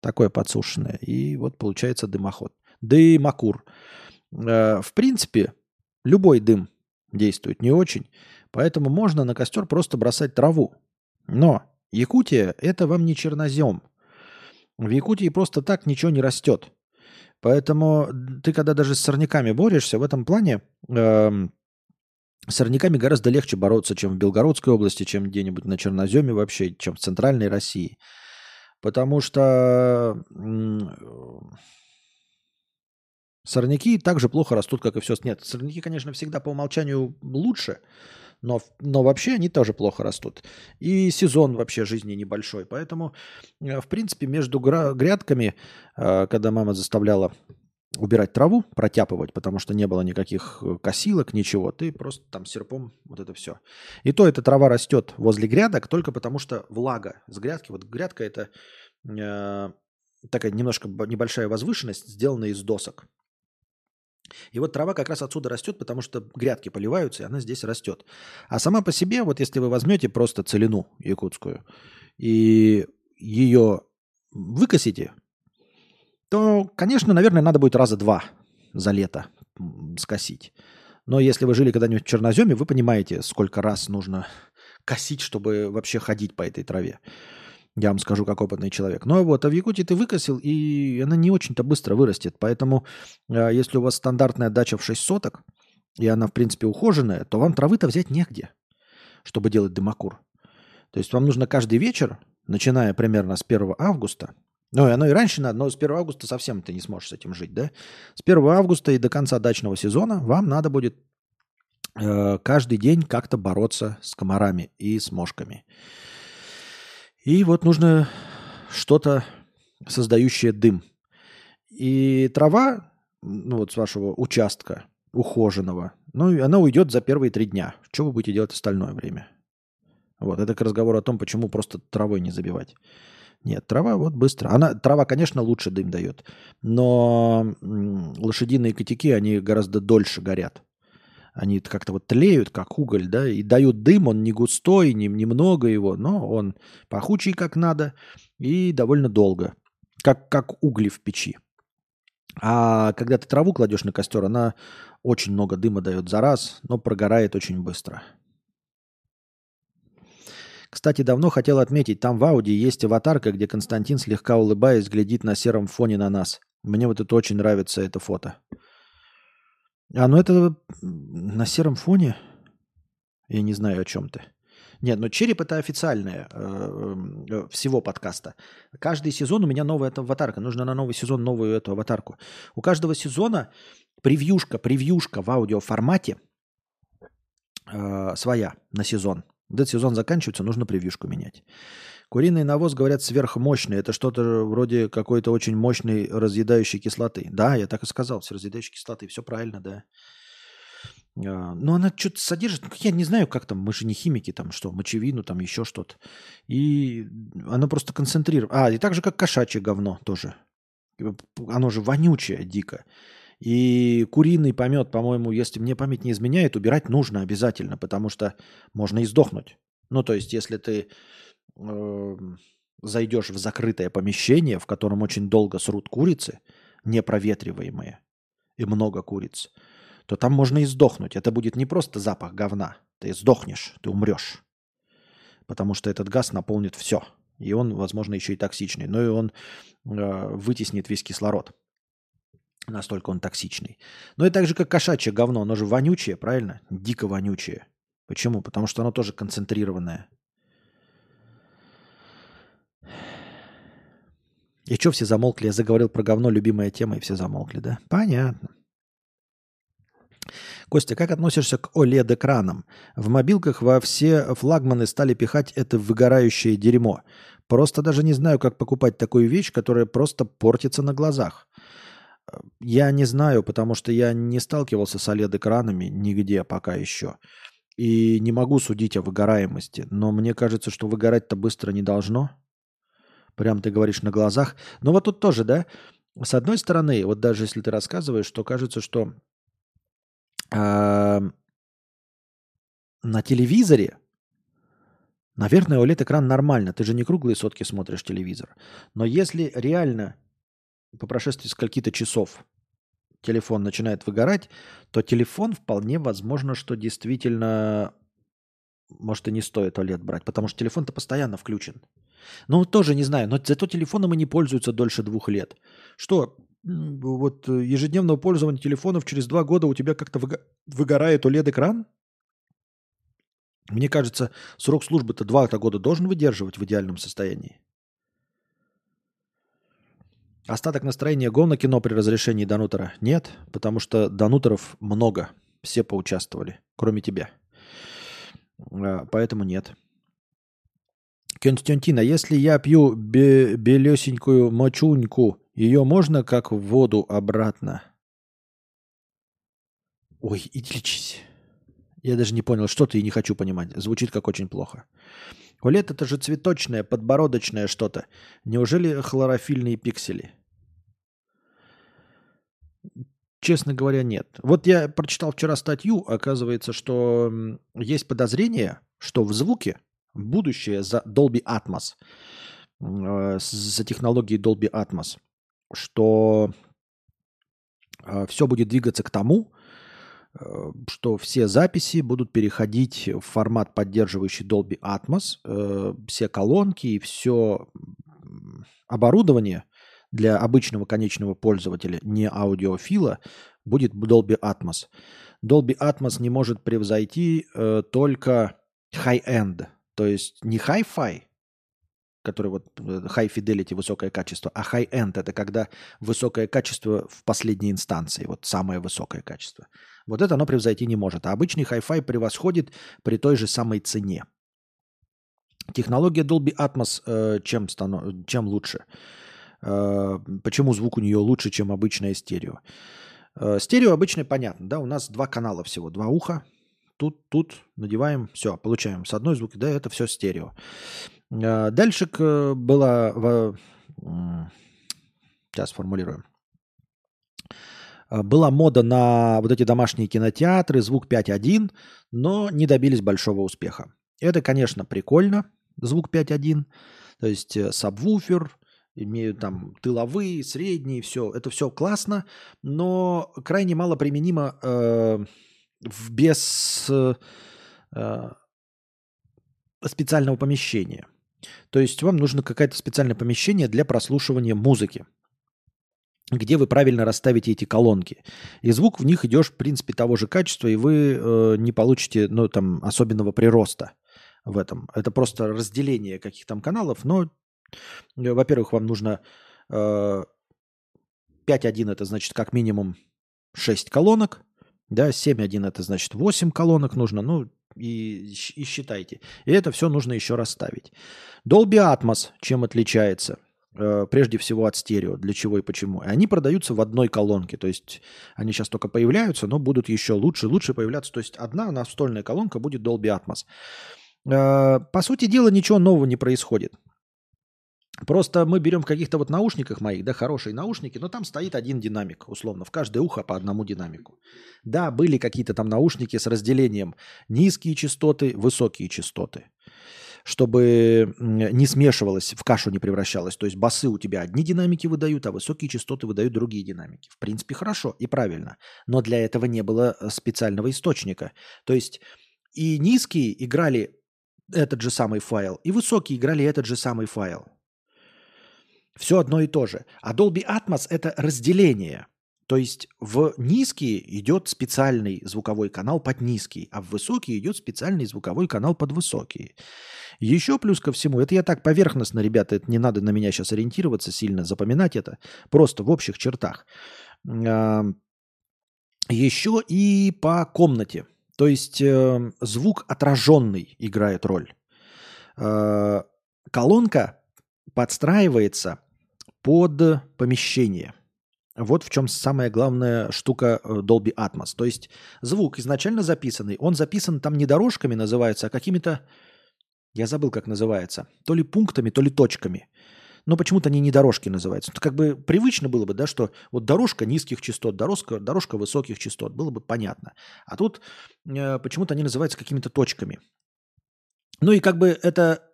Такое подсушенное. И вот получается дымоход. Дымокур. Э, В принципе, любой дым действует не очень, поэтому можно на костер просто бросать траву. Но Якутия – это вам не чернозем. В Якутии просто так ничего не растет. Поэтому ты, когда даже с сорняками борешься, в этом плане эм, с сорняками гораздо легче бороться, чем в Белгородской области, чем где-нибудь на Черноземе вообще, чем в центральной России. Потому что сорняки так же плохо растут, как и все. Нет, сорняки, конечно, всегда по умолчанию лучше, но, но вообще они тоже плохо растут. И сезон вообще жизни небольшой. Поэтому, э, в принципе, между грядками, э, когда мама заставляла убирать траву, протяпывать, потому что не было никаких э, косилок, ничего, ты просто там серпом вот это все. И то эта трава растет возле грядок только потому что влага с грядки. Вот грядка это такая немножко небольшая возвышенность, сделанная из досок. И вот трава как раз отсюда растет, потому что грядки поливаются, и она здесь растет. А сама по себе, вот если вы возьмете просто целину якутскую и ее выкосите, то, конечно, наверное, надо будет раза два за лето скосить. Но если вы жили когда-нибудь в Черноземе, вы понимаете, сколько раз нужно косить, чтобы вообще ходить по этой траве. Я вам скажу, как опытный человек. Ну вот, а в Якутии ты выкосил, и она не очень-то быстро вырастет. Поэтому, э, если у вас стандартная дача в 6 соток, и она, в принципе, ухоженная, то вам травы-то взять негде, чтобы делать дымокур. То есть вам нужно каждый вечер, начиная примерно с 1 августа, ну, и оно и раньше надо, но с 1 августа совсем ты не сможешь с этим жить, да? С 1 августа и до конца дачного сезона вам надо будет э, каждый день как-то бороться с комарами и с мошками. И вот нужно что-то, создающее дым. И трава, ну вот с вашего участка ухоженного, ну, она уйдет за первые три дня. Что вы будете делать остальное время? Вот, это к разговору о том, почему просто травой не забивать. Нет, трава вот быстро. Она, трава, конечно, лучше дым дает, но лошадиные котики, они гораздо дольше горят. Они как-то вот тлеют, как уголь, да, и дают дым, он не густой, не, немного его, но он пахучий как надо и довольно долго, как, как угли в печи. А когда ты траву кладешь на костер, она очень много дыма дает за раз, но прогорает очень быстро. Кстати, давно хотел отметить, там в Ауди есть аватарка, где Константин, слегка улыбаясь, глядит на сером фоне на нас. Мне вот это очень нравится, это фото. А, ну это на сером фоне? Я не знаю, о чем ты. Нет, но череп это официальное э, э, всего подкаста. Каждый сезон у меня новая эта аватарка. Нужно на новый сезон новую эту аватарку. У каждого сезона превьюшка, превьюшка в аудиоформате э, своя на сезон. Этот сезон заканчивается, нужно превьюшку менять. Куриный навоз, говорят, сверхмощный. Это что-то вроде какой-то очень мощной разъедающей кислоты. Да, я так и сказал, с разъедающей кислоты. Все правильно, да. А, Но она что-то содержит, ну, я не знаю, как там, мы же не химики, там что, мочевину, там еще что-то. И оно просто концентрирует. А, и так же, как кошачье говно тоже. Оно же вонючее дико. И куриный помет, по-моему, если мне память не изменяет, убирать нужно обязательно, потому что можно и сдохнуть. Ну, то есть, если ты эм, зайдешь в закрытое помещение, в котором очень долго срут курицы, непроветриваемые, и много куриц, то там можно и сдохнуть. Это будет не просто запах говна. Ты сдохнешь, ты умрешь. Потому что этот газ наполнит все. И он, возможно, еще и токсичный. Но и он э, вытеснит весь кислород. Настолько он токсичный. Но это так же, как кошачье говно. Оно же вонючее, правильно? Дико вонючее. Почему? Потому что оно тоже концентрированное. И что все замолкли? Я заговорил про говно, любимая тема, и все замолкли, да? Понятно. Костя, как относишься к OLED-экранам? В мобилках во все флагманы стали пихать это выгорающее дерьмо. Просто даже не знаю, как покупать такую вещь, которая просто портится на глазах. Я не знаю, потому что я не сталкивался с OLED-экранами нигде пока еще. И не могу судить о выгораемости. Но мне кажется, что выгорать-то быстро не должно. Прям ты говоришь на глазах. Но вот тут тоже, да? С одной стороны, вот даже если ты рассказываешь, то кажется, что э, на телевизоре, наверное, OLED-экран нормально. Ты же не круглые сотки смотришь телевизор. Но если реально по прошествии скольки-то часов телефон начинает выгорать, то телефон вполне возможно, что действительно может и не стоит OLED брать, потому что телефон-то постоянно включен. Ну, тоже не знаю, но зато телефоном и не пользуются дольше двух лет. Что, вот э, ежедневного пользования телефонов через два года у тебя как-то выгорает OLED-экран? Мне кажется, срок службы-то два года должен выдерживать в идеальном состоянии. Остаток настроения гон на кино при разрешении Данутера? Нет, потому что Данутеров много. Все поучаствовали, кроме тебя. А, поэтому нет. Константина, если я пью бе- белесенькую мочуньку, ее можно как в воду обратно? Ой, иди лечись. Я даже не понял, что ты и не хочу понимать. Звучит как очень плохо. Олет это же цветочное, подбородочное что-то. Неужели хлорофильные пиксели? Честно говоря, нет. Вот я прочитал вчера статью, оказывается, что есть подозрение, что в звуке будущее за Dolby Atmos, э, за технологией Dolby Atmos, что э, все будет двигаться к тому, э, что все записи будут переходить в формат, поддерживающий Dolby Atmos, все колонки и все оборудование для обычного конечного пользователя, не аудиофила, будет Dolby Atmos. Dolby Atmos не может превзойти э, только high-end то есть не Hi-Fi, который вот э, high fidelity, высокое качество, а high-end – это когда высокое качество в последней инстанции, вот самое высокое качество. Вот это оно превзойти не может. А обычный Hi-Fi превосходит при той же самой цене. Технология Dolby Atmos э, чем, станов... чем лучше? Э, почему звук у нее лучше, чем обычное стерео? Стерео обычное понятно, да, у нас два канала всего, два уха, тут, тут надеваем, все, получаем с одной звуки, да, это все стерео. А, дальше была, сейчас формулируем. А, была мода на вот эти домашние кинотеатры, звук 5.1, но не добились большого успеха. Это, конечно, прикольно, звук 5.1, то есть э, сабвуфер, имеют там тыловые, средние, все, это все классно, но крайне мало применимо э, в, без э, э, специального помещения. То есть вам нужно какое-то специальное помещение для прослушивания музыки, где вы правильно расставите эти колонки. И звук в них идешь, в принципе, того же качества, и вы э, не получите ну, там, особенного прироста в этом. Это просто разделение каких-то каналов, но, э, во-первых, вам нужно э, 5.1, это значит как минимум 6 колонок, да, 7.1 это значит 8 колонок нужно, ну и, и считайте. И это все нужно еще расставить. Dolby Atmos чем отличается? Э, прежде всего от стерео. Для чего и почему? Они продаются в одной колонке. То есть они сейчас только появляются, но будут еще лучше, лучше появляться. То есть одна настольная колонка будет Dolby Atmos. Э, по сути дела ничего нового не происходит. Просто мы берем в каких-то вот наушниках моих, да, хорошие наушники, но там стоит один динамик, условно, в каждое ухо по одному динамику. Да, были какие-то там наушники с разделением низкие частоты, высокие частоты, чтобы не смешивалось, в кашу не превращалось. То есть басы у тебя одни динамики выдают, а высокие частоты выдают другие динамики. В принципе, хорошо и правильно, но для этого не было э, специального источника. То есть и низкие играли этот же самый файл, и высокие играли этот же самый файл. Все одно и то же. А Dolby Atmos – это разделение. То есть в низкие идет специальный звуковой канал под низкий, а в высокие идет специальный звуковой канал под высокие. Еще плюс ко всему, это я так поверхностно, ребята, это не надо на меня сейчас ориентироваться сильно, запоминать это, просто в общих чертах. Еще и по комнате. То есть э, звук отраженный играет роль. Э, Колонка подстраивается под помещение. Вот в чем самая главная штука э, Dolby Atmos. То есть звук изначально записанный, он записан там не дорожками называется, а какими-то, я забыл, как называется, то ли пунктами, то ли точками. Но почему-то они не дорожки называются. Это как бы привычно было бы, да, что вот дорожка низких частот, дорожка, дорожка высоких частот, было бы понятно. А тут э, почему-то они называются какими-то точками. Ну и как бы это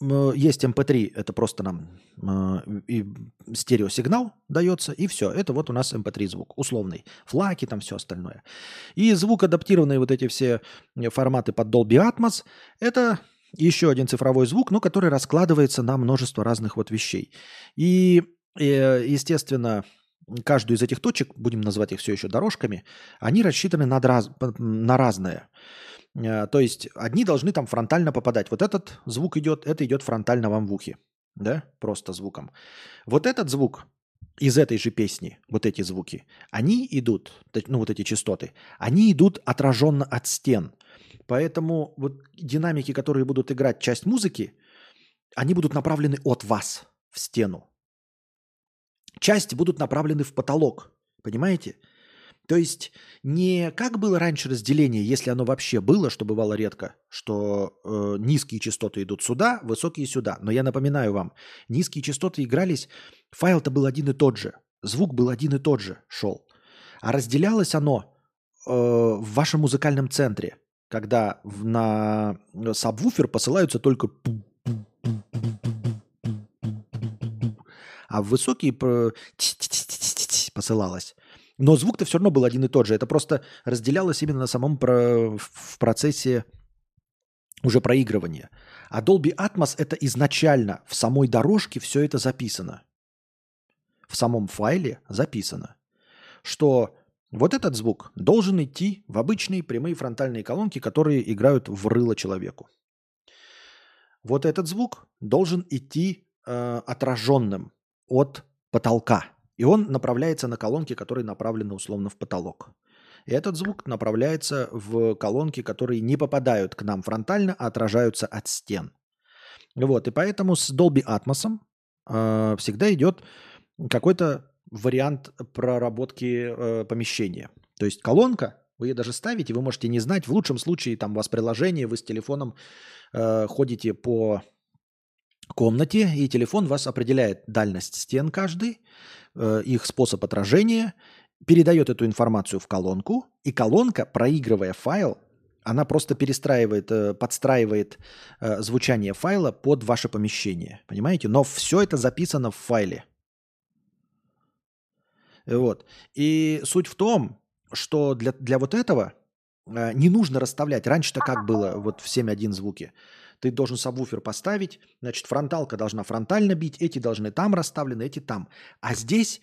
есть MP3, это просто нам э, и стереосигнал дается, и все. Это вот у нас MP3 звук, условный. Флаки, там все остальное. И звук, адаптированные вот эти все форматы под Dolby Atmos, это еще один цифровой звук, но который раскладывается на множество разных вот вещей. И, э, естественно, каждую из этих точек, будем называть их все еще дорожками, они рассчитаны на, раз, на разное. Э, То есть одни должны там фронтально попадать. Вот этот звук идет, это идет фронтально вам в ухе. Да, просто звуком. Вот этот звук из этой же песни, вот эти звуки, они идут, ну вот эти частоты, они идут отраженно от стен. Поэтому вот динамики, которые будут играть часть музыки, они будут направлены от вас в стену. Часть будут направлены в потолок. Понимаете? То есть не как было раньше разделение, если оно вообще было, что бывало редко, что э, низкие частоты идут сюда, высокие сюда. Но я напоминаю вам, низкие частоты игрались, файл-то был один и тот же, звук был один и тот же, шел. А разделялось оно э, в вашем музыкальном центре, когда на сабвуфер посылаются только а в высокие посылалось. Но звук-то все равно был один и тот же. Это просто разделялось именно на самом про- в процессе уже проигрывания. А Dolby Atmos это изначально в самой дорожке все это записано. В самом файле записано, что вот этот звук должен идти в обычные прямые фронтальные колонки, которые играют в рыло человеку. Вот этот звук должен идти э, отраженным от потолка. И он направляется на колонки, которые направлены условно в потолок. И этот звук направляется в колонки, которые не попадают к нам фронтально, а отражаются от стен. Вот, и поэтому с Dolby Atmos э, всегда идет какой-то вариант проработки э, помещения. То есть колонка, вы ее даже ставите, вы можете не знать. В лучшем случае там у вас приложение, вы с телефоном э, ходите по комнате, и телефон вас определяет дальность стен каждый, э, их способ отражения, передает эту информацию в колонку, и колонка, проигрывая файл, она просто перестраивает, э, подстраивает э, звучание файла под ваше помещение. Понимаете? Но все это записано в файле. Вот. И суть в том, что для, для вот этого не нужно расставлять. Раньше-то как было вот в 7.1 звуке? Ты должен сабвуфер поставить, значит, фронталка должна фронтально бить, эти должны там расставлены, эти там. А здесь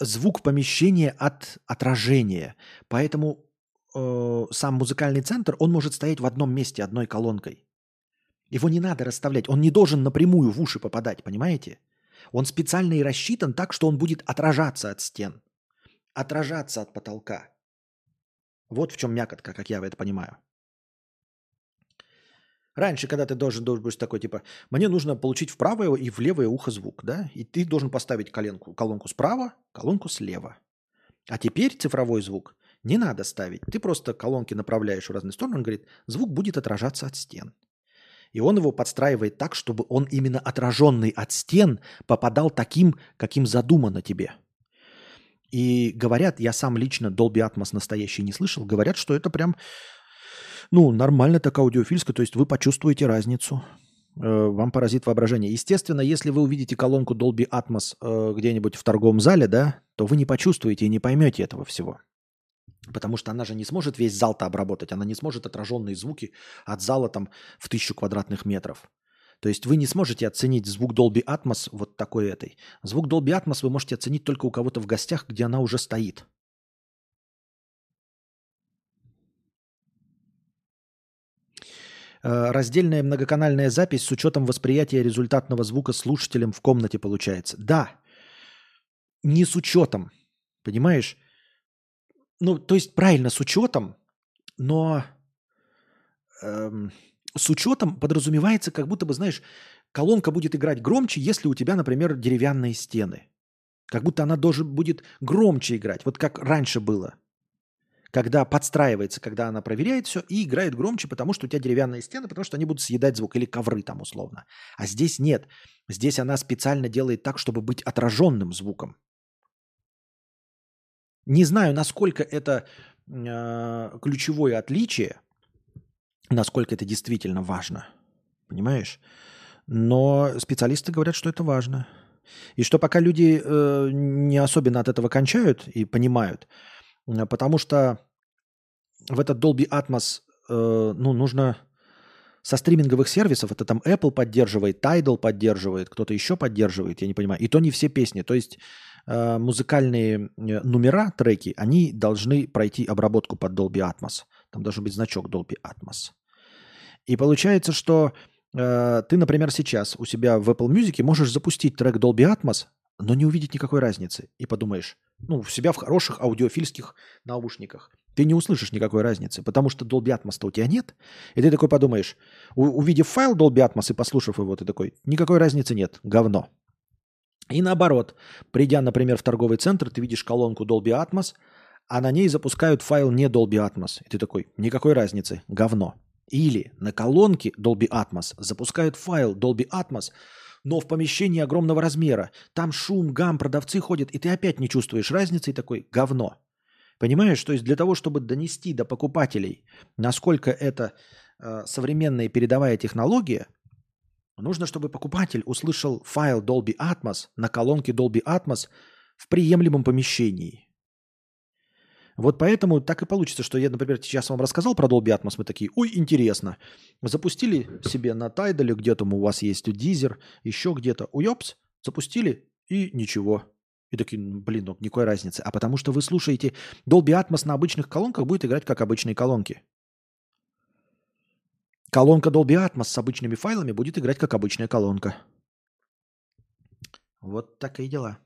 звук помещения от отражения. Поэтому э, сам музыкальный центр, он может стоять в одном месте одной колонкой. Его не надо расставлять, он не должен напрямую в уши попадать, понимаете? Он специально и рассчитан так, что он будет отражаться от стен, отражаться от потолка. Вот в чем мякотка, как я это понимаю. Раньше, когда ты должен, должен быть такой, типа, мне нужно получить в правое и в левое ухо звук, да, и ты должен поставить коленку, колонку справа, колонку слева. А теперь цифровой звук не надо ставить. Ты просто колонки направляешь в разные стороны, он говорит, звук будет отражаться от стен. И он его подстраивает так, чтобы он именно отраженный от стен попадал таким, каким задумано тебе. И говорят, я сам лично Dolby Atmos настоящий не слышал, говорят, что это прям, ну, нормально так аудиофильско, то есть вы почувствуете разницу. Э, Вам поразит воображение. Естественно, если вы увидите колонку Dolby Atmos э, где-нибудь в торговом зале, да, то вы не почувствуете и не поймете этого всего. Потому что она же не сможет весь зал-то обработать, она не сможет отраженные звуки от зала там в тысячу квадратных метров. То есть вы не сможете оценить звук Dolby Atmos вот такой этой. Звук Dolby Atmos вы можете оценить только у кого-то в гостях, где она уже стоит. Раздельная многоканальная запись с учетом восприятия результатного звука слушателем в комнате получается. Да, не с учетом, понимаешь? Ну, то есть правильно, с учетом, но эм, с учетом подразумевается, как будто бы, знаешь, колонка будет играть громче, если у тебя, например, деревянные стены. Как будто она тоже будет громче играть, вот как раньше было. Когда подстраивается, когда она проверяет все и играет громче, потому что у тебя деревянные стены, потому что они будут съедать звук, или ковры там условно. А здесь нет. Здесь она специально делает так, чтобы быть отраженным звуком. Не знаю, насколько это э, ключевое отличие, насколько это действительно важно. Понимаешь? Но специалисты говорят, что это важно. И что пока люди э, не особенно от этого кончают и понимают, потому что в этот Dolby Atmos э, ну, нужно со стриминговых сервисов, это там Apple поддерживает, Tidal поддерживает, кто-то еще поддерживает, я не понимаю. И то не все песни. То есть э, музыкальные э, номера, треки, они должны пройти обработку под Dolby Atmos. Там должен быть значок Dolby Atmos. И получается, что э, ты, например, сейчас у себя в Apple Music можешь запустить трек Dolby Atmos, но не увидеть никакой разницы. И подумаешь, ну, в себя в хороших аудиофильских наушниках. Ты не услышишь никакой разницы, потому что Dolby Atmos-то у тебя нет. И ты такой подумаешь, у- увидев файл Dolby Atmos и послушав его, ты такой, никакой разницы нет, говно. И наоборот, придя, например, в торговый центр, ты видишь колонку Dolby Atmos, а на ней запускают файл не Dolby Atmos. И ты такой, никакой разницы, говно. Или на колонке Dolby Atmos запускают файл Dolby Atmos, но в помещении огромного размера. Там шум, гам, продавцы ходят, и ты опять не чувствуешь разницы и такой, говно. Понимаешь, то есть для того, чтобы донести до покупателей, насколько это э, современная передовая технология, нужно, чтобы покупатель услышал файл Dolby Atmos на колонке Dolby Atmos в приемлемом помещении. Вот поэтому так и получится, что я, например, сейчас вам рассказал про Dolby Atmos, мы такие, ой, интересно. Запустили себе на Тайдале, где-то у вас есть Дизер, еще где-то, уёпс, запустили и ничего. И такие, «Ну, блин, ну никакой разницы. А потому что вы слушаете Dolby Atmos на обычных колонках будет играть как обычные колонки. Колонка Dolby Atmos с обычными файлами будет играть как обычная колонка. Вот такие дела.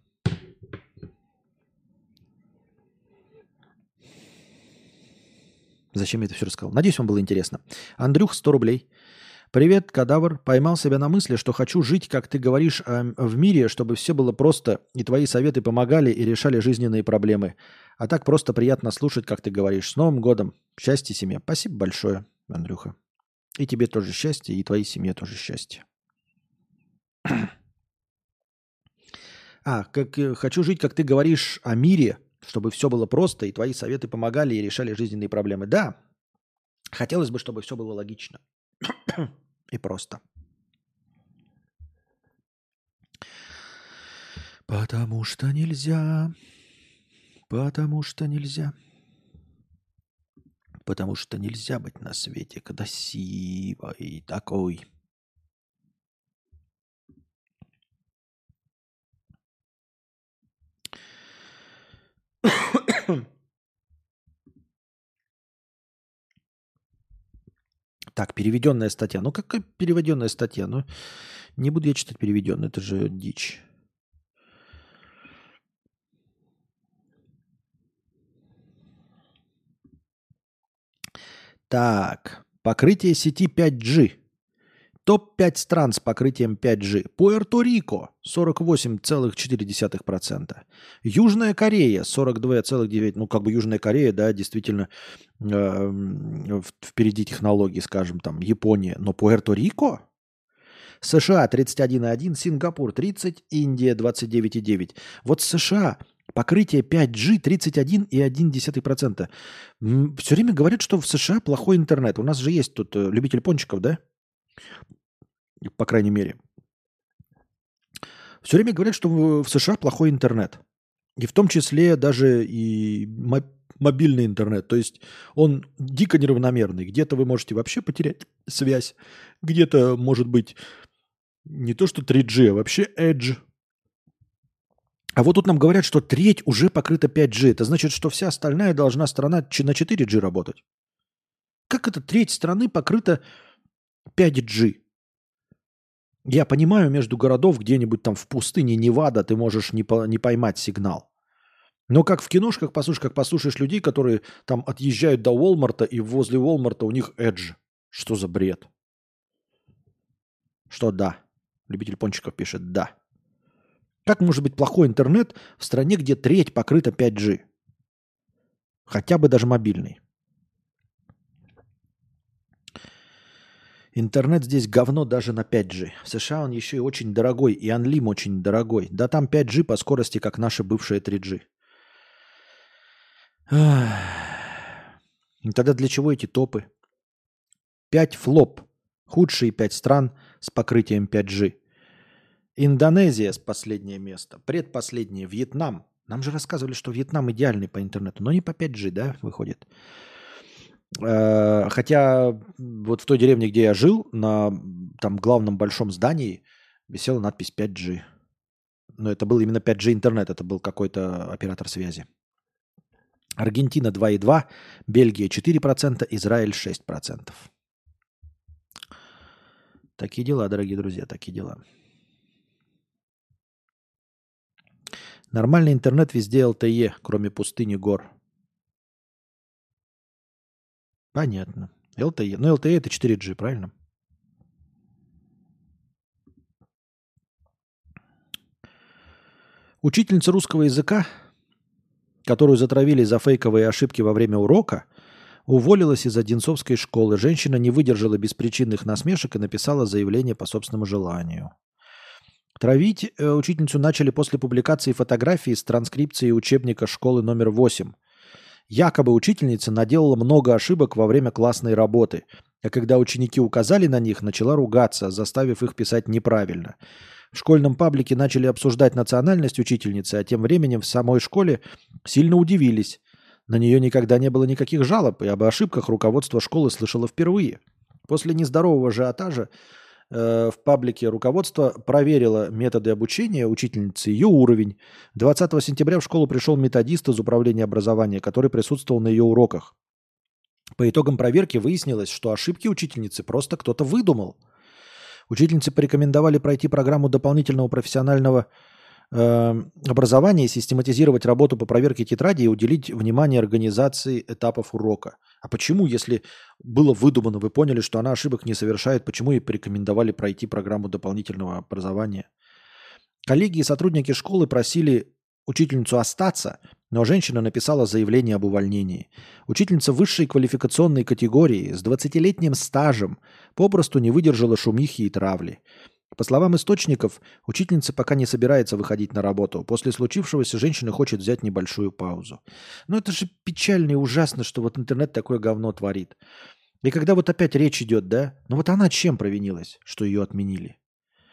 Зачем я это все рассказал? Надеюсь, вам было интересно. Андрюх, 100 рублей. Привет, кадавр. Поймал себя на мысли, что хочу жить, как ты говоришь, а, в мире, чтобы все было просто, и твои советы помогали и решали жизненные проблемы. А так просто приятно слушать, как ты говоришь. С Новым годом. Счастья семье. Спасибо большое, Андрюха. И тебе тоже счастье, и твоей семье тоже счастье. А, как, э, хочу жить, как ты говоришь, о мире, чтобы все было просто, и твои советы помогали и решали жизненные проблемы. Да, хотелось бы, чтобы все было логично и просто. Потому что нельзя, потому что нельзя, потому что нельзя быть на свете красивой такой. Так, переведенная статья. Ну, какая переведенная статья? Ну, не буду я читать переведенную, это же дичь. Так, покрытие сети 5G. Топ-5 стран с покрытием 5G. Пуэрто-Рико 48,4%. Южная Корея 42,9%. Ну, как бы Южная Корея, да, действительно э, впереди технологий, скажем, там, Япония. Но Пуэрто-Рико? США 31,1, Сингапур 30, Индия 29,9. Вот США покрытие 5G 31,1%. Все время говорят, что в США плохой интернет. У нас же есть тут э, любитель пончиков, да? По крайней мере. Все время говорят, что в США плохой интернет. И в том числе даже и мо- мобильный интернет. То есть он дико неравномерный. Где-то вы можете вообще потерять связь, где-то, может быть, Не то, что 3G, а вообще Edge. А вот тут нам говорят, что треть уже покрыта 5G. Это значит, что вся остальная должна страна на 4G работать. Как это треть страны покрыта 5G? Я понимаю, между городов где-нибудь там в пустыне Невада ты можешь не, по- не поймать сигнал. Но как в киношках послушаешь, как послушаешь людей, которые там отъезжают до Уолмарта, и возле Уолмарта у них Edge. Что за бред? Что да? Любитель пончиков пишет «да». Как может быть плохой интернет в стране, где треть покрыта 5G? Хотя бы даже мобильный. Интернет здесь говно даже на 5G. В США он еще и очень дорогой, и Unlim очень дорогой. Да там 5G по скорости, как наши бывшие 3G. Ах. И Тогда для чего эти топы? 5 флоп. Худшие 5 стран с покрытием 5G. Индонезия с последнее место. Предпоследнее Вьетнам. Нам же рассказывали, что Вьетнам идеальный по интернету, но не по 5G, да, выходит. Э, Хотя вот в той деревне, где я жил, на там главном большом здании висела надпись 5G. Но это был именно 5G интернет, это был какой-то оператор связи. Аргентина 2,2, Бельгия 4%, Израиль 6%. Такие дела, дорогие друзья, такие дела. Нормальный интернет везде LTE, кроме пустыни гор. Понятно. LTE. Ну, LTE это 4G, правильно? Учительница русского языка, которую затравили за фейковые ошибки во время урока, уволилась из Одинцовской школы. Женщина не выдержала беспричинных насмешек и написала заявление по собственному желанию. Травить э, учительницу начали после публикации фотографии с транскрипцией учебника школы номер 8. Якобы учительница наделала много ошибок во время классной работы, а когда ученики указали на них, начала ругаться, заставив их писать неправильно. В школьном паблике начали обсуждать национальность учительницы, а тем временем в самой школе сильно удивились. На нее никогда не было никаких жалоб, и об ошибках руководство школы слышало впервые. После нездорового ажиотажа в паблике руководство проверило методы обучения учительницы, ее уровень. 20 сентября в школу пришел методист из управления образования, который присутствовал на ее уроках. По итогам проверки выяснилось, что ошибки учительницы просто кто-то выдумал. Учительнице порекомендовали пройти программу дополнительного профессионального э, образования и систематизировать работу по проверке тетради и уделить внимание организации этапов урока. А почему, если было выдумано, вы поняли, что она ошибок не совершает, почему ей порекомендовали пройти программу дополнительного образования? Коллеги и сотрудники школы просили учительницу остаться, но женщина написала заявление об увольнении. Учительница высшей квалификационной категории с 20-летним стажем попросту не выдержала шумихи и травли. По словам источников, учительница пока не собирается выходить на работу. После случившегося женщина хочет взять небольшую паузу. Но это же печально и ужасно, что вот интернет такое говно творит. И когда вот опять речь идет, да, ну вот она чем провинилась, что ее отменили?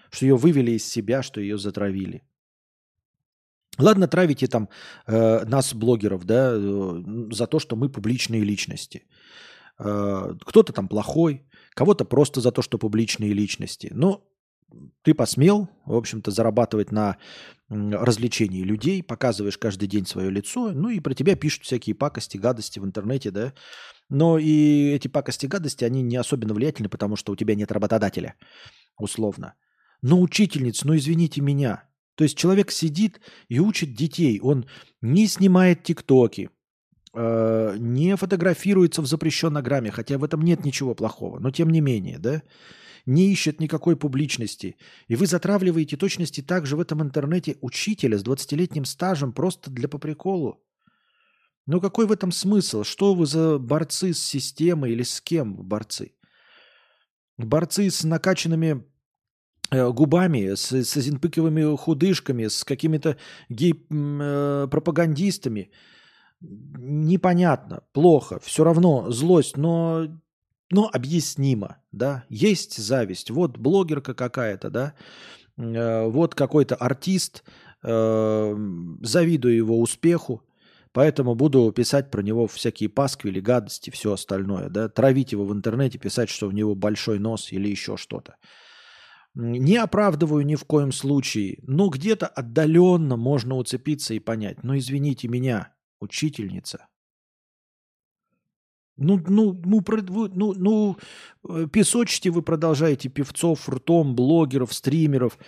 Что ее вывели из себя, что ее затравили? Ладно, травите там э, нас, блогеров, да, э, за то, что мы публичные личности. Э, кто-то там плохой, кого-то просто за то, что публичные личности. Но ты посмел, в общем-то, зарабатывать на развлечении людей, показываешь каждый день свое лицо, ну и про тебя пишут всякие пакости, гадости в интернете, да. Но и эти пакости, гадости, они не особенно влиятельны, потому что у тебя нет работодателя, условно. Но учительница, ну извините меня, то есть человек сидит и учит детей, он не снимает тиктоки, э, не фотографируется в запрещенной хотя в этом нет ничего плохого, но тем не менее, да, не ищет никакой публичности. И вы затравливаете точности также в этом интернете учителя с 20-летним стажем просто для по приколу. Ну какой в этом смысл? Что вы за борцы с системой или с кем борцы? Борцы с накачанными э, губами, с, с зинпыковыми худышками, с какими-то гей-пропагандистами. Непонятно, плохо, все равно злость, но, но объяснимо, да. Есть зависть, вот блогерка какая-то, да, э, вот какой-то артист, э, завидую его успеху, Поэтому буду писать про него всякие пасквили, гадости, все остальное. Да? Травить его в интернете, писать, что у него большой нос или еще что-то. Не оправдываю ни в коем случае, но где-то отдаленно можно уцепиться и понять. Но извините меня, учительница. Ну, ну, ну, ну, ну, э, песочите вы продолжаете певцов ртом, блогеров, стримеров,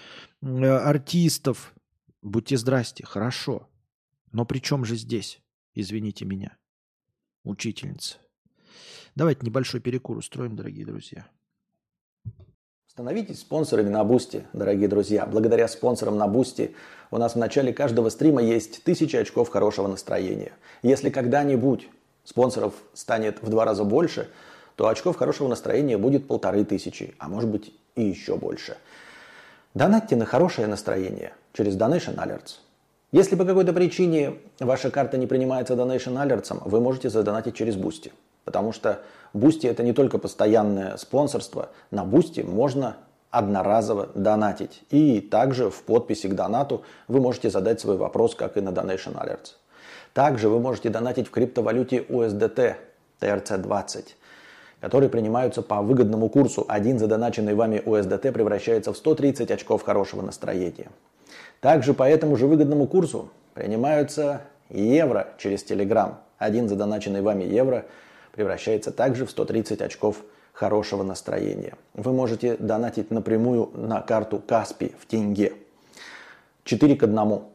э, артистов. Будьте здрасте, хорошо. Но при чем же здесь, извините меня, учительница? Давайте небольшой перекур устроим, дорогие друзья. Становитесь спонсорами на Boosty, дорогие друзья. Благодаря спонсорам на Boosty у нас в начале каждого стрима есть тысяча очков хорошего настроения. Если когда-нибудь спонсоров станет в два раза больше, то очков хорошего настроения будет полторы тысячи, а может быть и еще больше. Донатьте на хорошее настроение через Donation Alerts. Если по какой-то причине ваша карта не принимается Donation Alerts, вы можете задонатить через Boosty. Потому что Boosty это не только постоянное спонсорство. На Boosty можно одноразово донатить. И также в подписи к донату вы можете задать свой вопрос, как и на Donation Alerts. Также вы можете донатить в криптовалюте USDT TRC20, которые принимаются по выгодному курсу. Один задоначенный вами USDT превращается в 130 очков хорошего настроения. Также по этому же выгодному курсу принимаются евро через Telegram. Один задоначенный вами евро превращается также в 130 очков хорошего настроения. Вы можете донатить напрямую на карту Каспи в тенге. 4 к 1.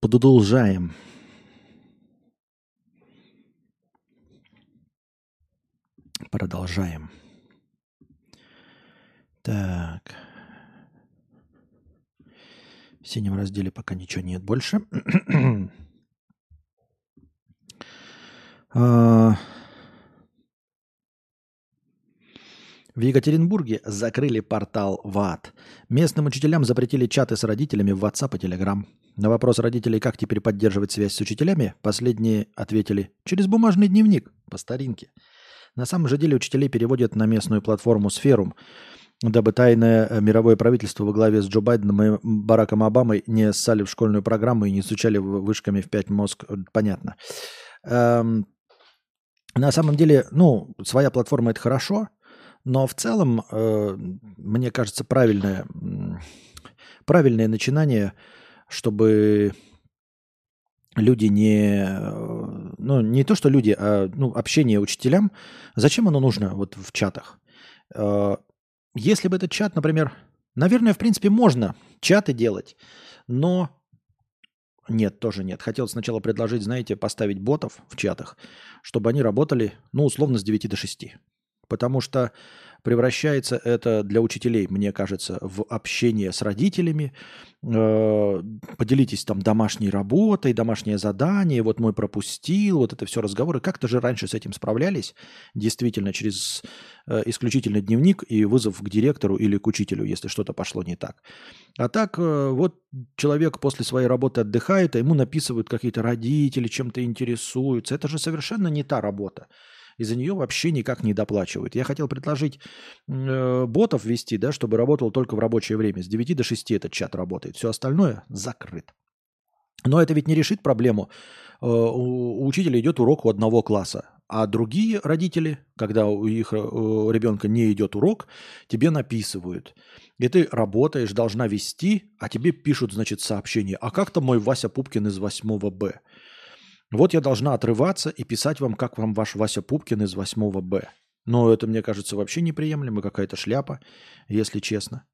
Продолжаем. Продолжаем. Так. В синем разделе пока ничего нет больше. А, В Екатеринбурге закрыли портал ВАД. Местным учителям запретили чаты с родителями в WhatsApp и Telegram. На вопрос родителей, как теперь поддерживать связь с учителями, последние ответили через бумажный дневник по старинке. На самом же деле учителей переводят на местную платформу Сферум, дабы тайное э, мировое правительство во главе с Джо Байденом и Бараком Обамой не ссали в школьную программу и не стучали в- вышками в пять мозг. Э, Понятно. Эм, на самом деле, ну, своя платформа это хорошо, но в целом, э, мне кажется, правильное, правильное начинание, чтобы люди не, э, ну, не то, что люди, а ну, общение учителям, зачем оно нужно вот в чатах? Э, Если бы этот чат, например, наверное, в принципе, можно чаты делать, но нет, тоже нет. Хотел сначала предложить, знаете, поставить ботов в чатах, чтобы они работали, ну, условно, с 9 до 6. Потому что превращается это для учителей, мне кажется, в общение с родителями. Э, Поделитесь там домашней работой, домашнее задание, вот мой пропустил, вот это все разговоры. Как-то же раньше с этим справлялись, действительно, через э, исключительно дневник и вызов к директору или к учителю, если что-то пошло не так. А так э, вот человек после своей работы отдыхает, а ему написывают какие-то родители, чем-то интересуются. Это же совершенно не та работа и за нее вообще никак не доплачивают. Я хотел предложить э, ботов ввести, да, чтобы работал только в рабочее время. С 9 до 6 этот чат работает. Все остальное закрыт. Но это ведь не решит проблему. Э, у, у учителя идет урок у одного класса, а другие родители, когда у их э, у ребенка не идет урок, тебе написывают. И ты работаешь, должна вести, а тебе пишут, значит, сообщение. А как там мой Вася Пупкин из 8 Б? Вот я должна отрываться и писать вам, как вам ваш Вася Пупкин из 8 Б. Но это, мне кажется, вообще неприемлемо, какая-то шляпа, если честно.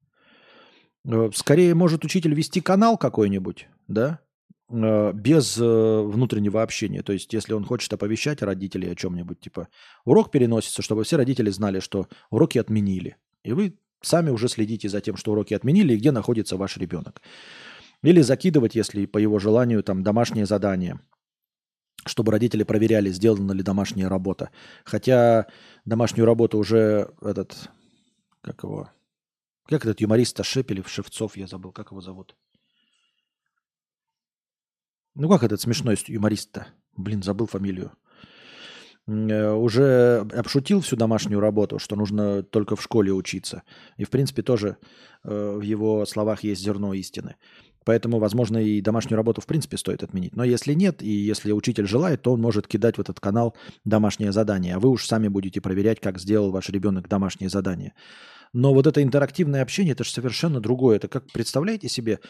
Э, Скорее может учитель вести канал какой-нибудь, да, э, без э, внутреннего общения. То есть, если он хочет оповещать родителей о чем-нибудь, типа, урок переносится, чтобы все родители знали, что уроки отменили. И вы сами уже следите за тем, что уроки отменили и где находится ваш ребенок. Или закидывать, если по его желанию, там, домашнее задание – чтобы родители проверяли, сделана ли домашняя работа. Хотя домашнюю работу уже этот, как его, как этот юморист Шепелев, Шевцов, я забыл, как его зовут. Ну как этот смешной юморист-то? Блин, забыл фамилию. Э, уже обшутил всю домашнюю работу, что нужно только в школе учиться. И, в принципе, тоже э, в его словах есть зерно истины. Поэтому, возможно, и домашнюю работу в принципе стоит отменить. Но если нет, и если учитель желает, то он может кидать в этот канал домашнее задание. А вы уж сами будете проверять, как сделал ваш ребенок домашнее задание. Но вот это интерактивное общение, это же совершенно другое. Это как, представляете себе,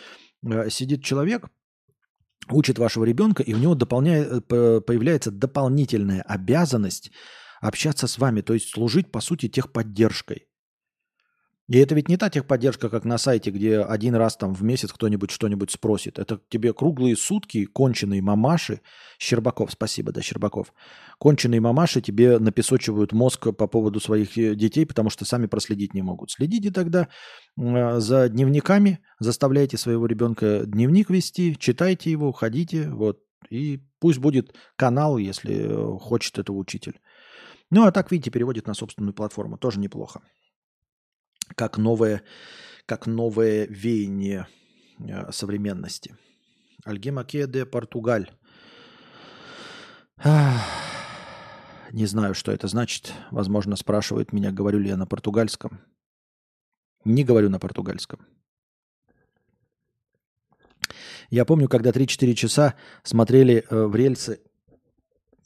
э, сидит человек, учит вашего ребенка, и у него дополняет, э, появляется дополнительная обязанность общаться с вами, то есть служить, по сути, техподдержкой. И это ведь не та техподдержка, как на сайте, где один раз там в месяц кто-нибудь что-нибудь спросит. Это тебе круглые сутки конченые мамаши, Щербаков, спасибо, да, Щербаков, конченые мамаши тебе напесочивают мозг по поводу своих э, детей, потому что сами проследить не могут. Следите тогда э, за дневниками, заставляйте своего ребенка дневник вести, читайте его, ходите, вот, и пусть будет канал, если э, хочет этого учитель. Ну, а так, видите, переводит на собственную платформу, тоже неплохо как новое, как новое веяние э, современности. Альгемаке де Португаль. Не знаю, что это значит. Возможно, спрашивает меня, говорю ли я на португальском. Не говорю на португальском. Я помню, когда 3-4 часа смотрели э, в рельсы,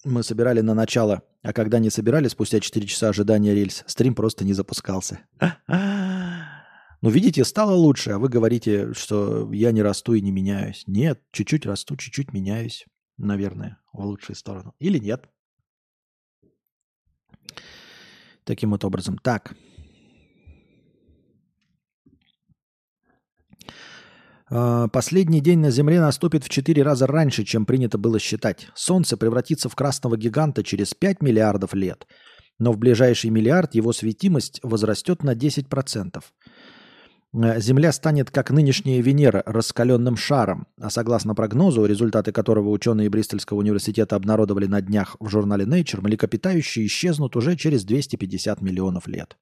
мы собирали на начало а когда не собирали, спустя 4 часа ожидания рельс, стрим просто не запускался. Ну, видите, стало лучше, а вы говорите, что я не расту и не меняюсь. Нет, чуть-чуть расту, чуть-чуть меняюсь, наверное, в лучшую сторону. Или нет. Таким вот образом. Так. Последний день на Земле наступит в 4 раза раньше, чем принято было считать. Солнце превратится в красного гиганта через 5 миллиардов лет, но в ближайший миллиард его светимость возрастет на 10%. А, Земля станет как нынешняя Венера раскаленным шаром, а согласно прогнозу, результаты которого ученые Бристольского университета обнародовали на днях в журнале Nature, млекопитающие исчезнут уже через 250 миллионов лет.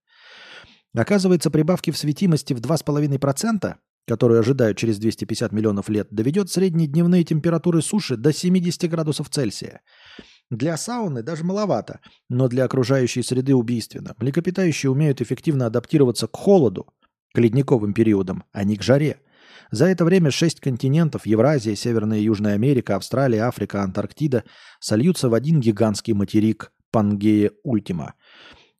Оказывается, прибавки в светимости в 2,5% которые ожидают через 250 миллионов лет, доведет средние дневные температуры суши до 70 градусов Цельсия. Для сауны даже маловато, но для окружающей среды убийственно. Млекопитающие умеют эффективно адаптироваться к холоду, к ледниковым периодам, а не к жаре. За это время шесть континентов – Евразия, Северная и Южная Америка, Австралия, Африка, Антарктида – сольются в один гигантский материк Пангея Ультима –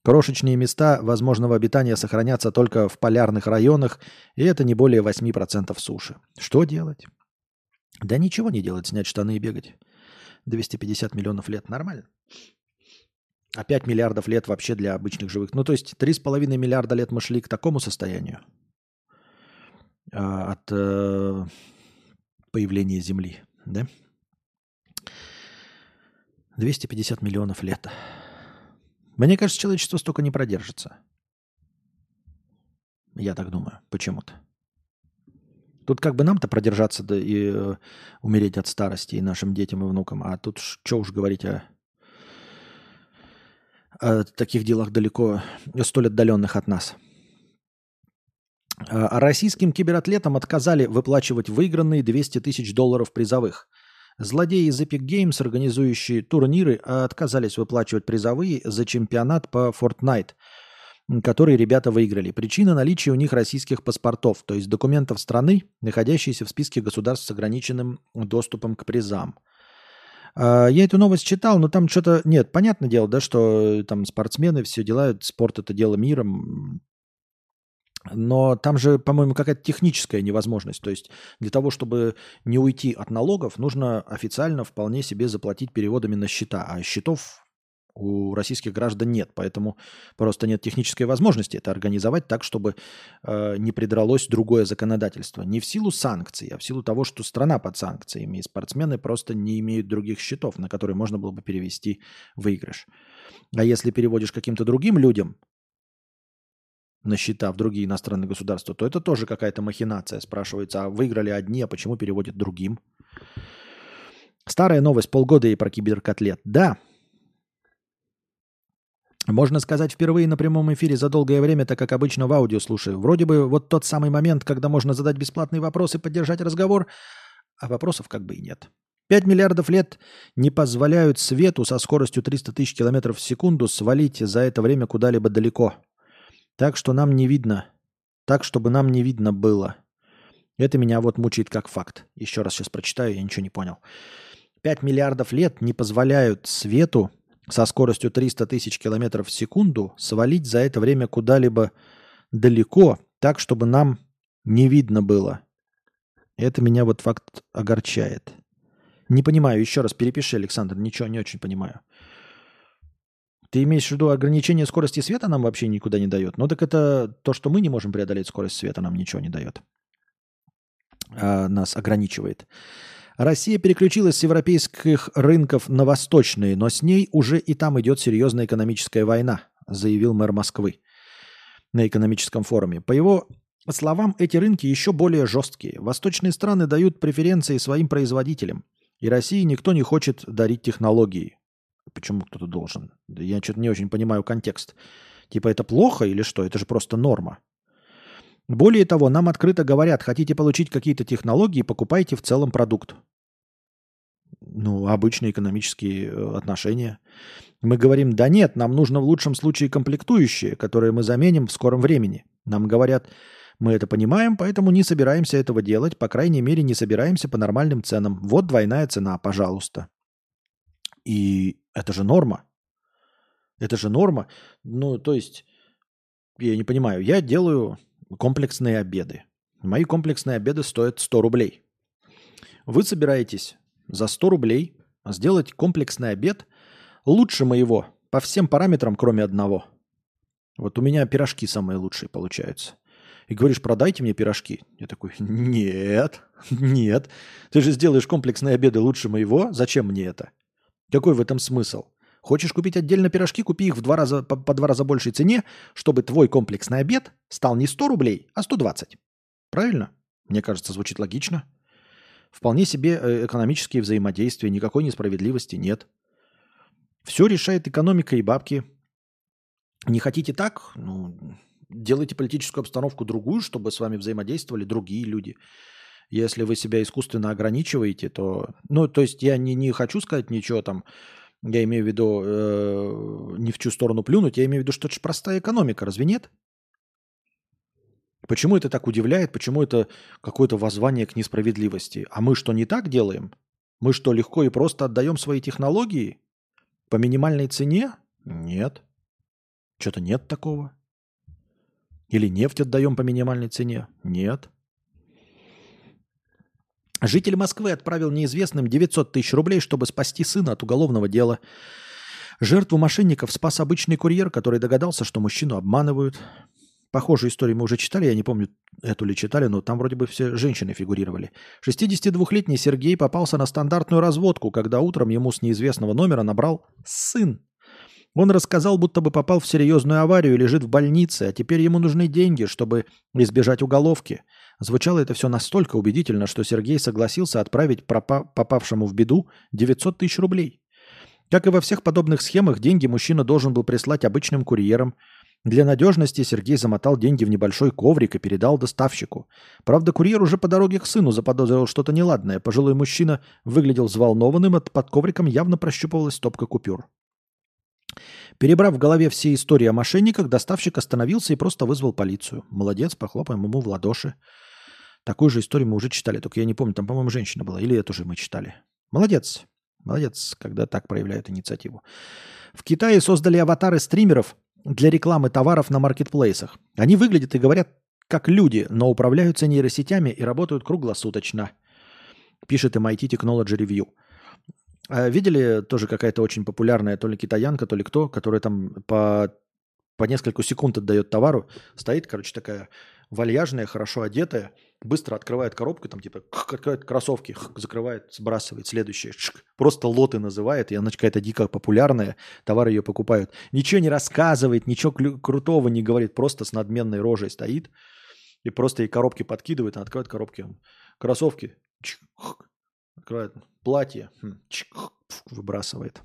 Крошечные места возможного обитания сохранятся только в полярных районах, и это не более 8% суши. Что делать? Да ничего не делать, снять штаны и бегать. 250 миллионов лет нормально. А 5 миллиардов лет вообще для обычных живых. Ну, то есть 3,5 миллиарда лет мы шли к такому состоянию а, от э, появления Земли, да? 250 миллионов лет. Мне кажется, человечество столько не продержится. Я так думаю, почему-то. Тут как бы нам-то продержаться да и э, умереть от старости и нашим детям и внукам, а тут что уж говорить о, о таких делах далеко, столь отдаленных от нас. А российским кибератлетам отказали выплачивать выигранные 200 тысяч долларов призовых. Злодеи из Epic Games, организующие турниры, отказались выплачивать призовые за чемпионат по Fortnite, который ребята выиграли. Причина наличия у них российских паспортов, то есть документов страны, находящиеся в списке государств с ограниченным доступом к призам. А, Я эту новость читал, но там что-то... Нет, понятное дело, да, что там спортсмены, все дела, спорт это дело мира, но там же, по-моему, какая-то техническая невозможность. То есть для того, чтобы не уйти от налогов, нужно официально вполне себе заплатить переводами на счета. А счетов у российских граждан нет. Поэтому просто нет технической возможности это организовать так, чтобы э, не придралось другое законодательство. Не в силу санкций, а в силу того, что страна под санкциями. И спортсмены просто не имеют других счетов, на которые можно было бы перевести выигрыш. А если переводишь каким-то другим людям, на счета в другие иностранные государства, то это тоже какая-то махинация. Спрашивается, а выиграли одни, а почему переводят другим? Старая новость, полгода и про киберкотлет. Да, можно сказать, впервые на прямом эфире за долгое время, так как обычно в аудио слушаю. Вроде бы вот тот самый момент, когда можно задать бесплатный вопрос и поддержать разговор, а вопросов как бы и нет. 5 миллиардов лет не позволяют свету со скоростью 300 тысяч километров в секунду свалить за это время куда-либо далеко. Так что нам не видно. Так, чтобы нам не видно было. Это меня вот мучает как факт. Еще раз сейчас прочитаю, я ничего не понял. 5 миллиардов лет не позволяют свету со скоростью 300 тысяч километров в секунду свалить за это время куда-либо далеко, так, чтобы нам не видно было. Это меня вот факт огорчает. Не понимаю, еще раз перепиши, Александр, ничего не очень понимаю. Ты имеешь в виду ограничение скорости света нам вообще никуда не дает? Ну так это то, что мы не можем преодолеть скорость света, нам ничего не дает. А нас ограничивает. Россия переключилась с европейских рынков на восточные, но с ней уже и там идет серьезная экономическая война, заявил мэр Москвы на экономическом форуме. По его словам, эти рынки еще более жесткие. Восточные страны дают преференции своим производителям, и России никто не хочет дарить технологии. Почему кто-то должен? Я что-то не очень понимаю контекст. Типа это плохо или что? Это же просто норма. Более того, нам открыто говорят, хотите получить какие-то технологии, покупайте в целом продукт. Ну, обычные экономические э, отношения. Мы говорим, да нет, нам нужно в лучшем случае комплектующие, которые мы заменим в скором времени. Нам говорят, мы это понимаем, поэтому не собираемся этого делать, по крайней мере, не собираемся по нормальным ценам. Вот двойная цена, пожалуйста. И это же норма. Это же норма. Ну, то есть, я не понимаю, я делаю комплексные обеды. Мои комплексные обеды стоят 100 рублей. Вы собираетесь за 100 рублей сделать комплексный обед лучше моего по всем параметрам, кроме одного. Вот у меня пирожки самые лучшие получаются. И говоришь, продайте мне пирожки. Я такой, нет, нет. Ты же сделаешь комплексные обеды лучше моего. Зачем мне это? Какой в этом смысл? Хочешь купить отдельно пирожки, купи их в два раза, по, по два раза большей цене, чтобы твой комплексный обед стал не 100 рублей, а 120. Правильно? Мне кажется, звучит логично. Вполне себе э, экономические взаимодействия, никакой несправедливости нет. Все решает экономика и бабки. Не хотите так? Ну, делайте политическую обстановку другую, чтобы с вами взаимодействовали другие люди. Если вы себя искусственно ограничиваете, то... Ну, то есть я не, не хочу сказать ничего там, я имею в виду э, не в чью сторону плюнуть, я имею в виду, что это же простая экономика, разве нет? Почему это так удивляет? Почему это какое-то воззвание к несправедливости? А мы что, не так делаем? Мы что, легко и просто отдаем свои технологии по минимальной цене? Нет. Что-то нет такого. Или нефть отдаем по минимальной цене? Нет. Житель Москвы отправил неизвестным 900 тысяч рублей, чтобы спасти сына от уголовного дела. Жертву мошенников спас обычный курьер, который догадался, что мужчину обманывают. Похожую историю мы уже читали, я не помню, эту ли читали, но там вроде бы все женщины фигурировали. 62-летний Сергей попался на стандартную разводку, когда утром ему с неизвестного номера набрал сын. Он рассказал, будто бы попал в серьезную аварию и лежит в больнице, а теперь ему нужны деньги, чтобы избежать уголовки. Звучало это все настолько убедительно, что Сергей согласился отправить пропа- попавшему в беду 900 тысяч рублей. Как и во всех подобных схемах, деньги мужчина должен был прислать обычным курьерам. Для надежности Сергей замотал деньги в небольшой коврик и передал доставщику. Правда, курьер уже по дороге к сыну заподозрил что-то неладное. Пожилой мужчина выглядел взволнованным, а под ковриком явно прощупывалась стопка купюр. Перебрав в голове все истории о мошенниках, доставщик остановился и просто вызвал полицию. Молодец, похлопаем ему в ладоши. Такую же историю мы уже читали, только я не помню, там, по-моему, женщина была, или это уже мы читали. Молодец, молодец, когда так проявляют инициативу. В Китае создали аватары стримеров для рекламы товаров на маркетплейсах. Они выглядят и говорят как люди, но управляются нейросетями и работают круглосуточно. Пишет MIT Technology Review. А видели тоже какая-то очень популярная то ли китаянка, то ли кто, которая там по, по несколько секунд отдает товару, стоит, короче, такая вальяжная, хорошо одетая, быстро открывает коробку, там типа открывает кроссовки, закрывает, сбрасывает, следующее, чик, просто лоты называет, и она какая-то дико популярная, товары ее покупают. Ничего не рассказывает, ничего крутого не говорит, просто с надменной рожей стоит и просто ей коробки подкидывает, она открывает коробки, кроссовки, чик, открывает платье, чик, выбрасывает.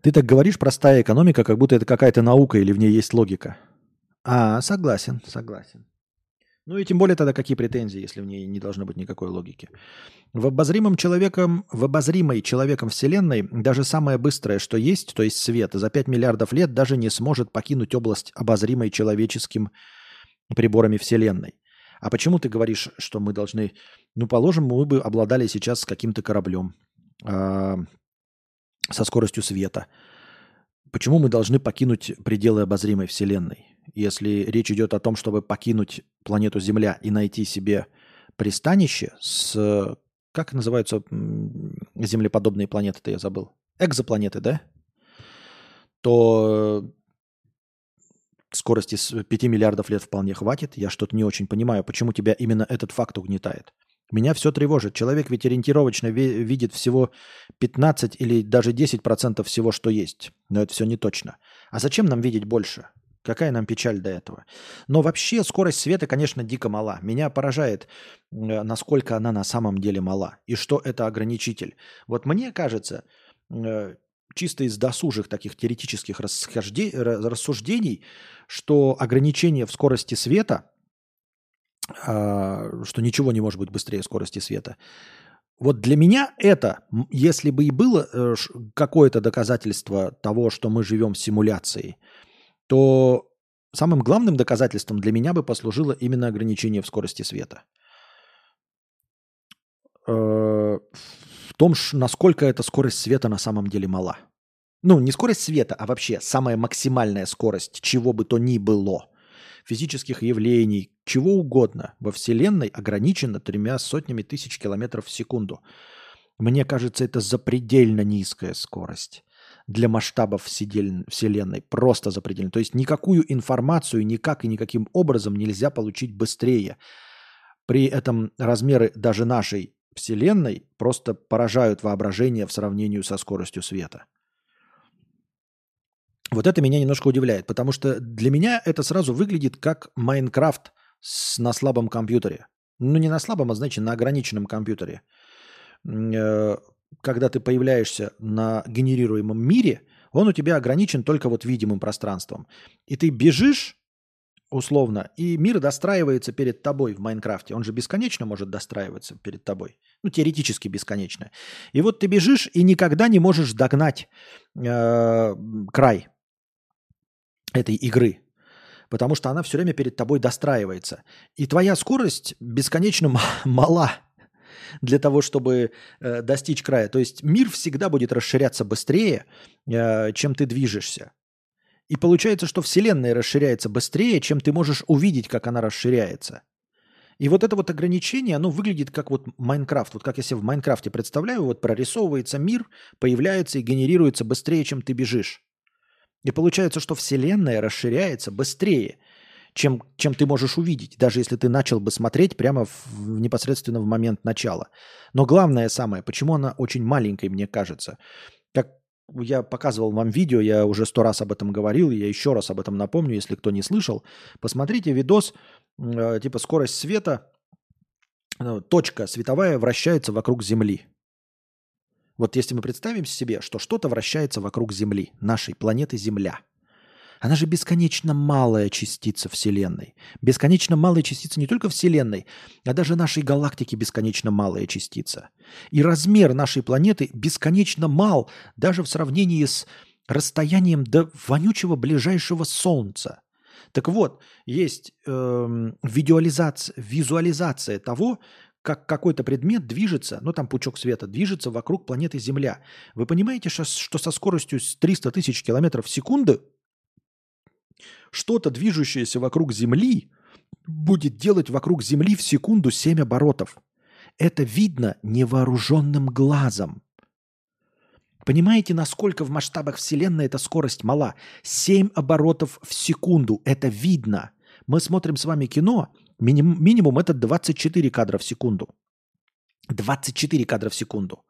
Ты так говоришь, простая экономика, как будто это какая-то наука или в ней есть логика. А, согласен, согласен. Ну и тем более тогда какие претензии, если в ней не должно быть никакой логики. В обозримом человеком, в обозримой человеком Вселенной даже самое быстрое, что есть, то есть свет, за 5 миллиардов лет даже не сможет покинуть область, обозримой человеческим приборами Вселенной. А почему ты говоришь, что мы должны... Ну, положим, мы бы обладали сейчас каким-то кораблем а, со скоростью света. Почему мы должны покинуть пределы обозримой Вселенной? Если речь идет о том, чтобы покинуть планету Земля и найти себе пристанище с... Как называются землеподобные планеты-то, я забыл. Экзопланеты, да? То скорости с 5 миллиардов лет вполне хватит. Я что-то не очень понимаю, почему тебя именно этот факт угнетает. Меня все тревожит. Человек ведь ориентировочно ви- видит всего 15 или даже 10% всего, что есть. Но это все не точно. А зачем нам видеть больше? Какая нам печаль до этого? Но вообще скорость света, конечно, дико мала. Меня поражает, э, насколько она на самом деле мала. И что это ограничитель. Вот мне кажется, э, чисто из досужих таких теоретических рассуждений, что ограничение в скорости света, а, что ничего не может быть быстрее скорости света, вот для меня это, если бы и было э, какое-то доказательство того, что мы живем в симуляции, то самым главным доказательством для меня бы послужило именно ограничение в скорости света. Э, В том, насколько эта скорость света на самом деле мала. Ну, не скорость света, а вообще самая максимальная скорость чего бы то ни было. Физических явлений, чего угодно во Вселенной ограничена тремя сотнями тысяч километров в секунду. Мне кажется, это запредельно низкая скорость для масштабов Вселенной. Просто запредельно. То есть никакую информацию никак и никаким образом нельзя получить быстрее. При этом размеры даже нашей Вселенной просто поражают воображение в сравнении со скоростью света. Вот это меня немножко удивляет, потому что для меня это сразу выглядит как Майнкрафт на слабом компьютере. Ну, не на слабом, а, значит, на ограниченном компьютере. Когда ты появляешься на генерируемом мире, он у тебя ограничен только вот видимым пространством. И ты бежишь, условно, и мир достраивается перед тобой в Майнкрафте. Он же бесконечно может достраиваться перед тобой. Ну, теоретически бесконечно. И вот ты бежишь и никогда не можешь догнать э, край этой игры. Потому что она все время перед тобой достраивается. И твоя скорость бесконечно мала для того, чтобы э, достичь края. То есть мир всегда будет расширяться быстрее, э, чем ты движешься. И получается, что Вселенная расширяется быстрее, чем ты можешь увидеть, как она расширяется. И вот это вот ограничение, оно выглядит как вот Майнкрафт. Вот как я себе в Майнкрафте представляю, вот прорисовывается мир, появляется и генерируется быстрее, чем ты бежишь. И получается, что Вселенная расширяется быстрее, чем, чем ты можешь увидеть, даже если ты начал бы смотреть прямо в, в непосредственно в момент начала. Но главное самое, почему она очень маленькой, мне кажется. Как я показывал вам видео, я уже сто раз об этом говорил, я еще раз об этом напомню, если кто не слышал. Посмотрите видос, э, типа скорость света, э, точка световая вращается вокруг Земли. Вот если мы представим себе, что что-то вращается вокруг Земли, нашей планеты Земля – она же бесконечно малая частица Вселенной. Бесконечно малая частица не только Вселенной, а даже нашей галактики бесконечно малая частица. И размер нашей планеты бесконечно мал даже в сравнении с расстоянием до вонючего ближайшего Солнца. Так вот, есть э, визуализация, визуализация того, как какой-то предмет движется, ну там пучок света, движется вокруг планеты Земля. Вы понимаете, что, что со скоростью 300 тысяч километров в секунду что-то, движущееся вокруг Земли, будет делать вокруг Земли в секунду 7 оборотов. Это видно невооруженным глазом. Понимаете, насколько в масштабах Вселенной эта скорость мала? 7 оборотов в секунду. Это видно. Мы смотрим с вами кино, минимум, минимум это 24 кадра в секунду. 24 кадра в секунду.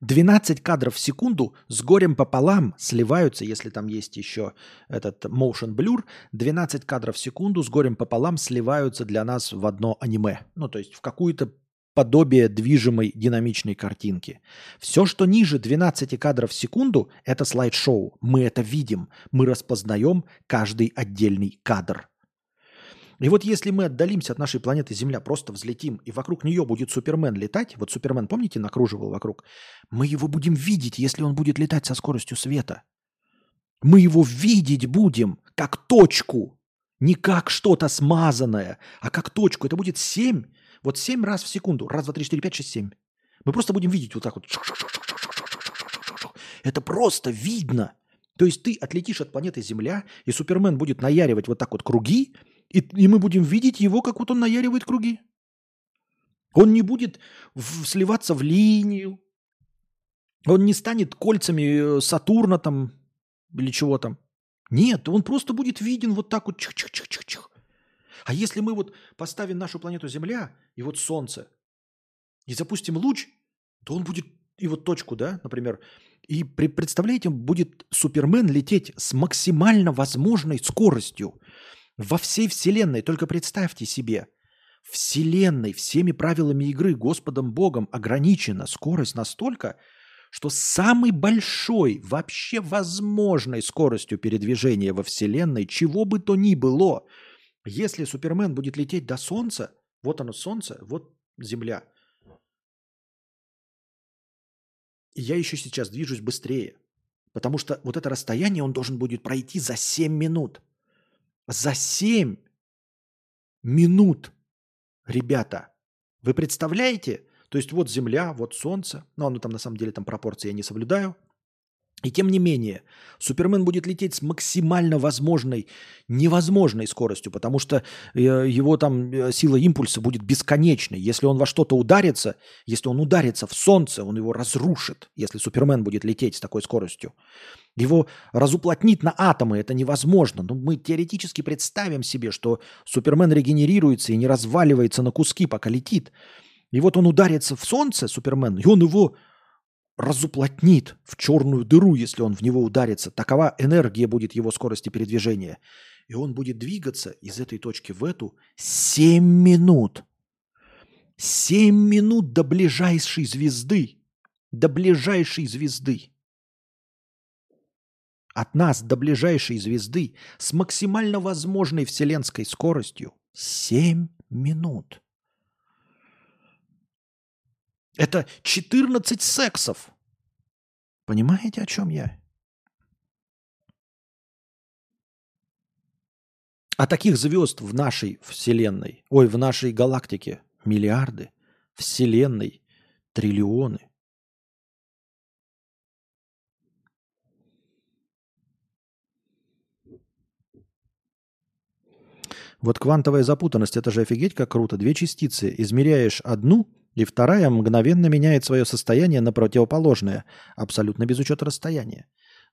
12 кадров в секунду с горем пополам сливаются, если там есть еще этот motion blur, 12 кадров в секунду с горем пополам сливаются для нас в одно аниме. Ну, то есть в какую-то подобие движимой динамичной картинки. Все, что ниже 12 кадров в секунду, это слайд-шоу. Мы это видим. Мы распознаем каждый отдельный кадр. И вот если мы отдалимся от нашей планеты Земля, просто взлетим, и вокруг нее будет Супермен летать, вот Супермен, помните, накруживал вокруг, мы его будем видеть, если он будет летать со скоростью света. Мы его видеть будем, как точку, не как что-то смазанное, а как точку. Это будет 7, вот 7 раз в секунду. Раз, два, три, четыре, пять, шесть, семь. Мы просто будем видеть вот так вот. Это просто видно. То есть ты отлетишь от планеты Земля, и Супермен будет наяривать вот так вот круги, и, и мы будем видеть его, как вот он наяривает круги. Он не будет в, сливаться в линию. Он не станет кольцами э, Сатурна там или чего там. Нет, он просто будет виден вот так вот. Чих-чих-чих-чих-чих. А если мы вот поставим нашу планету Земля и вот Солнце, и запустим луч, то он будет, и вот точку, да, например, и представляете, будет Супермен лететь с максимально возможной скоростью. Во всей Вселенной, только представьте себе, Вселенной всеми правилами игры Господом Богом ограничена скорость настолько, что самой большой вообще возможной скоростью передвижения во Вселенной, чего бы то ни было, если Супермен будет лететь до Солнца, вот оно Солнце, вот Земля. И я еще сейчас движусь быстрее, потому что вот это расстояние он должен будет пройти за 7 минут – за 7 минут, ребята. Вы представляете? То есть вот Земля, вот Солнце. Ну, оно там на самом деле там пропорции я не соблюдаю. И тем не менее, Супермен будет лететь с максимально возможной, невозможной скоростью, потому что э, его там э, сила импульса будет бесконечной. Если он во что-то ударится, если он ударится в Солнце, он его разрушит, если Супермен будет лететь с такой скоростью. Его разуплотнить на атомы это невозможно. Но мы теоретически представим себе, что Супермен регенерируется и не разваливается на куски, пока летит. И вот он ударится в Солнце, Супермен, и он его разуплотнит в черную дыру, если он в него ударится. Такова энергия будет его скорости передвижения. И он будет двигаться из этой точки в эту 7 минут. 7 минут до ближайшей звезды. До ближайшей звезды. От нас до ближайшей звезды с максимально возможной вселенской скоростью 7 минут. Это 14 сексов. Понимаете, о чем я? А таких звезд в нашей Вселенной, ой, в нашей галактике миллиарды, Вселенной триллионы. Вот квантовая запутанность, это же офигеть как круто. Две частицы. Измеряешь одну, и вторая мгновенно меняет свое состояние на противоположное, абсолютно без учета расстояния.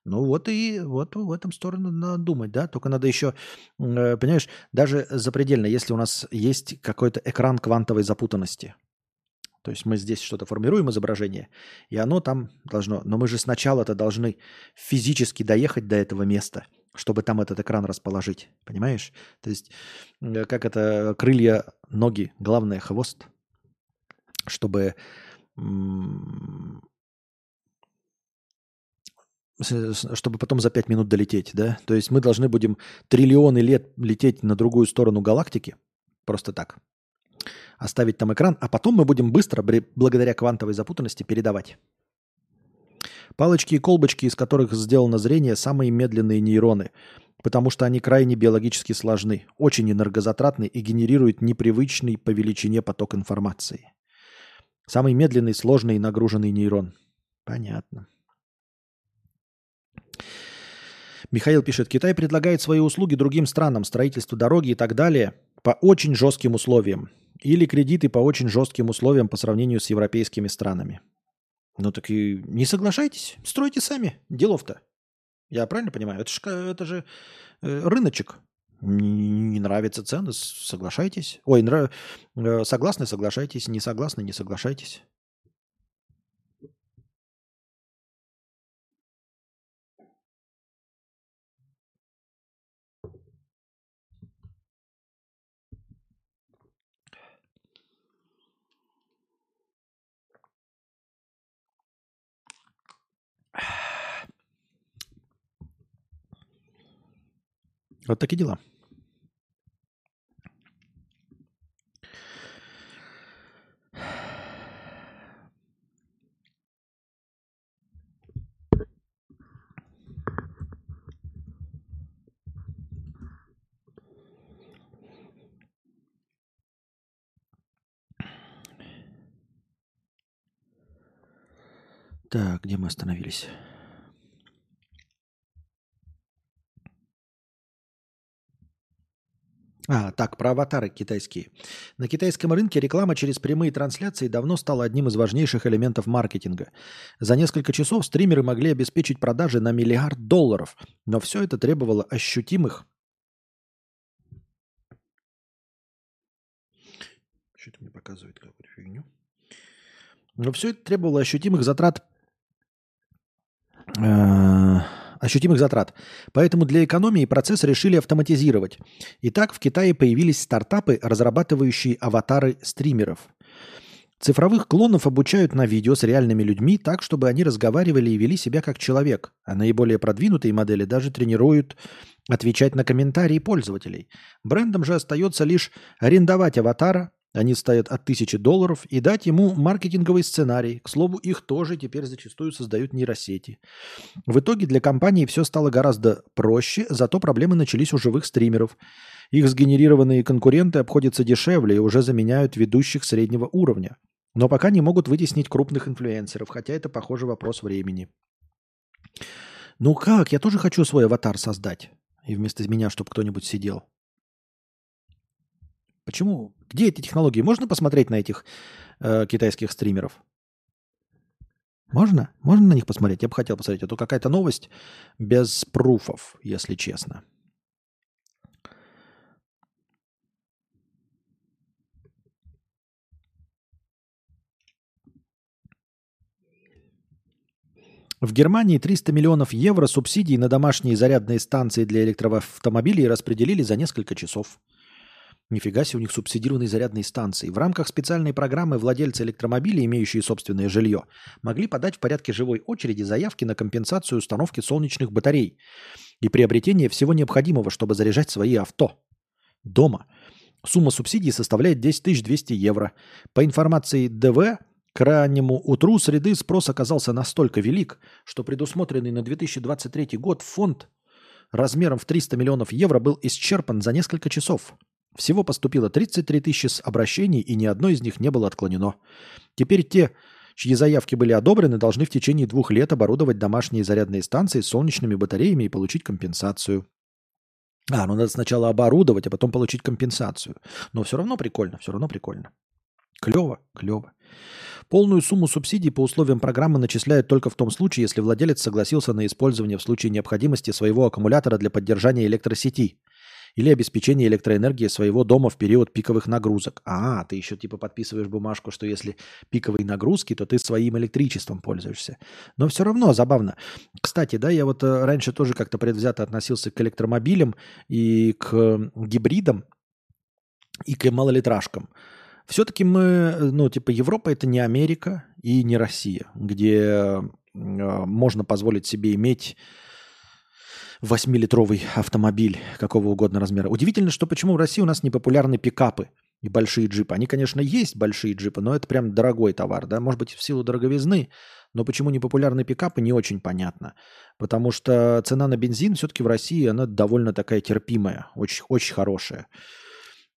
Ну вот и вот в этом сторону надо думать, да, только надо еще, э, понимаешь, даже запредельно, если у нас есть какой-то экран квантовой запутанности, То есть мы здесь что-то формируем изображение, и оно там должно. Но мы же сначала-то должны физически доехать до этого места, чтобы там этот экран расположить. Понимаешь? То есть, э, как это крылья, ноги, главное хвост, чтобы чтобы потом за пять минут долететь, да? То есть мы должны будем триллионы лет лететь на другую сторону галактики, просто так, оставить там экран, а потом мы будем быстро, благодаря квантовой запутанности, передавать. Палочки и колбочки, из которых сделано зрение, самые медленные нейроны, потому что они крайне биологически сложны, очень энергозатратны и генерируют непривычный по величине поток информации. Самый медленный, сложный и нагруженный нейрон. Понятно. Михаил пишет, Китай предлагает свои услуги другим странам, строительство дороги и так далее по очень жестким условиям. Или кредиты по очень жестким условиям по сравнению с европейскими странами. Ну так и не соглашайтесь, стройте сами. Делов-то. Я правильно понимаю? Это же, это же э, рыночек. Не, не нравятся цены, соглашайтесь. Ой, нрав- э, согласны, соглашайтесь. Не согласны, не соглашайтесь. Вот такие дела. Так, где мы остановились? А, так, про аватары китайские. На китайском рынке реклама через прямые трансляции давно стала одним из важнейших элементов маркетинга. За несколько часов стримеры могли обеспечить продажи на миллиард долларов, но все это требовало ощутимых... Что это мне показывает какую-то фигню? Но все это требовало ощутимых затрат э, ощутимых затрат. Поэтому для экономии процесс решили автоматизировать. Итак, в Китае появились стартапы, разрабатывающие аватары стримеров. Цифровых клонов обучают на видео с реальными людьми так, чтобы они разговаривали и вели себя как человек, а наиболее продвинутые модели даже тренируют отвечать на комментарии пользователей. Брендам же остается лишь арендовать аватара, они стоят от тысячи долларов, и дать ему маркетинговый сценарий. К слову, их тоже теперь зачастую создают нейросети. В итоге для компании все стало гораздо проще, зато проблемы начались у живых стримеров. Их сгенерированные конкуренты обходятся дешевле и уже заменяют ведущих среднего уровня. Но пока не могут вытеснить крупных инфлюенсеров, хотя это, похоже, вопрос времени. Ну как? Я тоже хочу свой аватар создать. И вместо меня, чтобы кто-нибудь сидел. Почему? Где эти технологии? Можно посмотреть на этих э, китайских стримеров? Можно? Можно на них посмотреть? Я бы хотел посмотреть. А то какая-то новость без пруфов, если честно. В Германии 300 миллионов евро субсидий на домашние зарядные станции для электроавтомобилей распределили за несколько часов. Нифига себе, у них субсидированные зарядные станции. В рамках специальной программы владельцы электромобилей, имеющие собственное жилье, могли подать в порядке живой очереди заявки на компенсацию установки солнечных батарей и приобретение всего необходимого, чтобы заряжать свои авто дома. Сумма субсидий составляет 10 200 евро. По информации ДВ, к раннему утру среды спрос оказался настолько велик, что предусмотренный на 2023 год фонд размером в 300 миллионов евро был исчерпан за несколько часов. Всего поступило 33 тысячи обращений, и ни одно из них не было отклонено. Теперь те, чьи заявки были одобрены, должны в течение двух лет оборудовать домашние зарядные станции с солнечными батареями и получить компенсацию. А, ну надо сначала оборудовать, а потом получить компенсацию. Но все равно прикольно, все равно прикольно. Клево, клево. Полную сумму субсидий по условиям программы начисляют только в том случае, если владелец согласился на использование в случае необходимости своего аккумулятора для поддержания электросети или обеспечение электроэнергии своего дома в период пиковых нагрузок. А, ты еще типа подписываешь бумажку, что если пиковые нагрузки, то ты своим электричеством пользуешься. Но все равно забавно. Кстати, да, я вот э, раньше тоже как-то предвзято относился к электромобилям и к гибридам, и к малолитражкам. Все-таки мы, э, ну, типа, Европа это не Америка и не Россия, где э, можно позволить себе иметь 8-литровый автомобиль какого угодно размера. Удивительно, что почему в России у нас не популярны пикапы и большие джипы. Они, конечно, есть большие джипы, но это прям дорогой товар, да, может быть, в силу дороговизны, но почему не популярны пикапы, не очень понятно. Потому что цена на бензин все-таки в России, она довольно такая терпимая, очень, очень хорошая.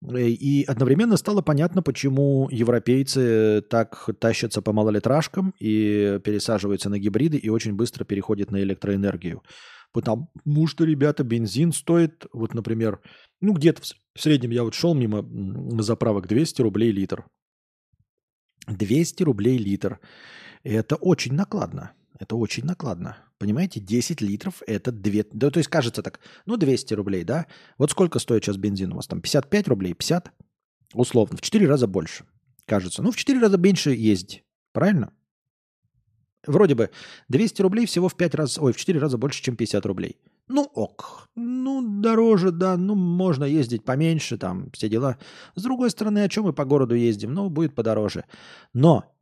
Э, и одновременно стало понятно, почему европейцы так тащатся по малолитражкам и пересаживаются на гибриды и очень быстро переходят на электроэнергию. Потому что, ребята, бензин стоит, вот, например, ну, где-то в среднем я вот шел мимо заправок 200 рублей литр. 200 рублей литр. Это очень накладно. Это очень накладно. Понимаете, 10 литров это 2... Да, то есть кажется так, ну 200 рублей, да? Вот сколько стоит сейчас бензин у вас там? 55 рублей? 50? Условно, в 4 раза больше, кажется. Ну, в 4 раза меньше ездить. Правильно? Вроде бы 200 рублей всего в 5 раз, ой, в 4 раза больше, чем 50 рублей. Ну ок, ну дороже, да, ну можно ездить поменьше, там все дела. С другой стороны, о чем мы по городу ездим? Ну, будет подороже. Но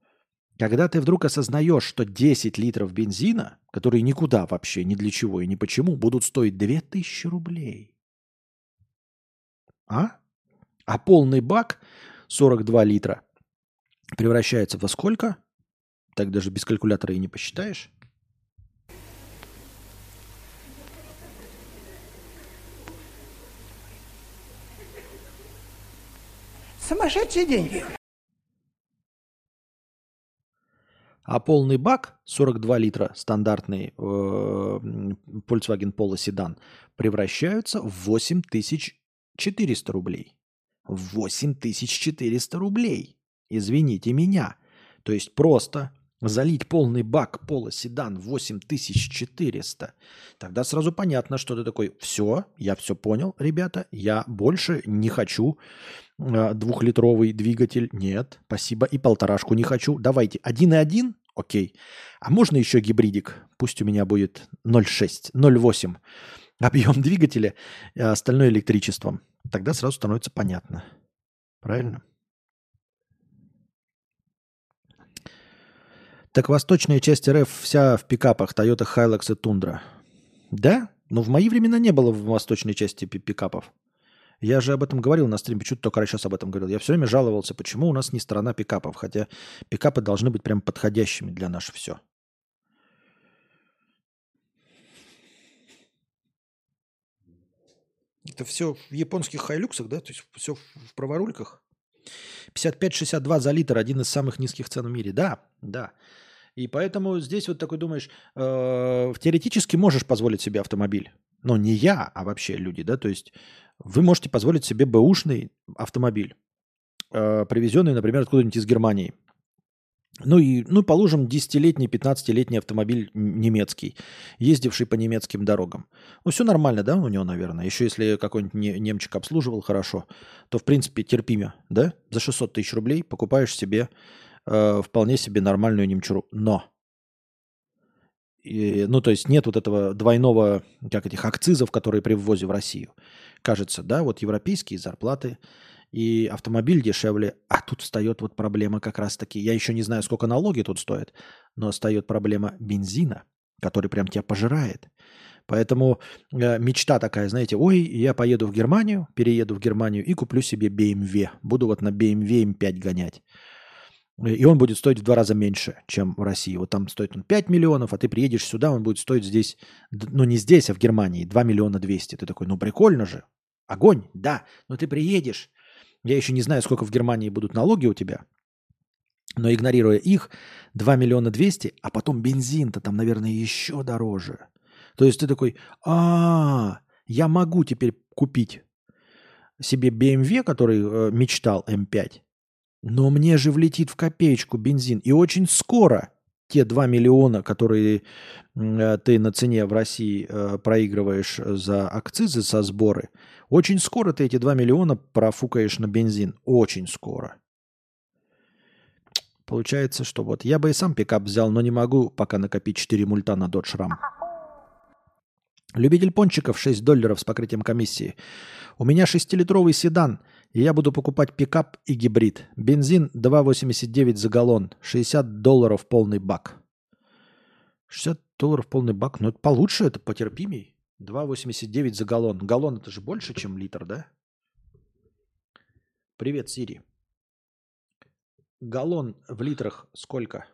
когда ты вдруг осознаешь, что 10 литров бензина, которые никуда вообще, ни для чего и ни почему, будут стоить 2000 рублей. А? А полный бак 42 литра превращается во сколько? Так даже без калькулятора и не посчитаешь. Сумасшедшие деньги. А полный бак 42 литра, стандартный э, Volkswagen Polo седан, превращаются в 8400 рублей. 8400 рублей. Извините меня. То есть просто залить полный бак Polo седан 8400. Тогда сразу понятно, что ты такой, все, я все понял, ребята, я больше не хочу э, двухлитровый двигатель. Нет, спасибо. И полторашку не хочу. Давайте 1,1, окей. А можно еще гибридик? Пусть у меня будет 0,6, 0,8 объем двигателя, а остальное электричеством. Тогда сразу становится понятно. Правильно? Так восточная часть РФ вся в пикапах Toyota Hilux и Tundra. Да? Но в мои времена не было в восточной части пикапов. Я же об этом говорил на стриме, почему-то только сейчас об этом говорил. Я все время жаловался, почему у нас не страна пикапов, хотя пикапы должны быть прям подходящими для нас все. Это все в японских хайлюксах, да? То есть все в праворульках. 55-62 за литр, один из самых низких цен в мире. Да, да. И поэтому здесь вот такой думаешь, э, теоретически можешь позволить себе автомобиль. Но не я, а вообще люди, да, то есть вы можете позволить себе бэушный автомобиль, э, привезенный, например, откуда-нибудь из Германии. Ну и, ну, положим, 10-летний, 15-летний автомобиль немецкий, ездивший по немецким дорогам. Ну, все нормально, да, у него, наверное. Еще если какой-нибудь не, немчик обслуживал хорошо, то, в принципе, терпимо, да? За 600 тысяч рублей покупаешь себе э, вполне себе нормальную немчуру. Но и, ну, то есть нет вот этого двойного, как этих акцизов, которые при ввозе в Россию. Кажется, да, вот европейские зарплаты и автомобиль дешевле, а тут встает вот проблема как раз-таки, я еще не знаю, сколько налоги тут стоят, но встает проблема бензина, который прям тебя пожирает. Поэтому э, мечта такая, знаете, ой, я поеду в Германию, перееду в Германию и куплю себе BMW. Буду вот на BMW M5 гонять. И он будет стоить в два раза меньше, чем в России. Вот там стоит он 5 миллионов, а ты приедешь сюда, он будет стоить здесь, ну не здесь, а в Германии, 2 миллиона 200. Ты такой, ну прикольно же, огонь, да, но ты приедешь. Я еще не знаю, сколько в Германии будут налоги у тебя, но игнорируя их, 2 миллиона 200, а потом бензин-то там, наверное, еще дороже. То есть ты такой, а, я могу теперь купить себе BMW, который э, мечтал, M5, но мне же влетит в копеечку бензин. И очень скоро. те 2 миллиона, которые э, ты на цене в России э, проигрываешь за акцизы со сборы, очень скоро ты эти 2 миллиона профукаешь на бензин. Очень скоро. Получается, что вот я бы и сам пикап взял, но не могу пока накопить 4 мульта на Dodge Ram. Любитель пончиков 6 долларов с покрытием комиссии. У меня 6-литровый седан, я буду покупать пикап и гибрид. Бензин 2,89 за галлон, 60 долларов полный бак. 60 долларов полный бак, ну это получше, это потерпимей. 2,89 за галлон. Галлон это же больше, чем литр, да? Привет, Сири. Галлон в литрах сколько?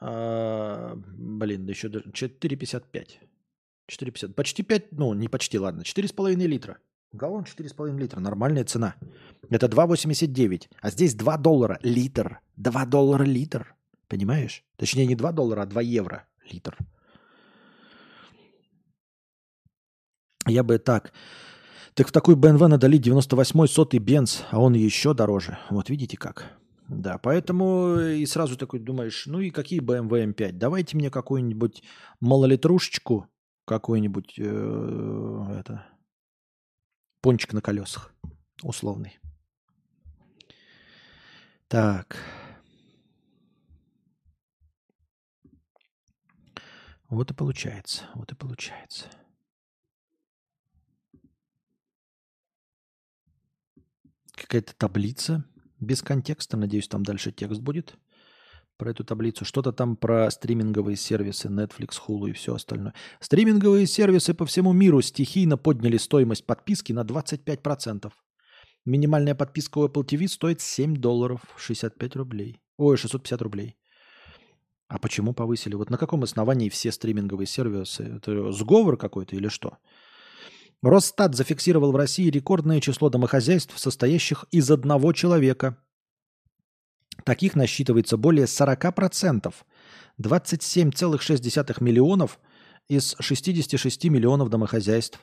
А, блин, да еще даже 4,55. 4,50. Почти 5, ну не почти, ладно, 4,5 литра. Галлон 4,5 литра, нормальная цена. Это 2,89. А здесь 2 доллара литр. 2 доллара литр. Понимаешь? Точнее, не 2 доллара, а 2 евро литр. Я бы так. Так в такой BMW надо лить 98-й сотый бенз, а он еще дороже. Вот видите как. Да, поэтому и сразу такой думаешь, ну и какие BMW M5? Давайте мне какую-нибудь малолитрушечку, какой-нибудь э, это, пончик на колесах, условный. Так. Вот и получается, вот и получается. Какая-то таблица без контекста. Надеюсь, там дальше текст будет про эту таблицу. Что-то там про стриминговые сервисы Netflix, Hulu и все остальное. Стриминговые сервисы по всему миру стихийно подняли стоимость подписки на 25%. Минимальная подписка у Apple TV стоит 7 долларов 65 рублей. Ой, 650 рублей. А почему повысили? Вот на каком основании все стриминговые сервисы? Это сговор какой-то или что? Росстат зафиксировал в России рекордное число домохозяйств, состоящих из одного человека. Таких насчитывается более 40%. 27,6 миллионов из 66 миллионов домохозяйств.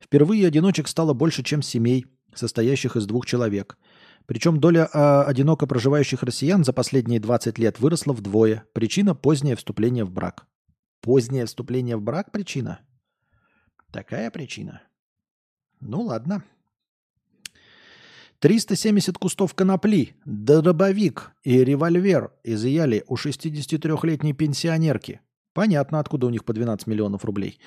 Впервые одиночек стало больше, чем семей, состоящих из двух человек. Причем доля а, одиноко проживающих россиян за последние 20 лет выросла вдвое. Причина – позднее вступление в брак. Позднее вступление в брак – причина? Такая причина? Ну ладно. 370 кустов конопли, дробовик и револьвер изъяли у 63-летней пенсионерки. Понятно, откуда у них по 12 миллионов рублей.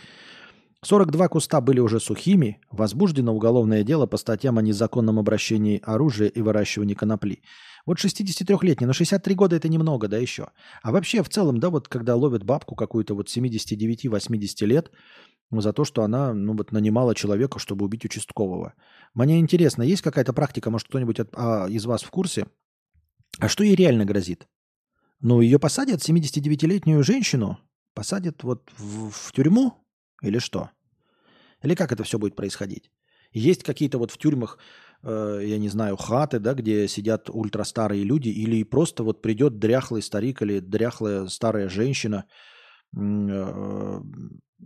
42 куста были уже сухими, возбуждено уголовное дело по статьям о незаконном обращении оружия и выращивании конопли. Вот 63-летний, но 63 года это немного, да еще. А вообще в целом, да, вот когда ловят бабку какую-то вот 79-80 лет, за то, что она ну, вот, нанимала человека, чтобы убить участкового. Мне интересно, есть какая-то практика, может, кто-нибудь от, а, из вас в курсе? А что ей реально грозит? Ну, ее посадят, 79-летнюю женщину, посадят вот в, в тюрьму или что? Или как это все будет происходить? Есть какие-то вот в тюрьмах, э, я не знаю, хаты, да, где сидят ультрастарые люди, или просто вот придет дряхлый старик или дряхлая старая женщина, э,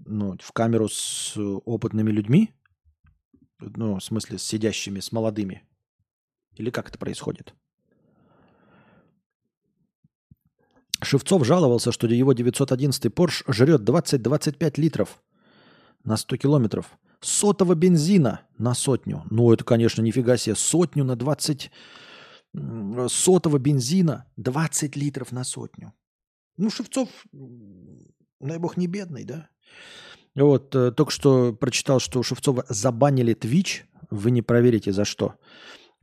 ну, в камеру с опытными людьми? Ну, в смысле, с сидящими, с молодыми? Или как это происходит? Шевцов жаловался, что его 911 Porsche жрет 20-25 литров на 100 километров. Сотого бензина на сотню. Ну, это, конечно, нифига себе. Сотню на 20... Сотого бензина 20 литров на сотню. Ну, Шевцов, дай бог, не бедный, да? Вот, э, только что прочитал, что у Шевцова забанили Twitch. Вы не проверите, за что.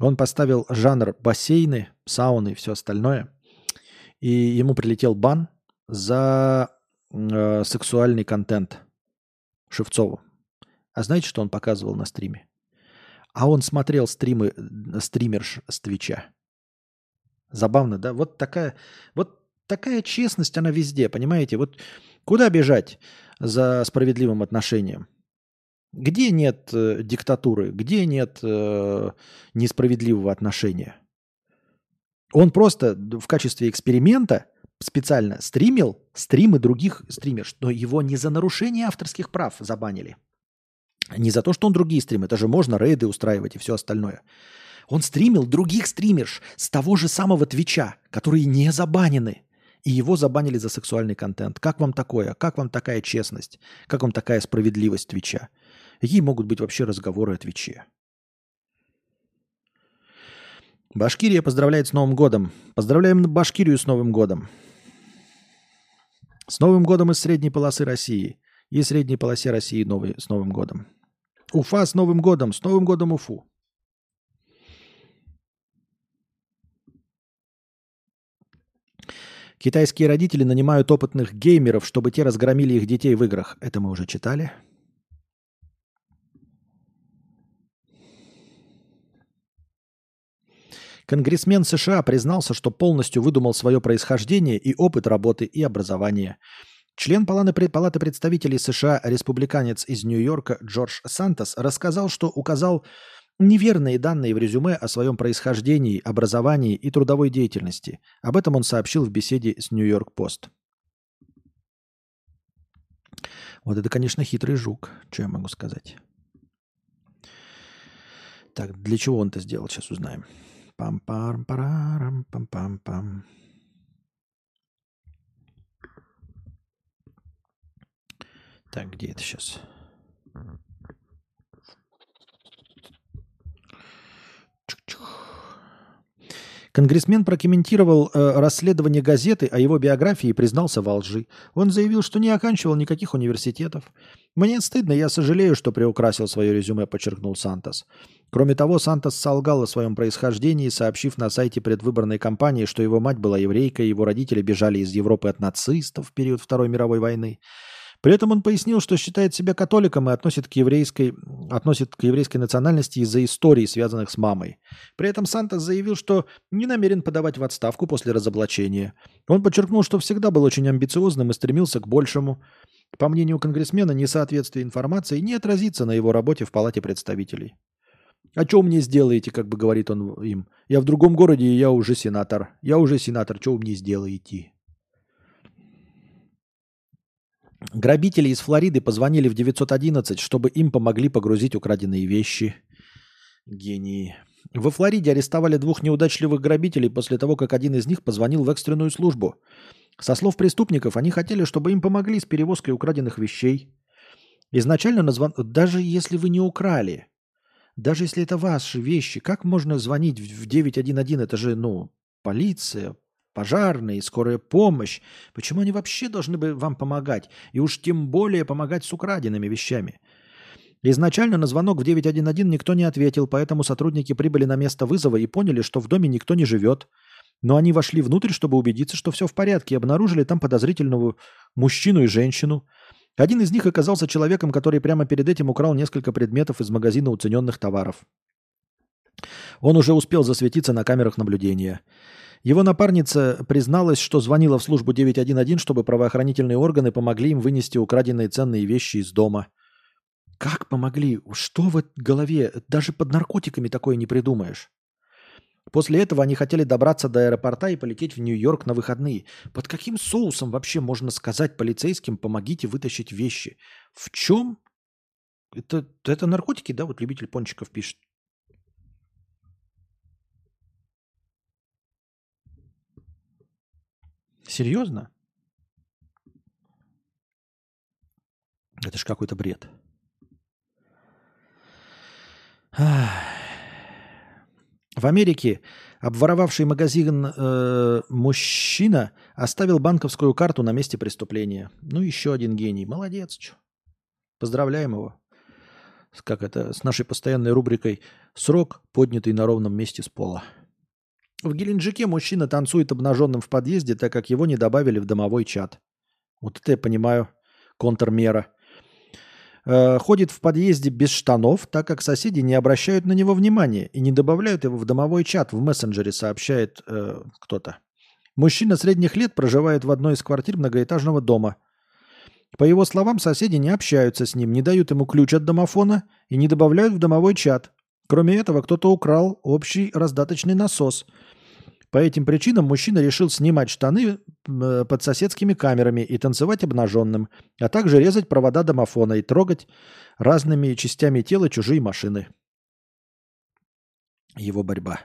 Он поставил жанр бассейны, сауны и все остальное. И ему прилетел бан за э, сексуальный контент Шевцову. А знаете, что он показывал на стриме? А он смотрел стримы стримерш с Твича. Забавно, да? Вот такая, вот такая честность, она везде, понимаете? Вот куда бежать? за справедливым отношением. Где нет э, диктатуры, где нет э, несправедливого отношения? Он просто в качестве эксперимента специально стримил стримы других стримеров, но его не за нарушение авторских прав забанили. Не за то, что он другие стримы, это же можно рейды устраивать и все остальное. Он стримил других стримерш с того же самого Твича, которые не забанены. И его забанили за сексуальный контент. Как вам такое? Как вам такая честность? Как вам такая справедливость Твича? Какие могут быть вообще разговоры о Твиче? Башкирия поздравляет с Новым годом. Поздравляем Башкирию с Новым годом. С Новым годом из средней полосы России. И средней полосе России новый, с Новым годом. Уфа с Новым годом. С Новым годом Уфу. Китайские родители нанимают опытных геймеров, чтобы те разгромили их детей в играх. Это мы уже читали. Конгрессмен США признался, что полностью выдумал свое происхождение и опыт работы и образования. Член Палаты, представителей США, республиканец из Нью-Йорка Джордж Сантос рассказал, что указал неверные данные в резюме о своем происхождении, образовании и трудовой деятельности. Об этом он сообщил в беседе с Нью-Йорк Пост. Вот это, конечно, хитрый жук, что я могу сказать. Так, для чего он это сделал, сейчас узнаем. Пам-пам-парам, пам-пам-пам. Так, где это сейчас? Конгрессмен прокомментировал э, расследование газеты о его биографии и признался во лжи. Он заявил, что не оканчивал никаких университетов. «Мне стыдно, я сожалею, что приукрасил свое резюме», – подчеркнул Сантос. Кроме того, Сантос солгал о своем происхождении, сообщив на сайте предвыборной кампании, что его мать была еврейкой, его родители бежали из Европы от нацистов в период Второй мировой войны. При этом он пояснил, что считает себя католиком и относит к еврейской, относит к еврейской национальности из-за историй, связанных с мамой. При этом Сантос заявил, что не намерен подавать в отставку после разоблачения. Он подчеркнул, что всегда был очень амбициозным и стремился к большему. По мнению конгрессмена, несоответствие информации не отразится на его работе в Палате представителей. «А что мне сделаете?» – как бы говорит он им. «Я в другом городе, и я уже сенатор. Я уже сенатор, что вы мне сделаете?» Грабители из Флориды позвонили в 911, чтобы им помогли погрузить украденные вещи. Гении. Во Флориде арестовали двух неудачливых грабителей после того, как один из них позвонил в экстренную службу. Со слов преступников, они хотели, чтобы им помогли с перевозкой украденных вещей. Изначально назван... Даже если вы не украли, даже если это ваши вещи, как можно звонить в 911? Это же, ну, полиция, пожарные, скорая помощь. Почему они вообще должны бы вам помогать? И уж тем более помогать с украденными вещами. Изначально на звонок в 911 никто не ответил, поэтому сотрудники прибыли на место вызова и поняли, что в доме никто не живет. Но они вошли внутрь, чтобы убедиться, что все в порядке, и обнаружили там подозрительного мужчину и женщину. Один из них оказался человеком, который прямо перед этим украл несколько предметов из магазина уцененных товаров. Он уже успел засветиться на камерах наблюдения. Его напарница призналась, что звонила в службу 911, чтобы правоохранительные органы помогли им вынести украденные ценные вещи из дома. Как помогли? Что в голове? Даже под наркотиками такое не придумаешь. После этого они хотели добраться до аэропорта и полететь в Нью-Йорк на выходные. Под каким соусом вообще можно сказать полицейским «помогите вытащить вещи»? В чем? Это, это наркотики, да? Вот любитель пончиков пишет. Серьезно? Это ж какой-то бред. В Америке обворовавший магазин э, мужчина оставил банковскую карту на месте преступления. Ну, еще один гений. Молодец. Чё. Поздравляем его. Как это, с нашей постоянной рубрикой «Срок, поднятый на ровном месте с пола». В Геленджике мужчина танцует обнаженным в подъезде, так как его не добавили в домовой чат. Вот это я понимаю, контрмера. Э, ходит в подъезде без штанов, так как соседи не обращают на него внимания и не добавляют его в домовой чат в мессенджере, сообщает э, кто-то. Мужчина средних лет проживает в одной из квартир многоэтажного дома. По его словам, соседи не общаются с ним, не дают ему ключ от домофона и не добавляют в домовой чат. Кроме этого, кто-то украл общий раздаточный насос – по этим причинам мужчина решил снимать штаны э, под соседскими камерами и танцевать обнаженным, а также резать провода домофона и трогать разными частями тела чужие машины. Его борьба.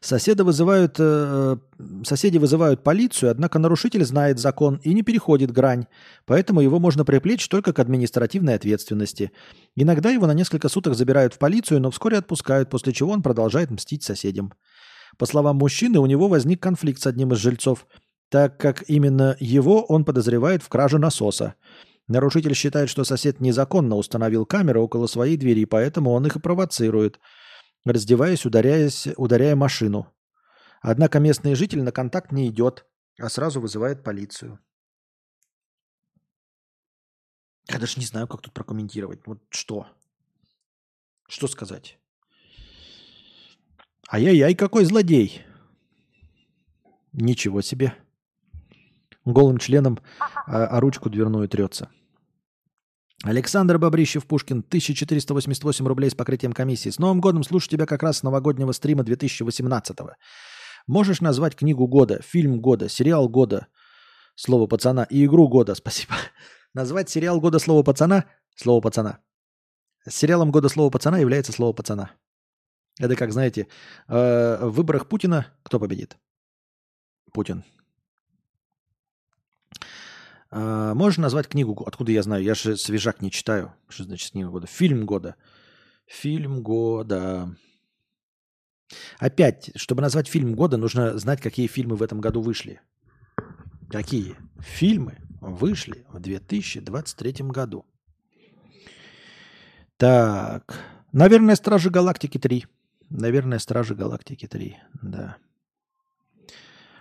Соседи вызывают, э, соседи вызывают полицию, однако нарушитель знает закон и не переходит грань, поэтому его можно привлечь только к административной ответственности. Иногда его на несколько суток забирают в полицию, но вскоре отпускают, после чего он продолжает мстить соседям. По словам мужчины, у него возник конфликт с одним из жильцов, так как именно его он подозревает в краже насоса. Нарушитель считает, что сосед незаконно установил камеры около своей двери, поэтому он их и провоцирует – раздеваясь, ударяясь, ударяя машину. Однако местный житель на контакт не идет, а сразу вызывает полицию. Я даже не знаю, как тут прокомментировать. Вот что? Что сказать? Ай-яй-яй, какой злодей! Ничего себе. Голым членом а, а ручку дверную трется. Александр Бобрищев-Пушкин, 1488 рублей с покрытием комиссии. С Новым годом слушаю тебя как раз с новогоднего стрима 2018-го. Можешь назвать книгу года, фильм года, сериал года, слово пацана и игру года, спасибо. Назвать сериал года слово пацана, слово пацана. Сериалом года слово пацана является слово пацана. Это как, знаете, э, в выборах Путина кто победит? Путин. А, можешь назвать книгу, откуда я знаю? Я же свежак не читаю. Что значит книга года? Фильм года. Фильм года. Опять, чтобы назвать фильм года, нужно знать, какие фильмы в этом году вышли. Какие фильмы вышли в 2023 году? Так, наверное, Стражи Галактики 3. Наверное, Стражи Галактики 3, да.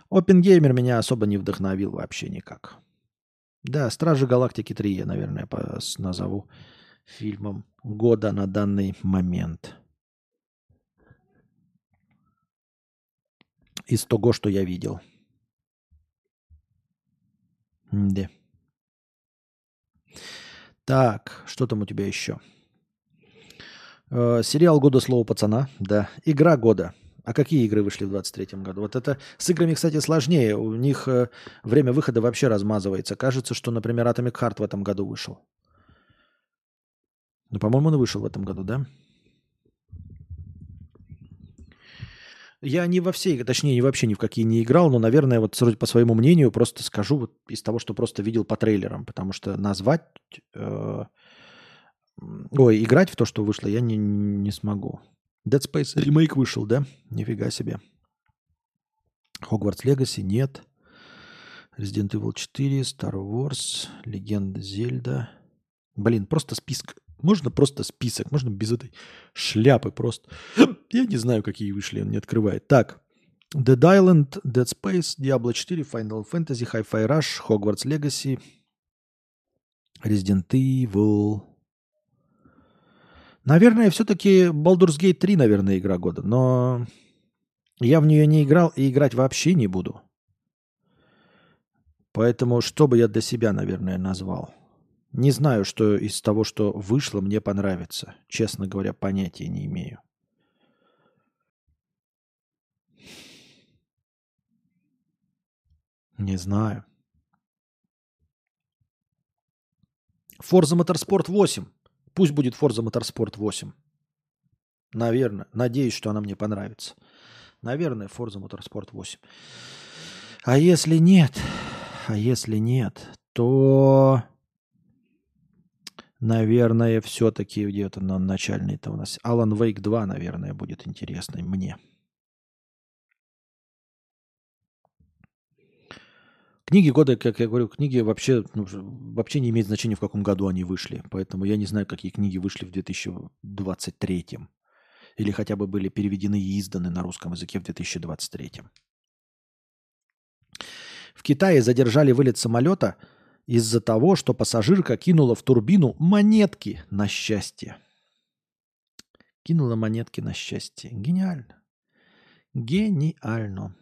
Опенгеймер меня особо не вдохновил вообще никак. Да, Стражи Галактики 3 я, наверное, назову фильмом года на данный момент. Из того, что я видел. Да. Так, что там у тебя еще? Э, сериал года слова пацана, да. Игра года. А какие игры вышли в 2023 году? Вот это с играми, кстати, сложнее. У них э, время выхода вообще размазывается. Кажется, что, например, Atomic Heart в этом году вышел. Ну, по-моему, он вышел в этом году, да? Я не во все, точнее, не вообще ни в какие не играл, но, наверное, вот по своему мнению просто скажу вот из того, что просто видел по трейлерам, потому что назвать, э, ой, играть в то, что вышло, я не, не смогу. Dead Space ремейк вышел, да? Нифига себе. Hogwarts Legacy нет. Resident Evil 4, Star Wars, Легенда Зельда. Блин, просто список. Можно просто список, можно без этой шляпы просто. Я не знаю, какие вышли, он не открывает. Так, Dead Island, Dead Space, Diablo 4, Final Fantasy, Hi-Fi Rush, Hogwarts Legacy, Resident Evil, Наверное, все-таки Baldur's Gate 3, наверное, игра года. Но я в нее не играл и играть вообще не буду. Поэтому что бы я для себя, наверное, назвал? Не знаю, что из того, что вышло, мне понравится. Честно говоря, понятия не имею. Не знаю. Forza Motorsport 8. Пусть будет Forza Motorsport 8. Наверное. Надеюсь, что она мне понравится. Наверное, Forza Motorsport 8. А если нет, а если нет, то, наверное, все-таки где-то на начальный-то у нас Alan Wake 2, наверное, будет интересный мне. Книги года, как я говорю, книги вообще, ну, вообще не имеет значения, в каком году они вышли. Поэтому я не знаю, какие книги вышли в 2023. Или хотя бы были переведены и изданы на русском языке в 2023. В Китае задержали вылет самолета из-за того, что пассажирка кинула в турбину монетки на счастье. Кинула монетки на счастье. Гениально. Гениально.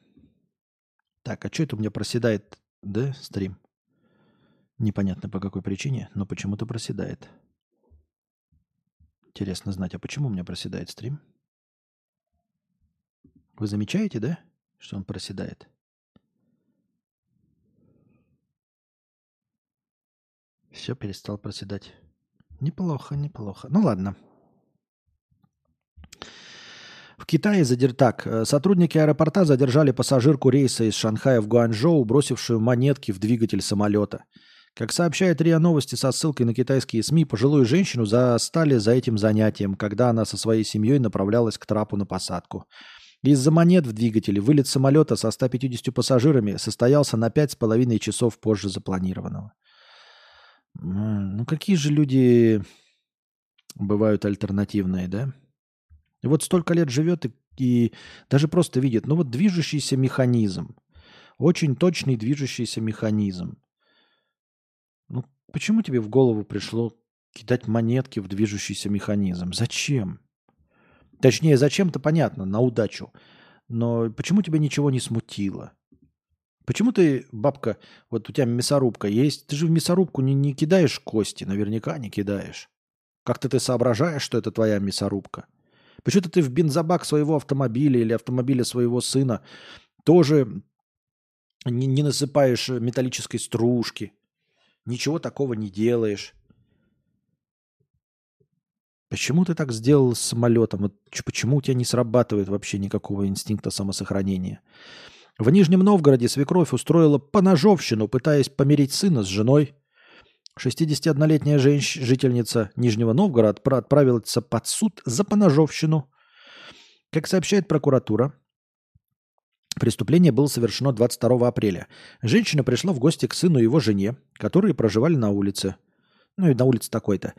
Так, а что это у меня проседает да, стрим. Непонятно по какой причине, но почему-то проседает. Интересно знать, а почему у меня проседает стрим? Вы замечаете, да, что он проседает? Все перестал проседать. Неплохо, неплохо. Ну ладно. В Китае задер... так, э, сотрудники аэропорта задержали пассажирку рейса из Шанхая в Гуанчжоу, бросившую монетки в двигатель самолета. Как сообщает РИА Новости со ссылкой на китайские СМИ, пожилую женщину застали за этим занятием, когда она со своей семьей направлялась к трапу на посадку. Из-за монет в двигателе вылет самолета со 150 пассажирами состоялся на 5,5 часов позже запланированного. Ну какие же люди бывают альтернативные, да? Вот столько лет живет и, и даже просто видит, ну вот движущийся механизм, очень точный движущийся механизм. Ну почему тебе в голову пришло кидать монетки в движущийся механизм? Зачем? Точнее, зачем-то понятно, на удачу. Но почему тебя ничего не смутило? Почему ты, бабка, вот у тебя мясорубка есть, ты же в мясорубку не, не кидаешь кости, наверняка не кидаешь. Как-то ты соображаешь, что это твоя мясорубка. Почему-то ты в бензобак своего автомобиля или автомобиля своего сына тоже не, не насыпаешь металлической стружки. Ничего такого не делаешь. Почему ты так сделал с самолетом? Вот почему у тебя не срабатывает вообще никакого инстинкта самосохранения? В Нижнем Новгороде свекровь устроила поножовщину, пытаясь помирить сына с женой. 61-летняя женщ- жительница Нижнего Новгорода отпра- отправилась под суд за поножовщину. Как сообщает прокуратура, преступление было совершено 22 апреля. Женщина пришла в гости к сыну и его жене, которые проживали на улице. Ну и на улице такой-то.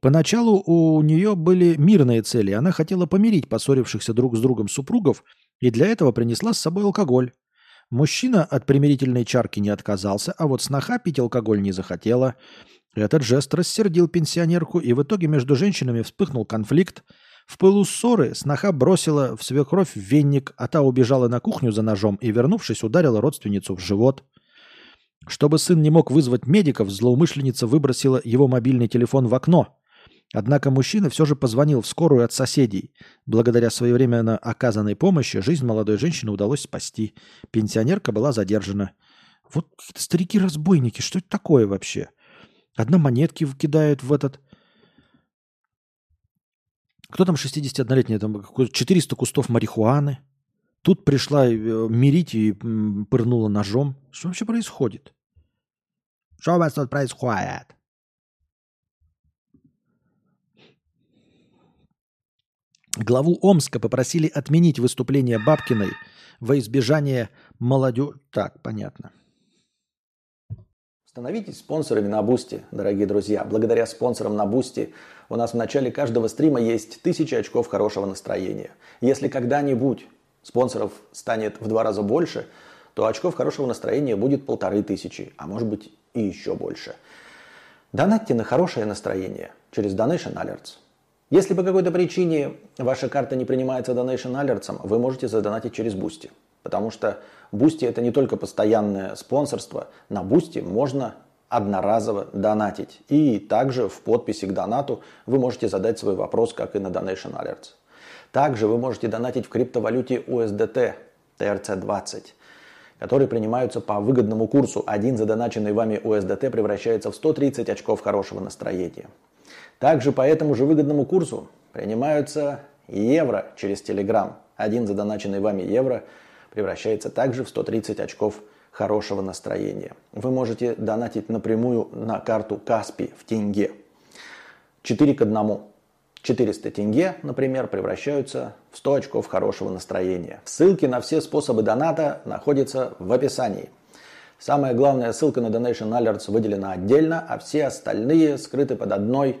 Поначалу у нее были мирные цели. Она хотела помирить поссорившихся друг с другом супругов и для этого принесла с собой алкоголь. Мужчина от примирительной чарки не отказался, а вот сноха пить алкоголь не захотела. Этот жест рассердил пенсионерку, и в итоге между женщинами вспыхнул конфликт. В пылу ссоры сноха бросила в свекровь венник, а та убежала на кухню за ножом и, вернувшись, ударила родственницу в живот. Чтобы сын не мог вызвать медиков, злоумышленница выбросила его мобильный телефон в окно. Однако мужчина все же позвонил в скорую от соседей. Благодаря своевременно оказанной помощи жизнь молодой женщины удалось спасти. Пенсионерка была задержана. Вот какие-то старики-разбойники, что это такое вообще? Одна монетки вкидает в этот... Кто там 61-летний? Там какой- 400 кустов марихуаны. Тут пришла э, мирить и пырнула ножом. Что вообще происходит? Что у вас тут происходит? Главу Омска попросили отменить выступление Бабкиной во избежание молодежи. Так, понятно. Становитесь спонсорами на Boosty, дорогие друзья. Благодаря спонсорам на Boosty у нас в начале каждого стрима есть тысячи очков хорошего настроения. Если когда-нибудь спонсоров станет в два раза больше, то очков хорошего настроения будет полторы тысячи, а может быть и еще больше. Донатьте на хорошее настроение через Donation Alerts. Если по какой-то причине ваша карта не принимается Donation Alerts, вы можете задонатить через Boosty. Потому что Boosty это не только постоянное спонсорство. На Boosty можно одноразово донатить. И также в подписи к донату вы можете задать свой вопрос, как и на DonationAlerts. Также вы можете донатить в криптовалюте USDT TRC20, которые принимаются по выгодному курсу. Один задоначенный вами USDT превращается в 130 очков хорошего настроения. Также по этому же выгодному курсу принимаются евро через Telegram. Один задоначенный вами евро превращается также в 130 очков хорошего настроения. Вы можете донатить напрямую на карту Каспи в тенге. 4 к 1. 400 тенге, например, превращаются в 100 очков хорошего настроения. Ссылки на все способы доната находятся в описании. Самая главная ссылка на Donation Alerts выделена отдельно, а все остальные скрыты под одной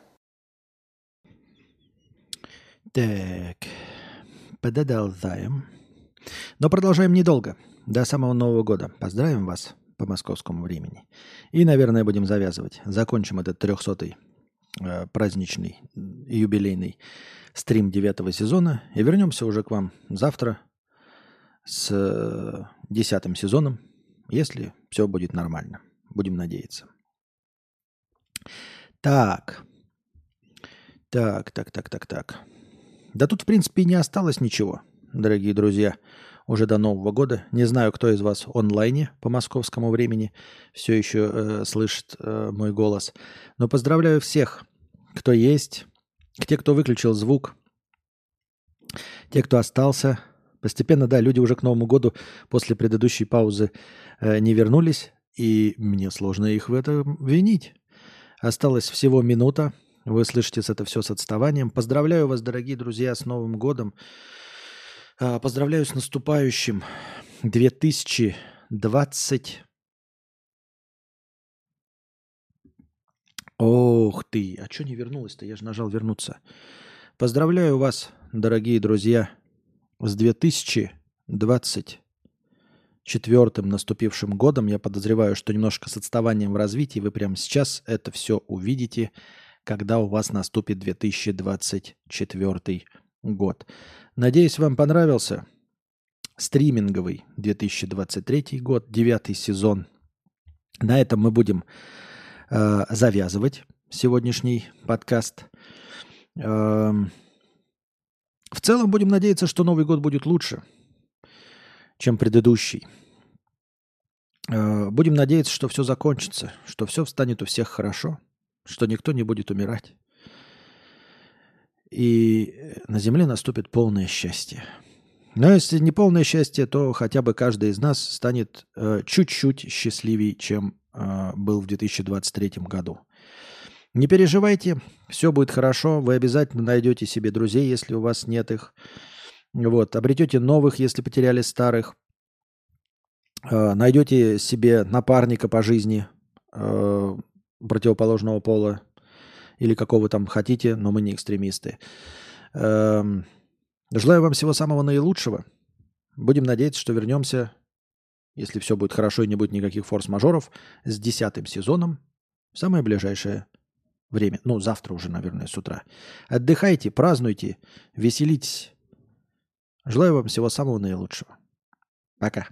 Так, продолжаем. Но продолжаем недолго. До самого Нового года. Поздравим вас по московскому времени. И, наверное, будем завязывать. Закончим этот трехсотый э, праздничный юбилейный стрим девятого сезона. И вернемся уже к вам завтра с э, десятым сезоном, если все будет нормально. Будем надеяться. Так. Так, так, так, так, так. Да тут, в принципе, и не осталось ничего, дорогие друзья, уже до Нового года. Не знаю, кто из вас онлайне по московскому времени все еще э, слышит э, мой голос. Но поздравляю всех, кто есть, те, кто выключил звук, те, кто остался. Постепенно, да, люди уже к Новому году после предыдущей паузы э, не вернулись, и мне сложно их в этом винить. Осталось всего минута. Вы слышите это все с отставанием. Поздравляю вас, дорогие друзья, с Новым годом. А, Поздравляю с наступающим 2020. Ох ты, а что не вернулось-то? Я же нажал вернуться. Поздравляю вас, дорогие друзья, с 2024 наступившим годом. Я подозреваю, что немножко с отставанием в развитии вы прямо сейчас это все увидите, когда у вас наступит 2024 год. Надеюсь, вам понравился стриминговый 2023 год, девятый сезон. На этом мы будем э, завязывать сегодняшний подкаст. Эм, в целом будем надеяться, что Новый год будет лучше, чем предыдущий. Э, будем надеяться, что все закончится, что все встанет у всех хорошо, что никто не будет умирать. И на земле наступит полное счастье. Но если не полное счастье, то хотя бы каждый из нас станет э, чуть-чуть счастливее, чем э, был в 2023 году. Не переживайте, все будет хорошо. Вы обязательно найдете себе друзей, если у вас нет их. Вот, обретете новых, если потеряли старых. Э, найдете себе напарника по жизни э, противоположного пола или какого там хотите, но мы не экстремисты. Эм, желаю вам всего самого наилучшего. Будем надеяться, что вернемся, если все будет хорошо и не будет никаких форс-мажоров, с десятым сезоном в самое ближайшее время. Ну, завтра уже, наверное, с утра. Отдыхайте, празднуйте, веселитесь. Желаю вам всего самого наилучшего. Пока.